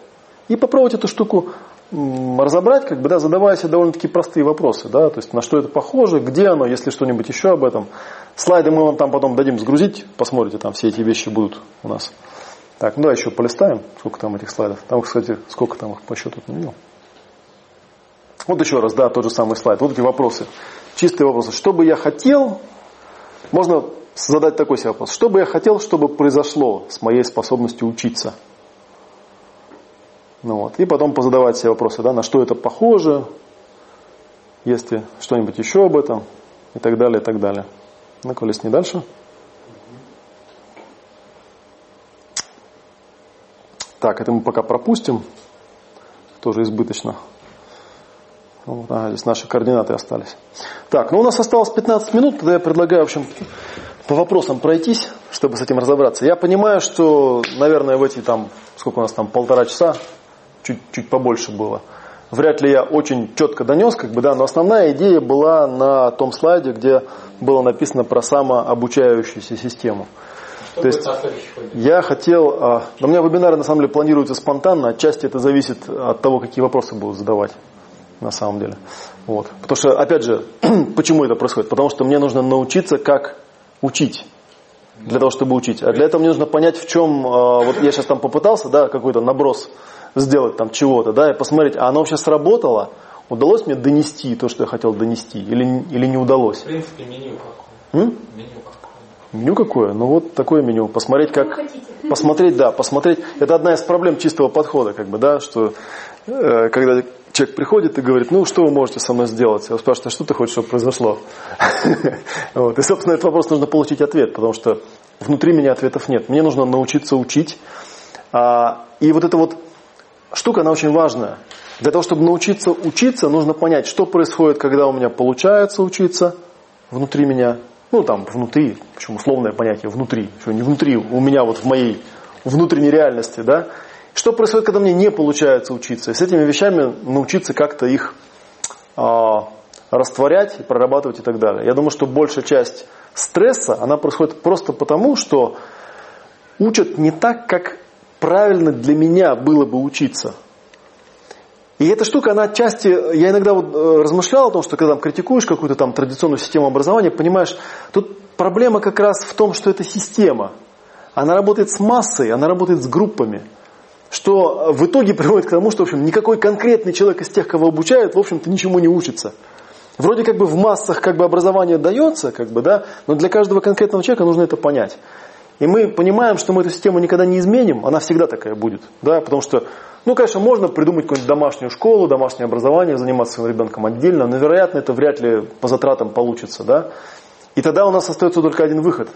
И попробовать эту штуку разобрать, как бы, да, задавая себе довольно-таки простые вопросы, да, то есть на что это похоже, где оно, если что-нибудь еще об этом. Слайды мы вам там потом дадим сгрузить, посмотрите, там все эти вещи будут у нас. Так, ну да, еще полистаем, сколько там этих слайдов. Там, кстати, сколько там их по счету не видел. Вот еще раз, да, тот же самый слайд. Вот эти вопросы. Чистые вопросы. Что бы я хотел, можно задать такой себе вопрос. Что бы я хотел, чтобы произошло с моей способностью учиться? Ну вот. И потом позадавать себе вопросы, да, на что это похоже, есть ли что-нибудь еще об этом, и так далее, и так далее. Ну-ка, дальше. Так, это мы пока пропустим. Тоже избыточно. Вот, а, здесь наши координаты остались. Так, ну у нас осталось 15 минут, тогда я предлагаю, в общем, по вопросам пройтись, чтобы с этим разобраться. Я понимаю, что, наверное, в эти там, сколько у нас там, полтора часа чуть, чуть побольше было. Вряд ли я очень четко донес, как бы, да, но основная идея была на том слайде, где было написано про самообучающуюся систему. Что То есть я хотел, а, да у меня вебинары на самом деле планируются спонтанно, отчасти это зависит от того, какие вопросы будут задавать на самом деле. Вот. Потому что, опять же, [CLEARS THROAT] почему это происходит? Потому что мне нужно научиться, как учить для того, чтобы учить. А для этого мне нужно понять, в чем, а, вот я сейчас там попытался, да, какой-то наброс сделать там чего-то, да, и посмотреть, а оно вообще сработало, удалось мне донести то, что я хотел донести, или, или не удалось. В принципе, меню какое. М? Меню. Меню какое? Ну вот такое меню. Посмотреть, как... [LAUGHS] Посмотреть, да, посмотреть. Это одна из проблем чистого подхода, как бы, да, что э, когда человек приходит и говорит, ну, что вы можете со мной сделать? Я спрашиваю, а что ты хочешь, чтобы произошло? [LAUGHS] И, собственно, этот вопрос нужно получить ответ, потому что внутри меня ответов нет. Мне нужно научиться учить. А, и вот это вот штука, она очень важная. Для того, чтобы научиться учиться, нужно понять, что происходит, когда у меня получается учиться внутри меня. Ну, там, внутри, почему условное понятие, внутри. Что не внутри, у меня вот в моей внутренней реальности, да. Что происходит, когда мне не получается учиться? И с этими вещами научиться как-то их а, растворять, прорабатывать и так далее. Я думаю, что большая часть стресса, она происходит просто потому, что учат не так, как правильно для меня было бы учиться. И эта штука, она отчасти, я иногда вот э, размышлял о том, что когда там критикуешь какую-то там традиционную систему образования, понимаешь, тут проблема как раз в том, что это система. Она работает с массой, она работает с группами. Что в итоге [LAUGHS] приводит к тому, что в общем, никакой конкретный человек из тех, кого обучают, в общем-то ничему не учится. Вроде как бы в массах как бы образование дается, как бы, да, но для каждого конкретного человека нужно это понять. И мы понимаем, что мы эту систему никогда не изменим, она всегда такая будет. Да? Потому что, ну, конечно, можно придумать какую-нибудь домашнюю школу, домашнее образование, заниматься своим ребенком отдельно, но, вероятно, это вряд ли по затратам получится. Да? И тогда у нас остается только один выход,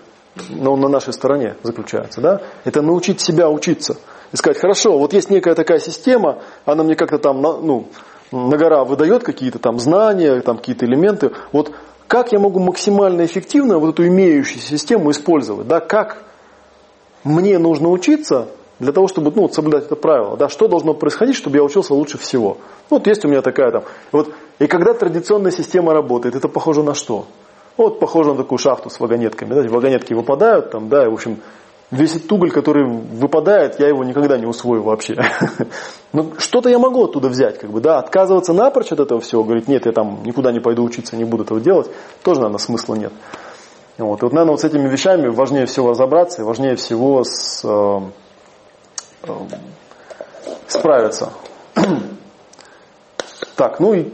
но он на нашей стороне заключается. Да? Это научить себя учиться. И сказать, хорошо, вот есть некая такая система, она мне как-то там, ну, на гора выдает какие-то там знания, там какие-то элементы. Вот как я могу максимально эффективно вот эту имеющуюся систему использовать? Да? Как мне нужно учиться для того, чтобы ну, соблюдать это правило. Да, что должно происходить, чтобы я учился лучше всего. Ну, вот есть у меня такая там. Вот, и когда традиционная система работает, это похоже на что? Вот похоже на такую шахту с вагонетками. Да, вагонетки выпадают, там, да, и, в общем, весь этот уголь, который выпадает, я его никогда не усвою вообще. [LAUGHS] Но что-то я могу оттуда взять, как бы, да, отказываться напрочь от этого всего, говорить, нет, я там никуда не пойду учиться, не буду этого делать, тоже, наверное, смысла нет. Вот. И вот, наверное, вот с этими вещами важнее всего разобраться и важнее всего с, э, справиться. [CLEARS THROAT] так, ну и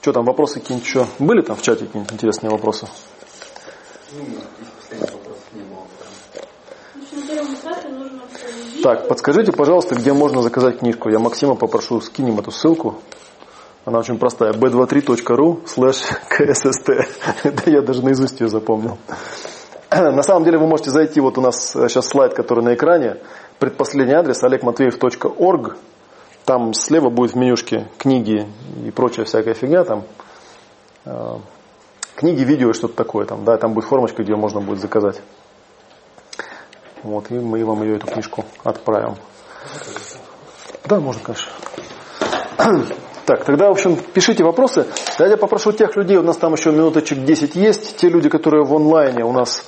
что там, вопросы какие-нибудь еще были там в чате какие-нибудь интересные вопросы? Так, подскажите, пожалуйста, где можно заказать книжку. Я Максима попрошу, скинем эту ссылку. Она очень простая. b23.ru slash ksst. Да я даже наизусть ее запомнил. [CLEARS THROAT] На самом деле вы можете зайти, вот у нас сейчас слайд, который на экране, предпоследний адрес олегматвеев.org. Там слева будет в менюшке книги и прочая всякая фигня. Там э, книги, видео что-то такое. Там, да, там будет формочка, где можно будет заказать. Вот, и мы вам ее, эту книжку отправим. Да, можно, конечно. [CLEARS THROAT] Так, тогда, в общем, пишите вопросы. Я попрошу тех людей, у нас там еще минуточек 10 есть, те люди, которые в онлайне у нас,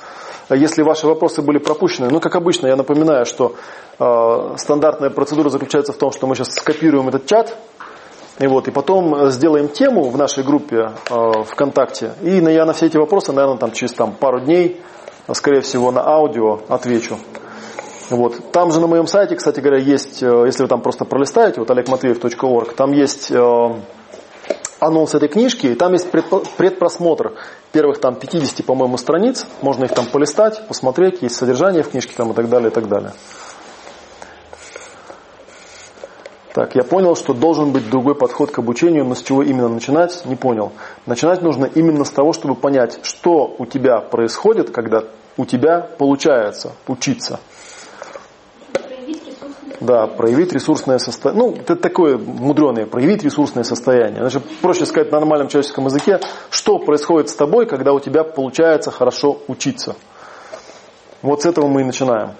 если ваши вопросы были пропущены, ну, как обычно, я напоминаю, что э, стандартная процедура заключается в том, что мы сейчас скопируем этот чат, и вот, и потом сделаем тему в нашей группе э, ВКонтакте. И я на все эти вопросы, наверное, там через там, пару дней, скорее всего, на аудио отвечу. Вот. Там же на моем сайте, кстати говоря, есть, э, если вы там просто пролистаете, вот олегматвеев.орг, там есть э, анонс этой книжки, и там есть предпросмотр первых там 50, по-моему, страниц. Можно их там полистать, посмотреть, есть содержание в книжке там и так далее, и так далее. Так, я понял, что должен быть другой подход к обучению, но с чего именно начинать, не понял. Начинать нужно именно с того, чтобы понять, что у тебя происходит, когда у тебя получается учиться. Да, проявить ресурсное состояние. Ну, это такое мудреное, проявить ресурсное состояние. Значит, проще сказать на нормальном человеческом языке, что происходит с тобой, когда у тебя получается хорошо учиться. Вот с этого мы и начинаем.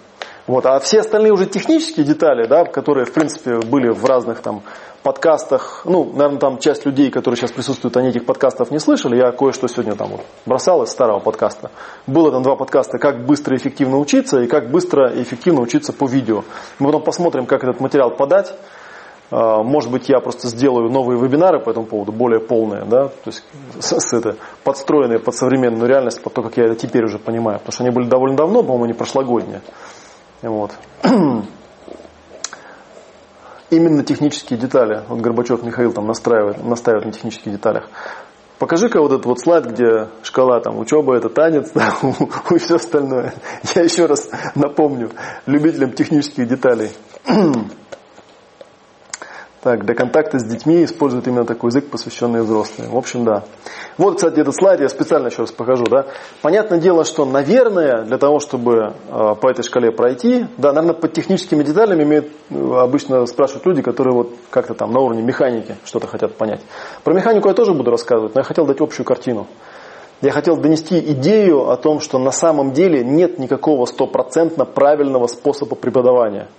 Вот. А все остальные уже технические детали, да, которые, в принципе, были в разных там подкастах, ну, наверное, там часть людей, которые сейчас присутствуют, они этих подкастов не слышали, я кое-что сегодня там вот бросал из старого подкаста. Было там два подкаста «Как быстро и эффективно учиться» и «Как быстро и эффективно учиться по видео». Мы потом посмотрим, как этот материал подать. А, может быть, я просто сделаю новые вебинары по этому поводу, более полные, да, то есть с, с это, подстроенные под современную реальность, под то, как я это теперь уже понимаю. Потому что они были довольно давно, по-моему, не прошлогодние. Вот. [CLEARS THROAT] Именно технические детали. Вот Горбачев Михаил там настраивает, настаивает на технических деталях. Покажи-ка вот этот вот слайд, где шкала там учеба, это танец, [LAUGHS] и все остальное. Я еще раз напомню любителям технических деталей. [CLEARS THROAT] Так, для контакта с детьми используют именно такой язык, посвященный взрослым. В общем, да. Вот, кстати, этот слайд я специально еще раз покажу. Да. Понятное дело, что, наверное, для того, чтобы э, по этой шкале пройти, да, наверное, под техническими деталями имеют, э, обычно спрашивают люди, которые вот как-то там на уровне механики что-то хотят понять. Про механику я тоже буду рассказывать, но я хотел дать общую картину. Я хотел донести идею о том, что на самом деле нет никакого стопроцентно правильного способа преподавания.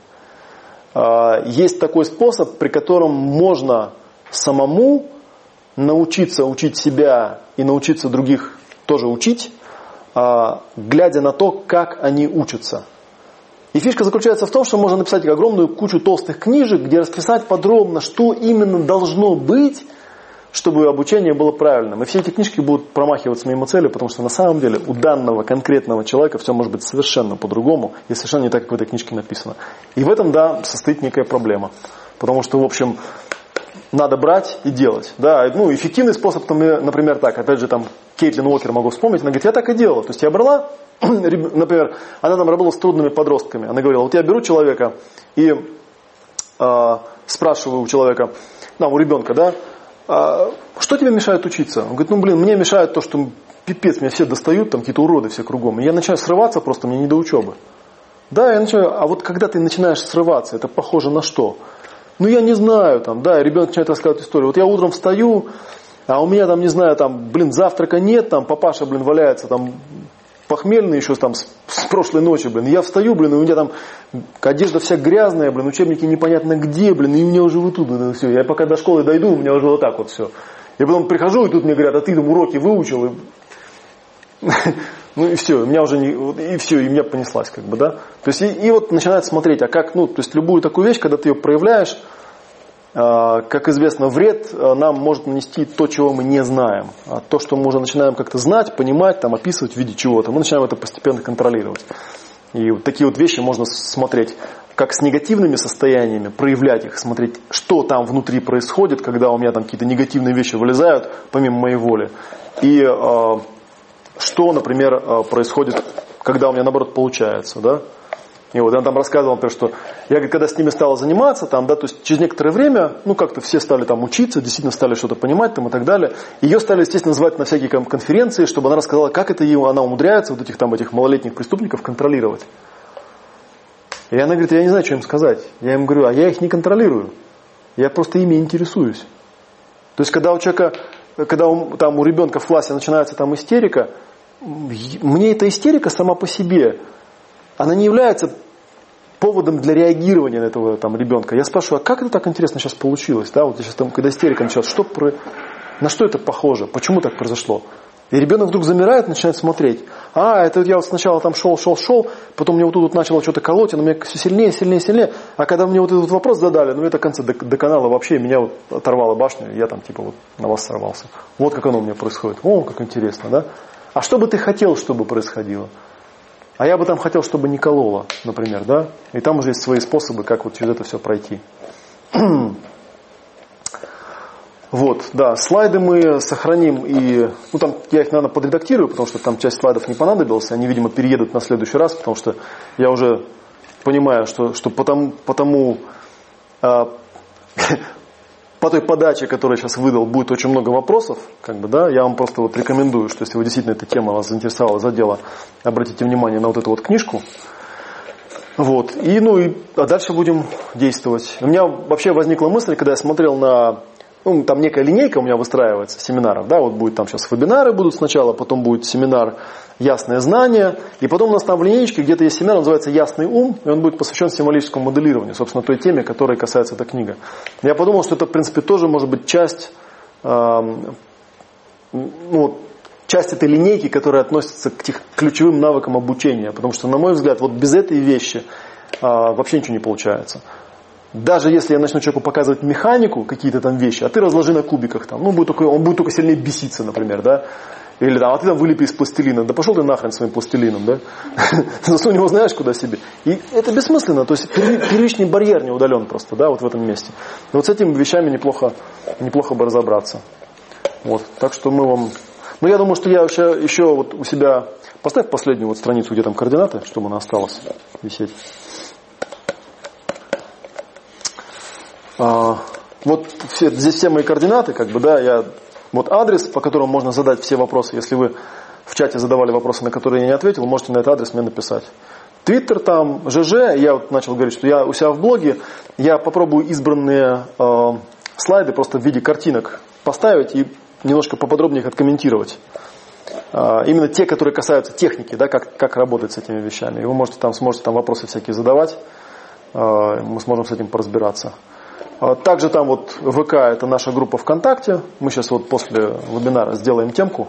А, есть такой способ, при котором можно самому научиться учить себя и научиться других тоже учить, а, глядя на то, как они учатся. И фишка заключается в том, что можно написать огромную кучу толстых книжек, где расписать подробно, что именно должно быть, чтобы обучение было правильным. И все эти книжки будут промахиваться мимо цели, потому что на самом деле у данного конкретного человека все может быть совершенно по-другому и совершенно не так, как в этой книжке написано. И в этом, да, состоит некая проблема. Потому что, в общем, надо брать и делать. Да, ну, эффективный способ, например, так, опять же, там, Кейтлин Уокер могу вспомнить, она говорит, я так и делала. То есть я брала, [CLEARS THROAT] например, она там работала с трудными подростками. Она говорила, вот я беру человека и э, спрашиваю у человека, ну, у ребенка, да, а что тебе мешает учиться? Он говорит, ну блин, мне мешает то, что пипец, меня все достают, там какие-то уроды все кругом. И я начинаю срываться просто, мне не до учебы. Да, я начинаю, а вот когда ты начинаешь срываться, это похоже на что? Ну я не знаю, там, да, ребенок начинает рассказывать историю. Вот я утром встаю, а у меня там, не знаю, там, блин, завтрака нет, там, папаша, блин, валяется там похмельный еще там с, с прошлой ночи, блин. Я встаю, блин, и у меня там одежда вся грязная, блин, учебники непонятно где, блин, и у меня уже вот тут, блин, все. Я пока до школы дойду, у меня уже вот так вот все. Я потом прихожу, и тут мне говорят, а ты там уроки выучил, и... [LAUGHS] Ну и все, у меня уже не, и все, и меня понеслась, как бы, да. То есть и, и вот начинает смотреть, а как, ну, то есть любую такую вещь, когда ты ее проявляешь, как известно, вред а, нам может нанести то, чего мы не знаем. А то, что мы уже начинаем как-то знать, понимать, там, описывать в виде чего-то, мы начинаем это постепенно контролировать. И вот такие вот вещи можно смотреть как с негативными состояниями, проявлять их, смотреть, что там внутри происходит, когда у меня там какие-то негативные вещи вылезают, помимо моей воли. И что, например, происходит, когда у меня наоборот получается. Да? И вот он там рассказывал, например, что я когда с ними стала заниматься, там, да, то есть через некоторое время, ну как-то все стали там учиться, действительно стали что-то понимать там и так далее. Ее стали, естественно, звать на всякие конференции, чтобы она рассказала, как это ее, она умудряется вот этих там этих малолетних преступников контролировать. И она говорит, я не знаю, что им сказать. Я им говорю, а я их не контролирую. Я просто ими интересуюсь. То есть, когда у человека, когда у, там у ребенка в классе начинается там истерика, мне эта истерика сама по себе, она не является поводом для реагирования на этого там, ребенка. Я спрашиваю, а как это так интересно сейчас получилось? Да, вот сейчас там, когда истерика началась, что про... на что это похоже? Почему так произошло? И ребенок вдруг замирает, начинает смотреть. А, это я вот сначала там шел, шел, шел, потом мне вот тут вот начало что-то колоть, оно мне все сильнее, сильнее, сильнее. А когда мне вот этот вопрос задали, ну это конце до канала вообще, меня вот оторвало башню, я там типа вот на вас сорвался. Вот как оно у меня происходит. О, как интересно, да? А что бы ты хотел, чтобы происходило? А я бы там хотел, чтобы не кололо, например, да? И там уже есть свои способы, как вот через это все пройти. [CLEARS THROAT] Вот, да, слайды мы сохраним и, ну там я их, наверное, подредактирую, потому что там часть слайдов не понадобилась, они, видимо, переедут на следующий раз, потому что я уже понимаю, что, что потому, потому а, [LAUGHS] по той подаче, которую я сейчас выдал, будет очень много вопросов, как бы, да, я вам просто вот рекомендую, что если вы действительно эта тема вас заинтересовала за дело, обратите внимание на вот эту вот книжку, вот, и, ну, и, а дальше будем действовать. У меня вообще возникла мысль, когда я смотрел на ну, там некая линейка у меня выстраивается семинаров, да, вот будет там сейчас вебинары будут сначала, потом будет семинар «Ясное знание», и потом у нас там в линейке где-то есть семинар, называется «Ясный ум», и он будет посвящен символическому моделированию, собственно, той теме, которой касается эта книга. Я подумал, что это, в принципе, тоже может быть часть, э, ну, часть этой линейки, которая относится к тех ключевым навыкам обучения, потому что, на мой взгляд, вот без этой вещи э, вообще ничего не получается. Даже если я начну человеку показывать механику, какие-то там вещи, а ты разложи на кубиках там, ну, будет только, он будет только сильнее беситься, например, да, или там, а ты там вылепи из пластилина. Да пошел ты нахрен своим пластилином, да? [LAUGHS] Засунь его знаешь куда себе. И это бессмысленно. То есть первичный барьер не удален просто, да, вот в этом месте. И вот с этими вещами неплохо, неплохо бы разобраться. Вот. Так что мы вам... Ну, я думаю, что я еще, еще вот у себя... Поставь последнюю вот страницу, где там координаты, чтобы она осталась висеть. А, вот все, здесь все мои координаты, как бы, да, я, вот адрес, по которому можно задать все вопросы. Если вы в чате задавали вопросы, на которые я не ответил, можете на этот адрес мне написать. Твиттер там, ЖЖ, я вот начал говорить, что я у себя в блоге, я попробую избранные э, слайды просто в виде картинок поставить и немножко поподробнее их откомментировать. Э, именно те, которые касаются техники, да, как, как работать с этими вещами. И вы можете там, сможете там вопросы всякие задавать, э, мы сможем с этим поразбираться. А также там вот ВК это наша группа ВКонтакте. Мы сейчас вот после вебинара сделаем темку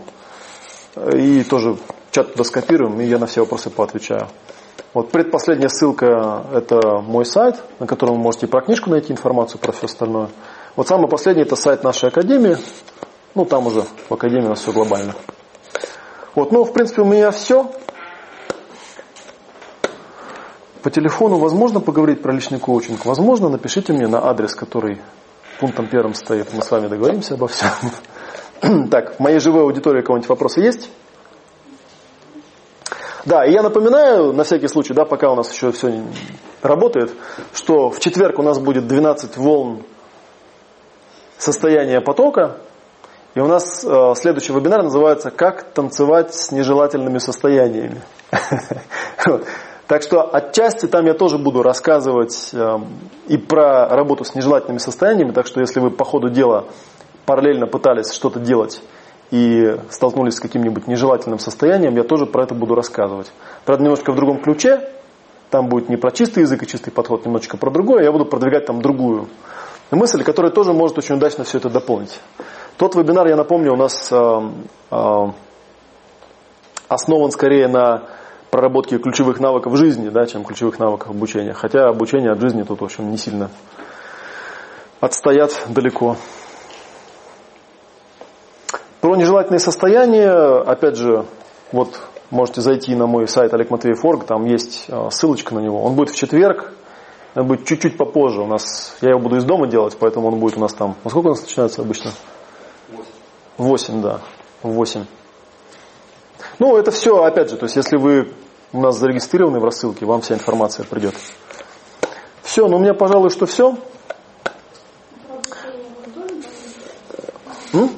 и тоже чат туда скопируем, и я на все вопросы поотвечаю. Вот предпоследняя ссылка это мой сайт, на котором вы можете про книжку найти информацию, про все остальное. Вот самый последний это сайт нашей академии. Ну там уже в академии у нас все глобально. Вот, ну в принципе у меня все. По телефону возможно поговорить про личный коучинг? Возможно, напишите мне на адрес, который пунктом первым стоит. Мы с вами договоримся обо всем. [CLEARS THROAT] Так, в моей живой аудитории у кого-нибудь вопросы есть? Да, и я напоминаю, на всякий случай, да, пока у нас еще все работает, что в четверг у нас будет 12 волн состояния потока, и у нас э, следующий вебинар называется «Как танцевать с нежелательными состояниями». [LAUGHS] Так что отчасти там я тоже буду рассказывать э, и про работу с нежелательными состояниями. Так что если вы по ходу дела параллельно пытались что-то делать и столкнулись с каким-нибудь нежелательным состоянием, я тоже про это буду рассказывать. Правда, немножко в другом ключе. Там будет не про чистый язык и чистый подход, немножечко про другое. Я буду продвигать там другую мысль, которая тоже может очень удачно все это дополнить. Тот вебинар, я напомню, у нас э, э, основан скорее на проработки ключевых навыков жизни, да, чем ключевых навыков обучения. Хотя обучение от жизни тут, в общем, не сильно отстоят далеко. Про нежелательные состояния, опять же, вот можете зайти на мой сайт Олег Матвеев.орг, там есть а, ссылочка на него. Он будет в четверг, он будет чуть-чуть попозже. У нас, я его буду из дома делать, поэтому он будет у нас там. Во сколько у нас начинается обычно? Восемь, да. Восемь. Ну, это все, опять же, то есть если вы у нас зарегистрированы в рассылке, вам вся информация придет. Все, ну у меня, пожалуй, что все. М?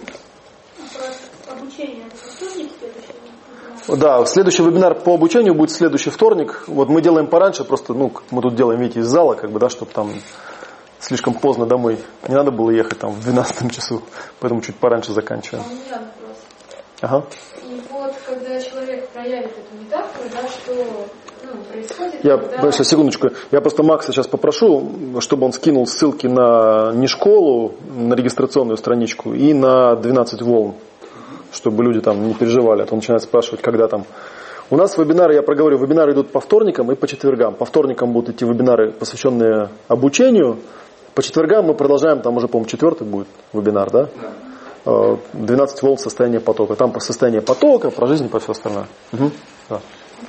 Да, следующий вебинар по обучению будет следующий вторник. Вот мы делаем пораньше, просто, ну, мы тут делаем, видите, из зала, как бы, да, чтобы там слишком поздно домой. Не надо было ехать там в 12 часу, поэтому чуть пораньше заканчиваем. А. Ага. Вот когда человек проявит эту метафору, да, что ну, происходит, Я, когда... подожди, секундочку. Я просто Макса сейчас попрошу, чтобы он скинул ссылки на не школу, на регистрационную страничку и на 12 волн, чтобы люди там не переживали, а то начинают спрашивать, когда там. У нас вебинары, я проговорю, вебинары идут по вторникам и по четвергам. По вторникам будут идти вебинары, посвященные обучению. По четвергам мы продолжаем, там уже, по-моему, четвертый будет вебинар, да? Э, 12 волн состояния потока. Там по состоянию потока, про жизнь, по все остальное. Угу. Да.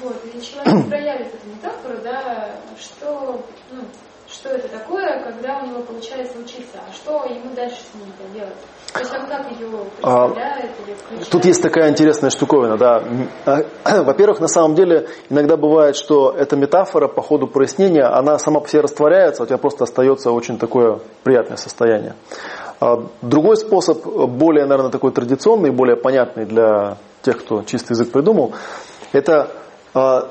Вот, и человек [CLEARS THROAT] проявит эту метафору, да, что, ну, что это такое, когда у него получается учиться, а что ему дальше с ней делать? То есть он как ее А, представляет или включает? Тут есть такая интересная штуковина, да. А, [CLEARS THROAT] Во-первых, на самом деле, иногда бывает, что эта метафора по ходу прояснения, она сама по себе растворяется, у тебя просто остается очень такое приятное состояние. А Другой способ, более, наверное, такой традиционный, более понятный для тех, кто чистый язык придумал, это а,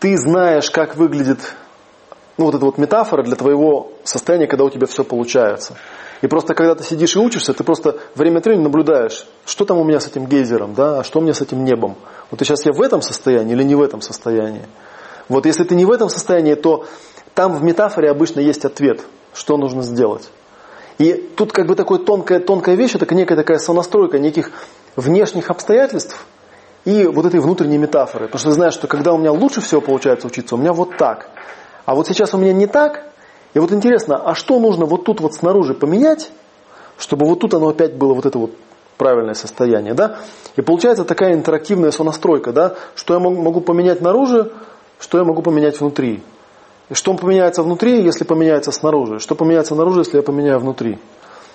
ты знаешь, как выглядит ну, вот эта вот метафора для твоего состояния, когда у тебя все получается. И просто когда ты сидишь и учишься, ты просто время от времени наблюдаешь, что там у меня с этим гейзером, да, а что у меня с этим небом. Вот сейчас я в этом состоянии или не в этом состоянии. Вот если ты не в этом состоянии, то там в метафоре обычно есть ответ, что нужно сделать. И тут как бы такая тонкая, тонкая вещь, это некая такая сонастройка неких внешних обстоятельств и вот этой внутренней метафоры. Потому что ты знаешь, что когда у меня лучше всего получается учиться, у меня вот так. А вот сейчас у меня не так. И вот интересно, а что нужно вот тут вот снаружи поменять, чтобы вот тут оно опять было вот это вот правильное состояние, да? И получается такая интерактивная сонастройка, да? Что я могу поменять наружу, что я могу поменять внутри. Что поменяется внутри, если поменяется снаружи? Что поменяется наружу, если я поменяю внутри?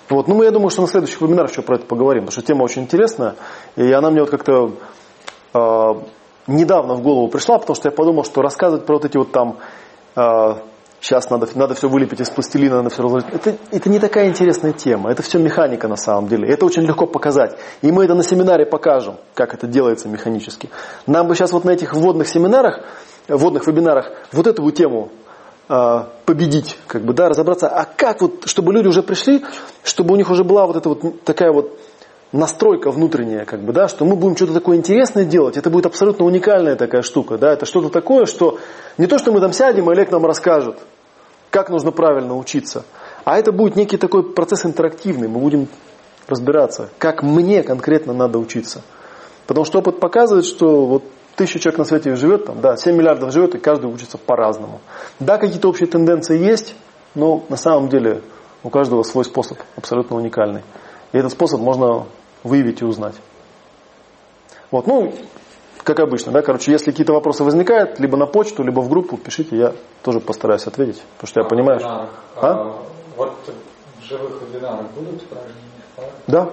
Вот. Ну, мы, я думаю, что на следующих вебинарах еще про это поговорим, потому что тема очень интересная, и она мне вот как-то э, недавно в голову пришла, потому что я подумал, что рассказывать про вот эти вот там э, сейчас надо, надо все вылепить из пластилина, надо все разложить. Это, это не такая интересная тема, это все механика на самом деле. Это очень легко показать. И мы это на семинаре покажем, как это делается механически. Нам бы сейчас вот на этих вводных семинарах, вводных вебинарах вот эту тему победить, как бы, да, разобраться, а как вот, чтобы люди уже пришли, чтобы у них уже была вот эта вот такая вот настройка внутренняя, как бы, да, что мы будем что-то такое интересное делать, это будет абсолютно уникальная такая штука, да, это что-то такое, что не то, что мы там сядем, и Олег нам расскажет, как нужно правильно учиться, а это будет некий такой процесс интерактивный, мы будем разбираться, как мне конкретно надо учиться. Потому что опыт показывает, что вот тысяча человек на свете живет, там, да, 7 миллиардов живет, и каждый учится по-разному. Да, какие-то общие тенденции есть, но на самом деле у каждого свой способ, абсолютно уникальный. И этот способ можно выявить и узнать. Вот, ну, как обычно, да, короче, если какие-то вопросы возникают, либо на почту, либо в группу, пишите, я тоже постараюсь ответить, потому что я понимаю, что... А, А? Вот в живых вебинарах будут упражнения? Да,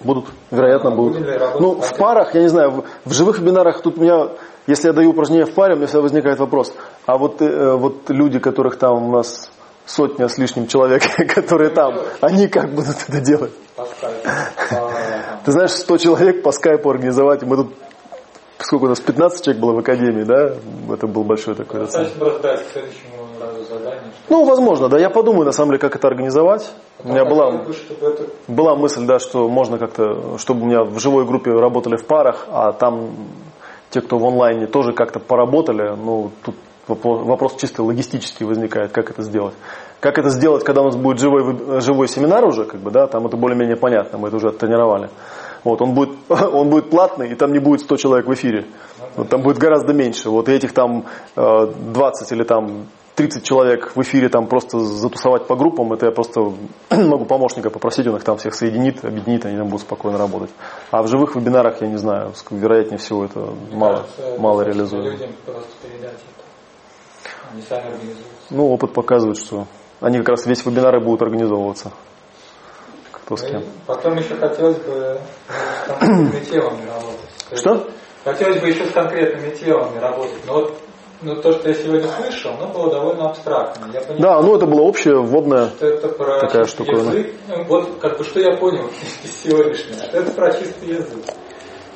будут, вероятно, будут. Ну, в парах, я не знаю, в, в живых вебинарах тут у меня, если я даю упражнение в паре, у меня всегда возникает вопрос, а вот, э, вот люди, которых там у нас сотня с лишним человек, [LAUGHS] которые там, они как будут это делать? Ты знаешь, 100 человек по скайпу организовать, мы тут, сколько у нас, 15 человек было в академии, да? Это был большой такой рацион. Задание. Ну, возможно, да, я подумаю, на самом деле, как это организовать. У меня была, бы, это была мысль, да, что можно как-то, чтобы у меня в живой группе работали в парах, а там те, кто в онлайне, тоже как-то поработали. Ну, тут вопрос, чисто логистический возникает, как это сделать. Как это сделать, когда у нас будет живой, живой семинар уже, как бы, да, там это более-менее понятно, мы это уже оттренировали. Вот, он будет, [LAUGHS] он будет платный, и там не будет 100 человек в эфире. Вот, там будет гораздо меньше. Вот и этих там э, 20 или там 30 человек в эфире там просто затусовать по группам, это я просто [CLEARS THROAT] могу помощника попросить, он их там всех соединит, объединит, они там будут спокойно работать. А в живых вебинарах, я не знаю, вероятнее всего это мне мало, кажется, мало реализуемо. людям просто передать это. Они сами организуются. Ну, опыт показывает, что они как раз весь вебинары будут организовываться. Кто с Ну и кем. Потом еще хотелось бы ну, с конкретными [CLEARS THROAT] темами работать. Что? Хотелось бы еще с конкретными темами работать. Но вот ну, то, что я сегодня слышал, оно было довольно абстрактно. Я понимаю, Да, ну это было общее, вводное. что это про Такая штуковина. язык. Ну, вот как бы что я понял [LAUGHS] из сегодняшнего, что это про чистый язык.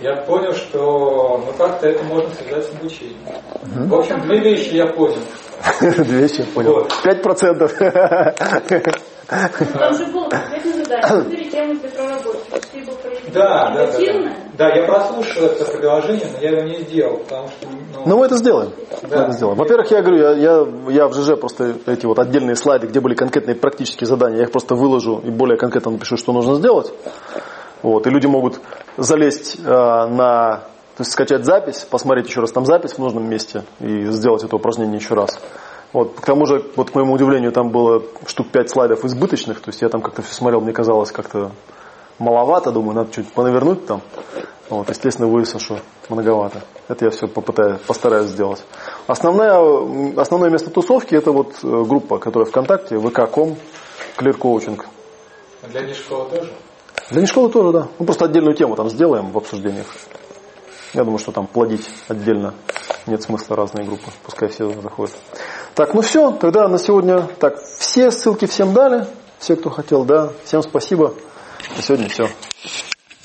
Я понял, что ну как-то это можно связать с обучением. В общем, две вещи я понял. [LAUGHS] Две вещи, понял. Вот. Пять процентов. [LAUGHS] Там же было конкретное задание. Выбери тему для проработки. либо проявить Да, да, да, да. я прослушал это приложение, но я его не сделал, потому что... Ну, Ну, мы это сделаем. Да. Мы это сделаем. Во-первых, я говорю, я, я, я в ЖЖ просто эти вот отдельные слайды, где были конкретные практические задания, я их просто выложу и более конкретно напишу, что нужно сделать. Вот, и люди могут залезть э, на, то есть скачать запись, посмотреть еще раз там запись в нужном месте и сделать это упражнение еще раз. Вот, к тому же, вот к моему удивлению, там было штук 5 слайдов избыточных, то есть я там как-то все смотрел, мне казалось как-то маловато, думаю, надо чуть понавернуть там. Вот, естественно, что многовато. Это я все попытаюсь, постараюсь сделать. Основная, м, основное место тусовки это вот э, группа, которая ВКонтакте, vk.com, Clear Coaching. Для Нишкова тоже? Для не школы тоже, да. Ну, просто отдельную тему там сделаем в обсуждениях. Я думаю, что там плодить отдельно нет смысла разные группы. Пускай все заходят. Так, ну все, тогда на сегодня так, все ссылки всем дали, все, кто хотел, да. Всем спасибо. На сегодня все.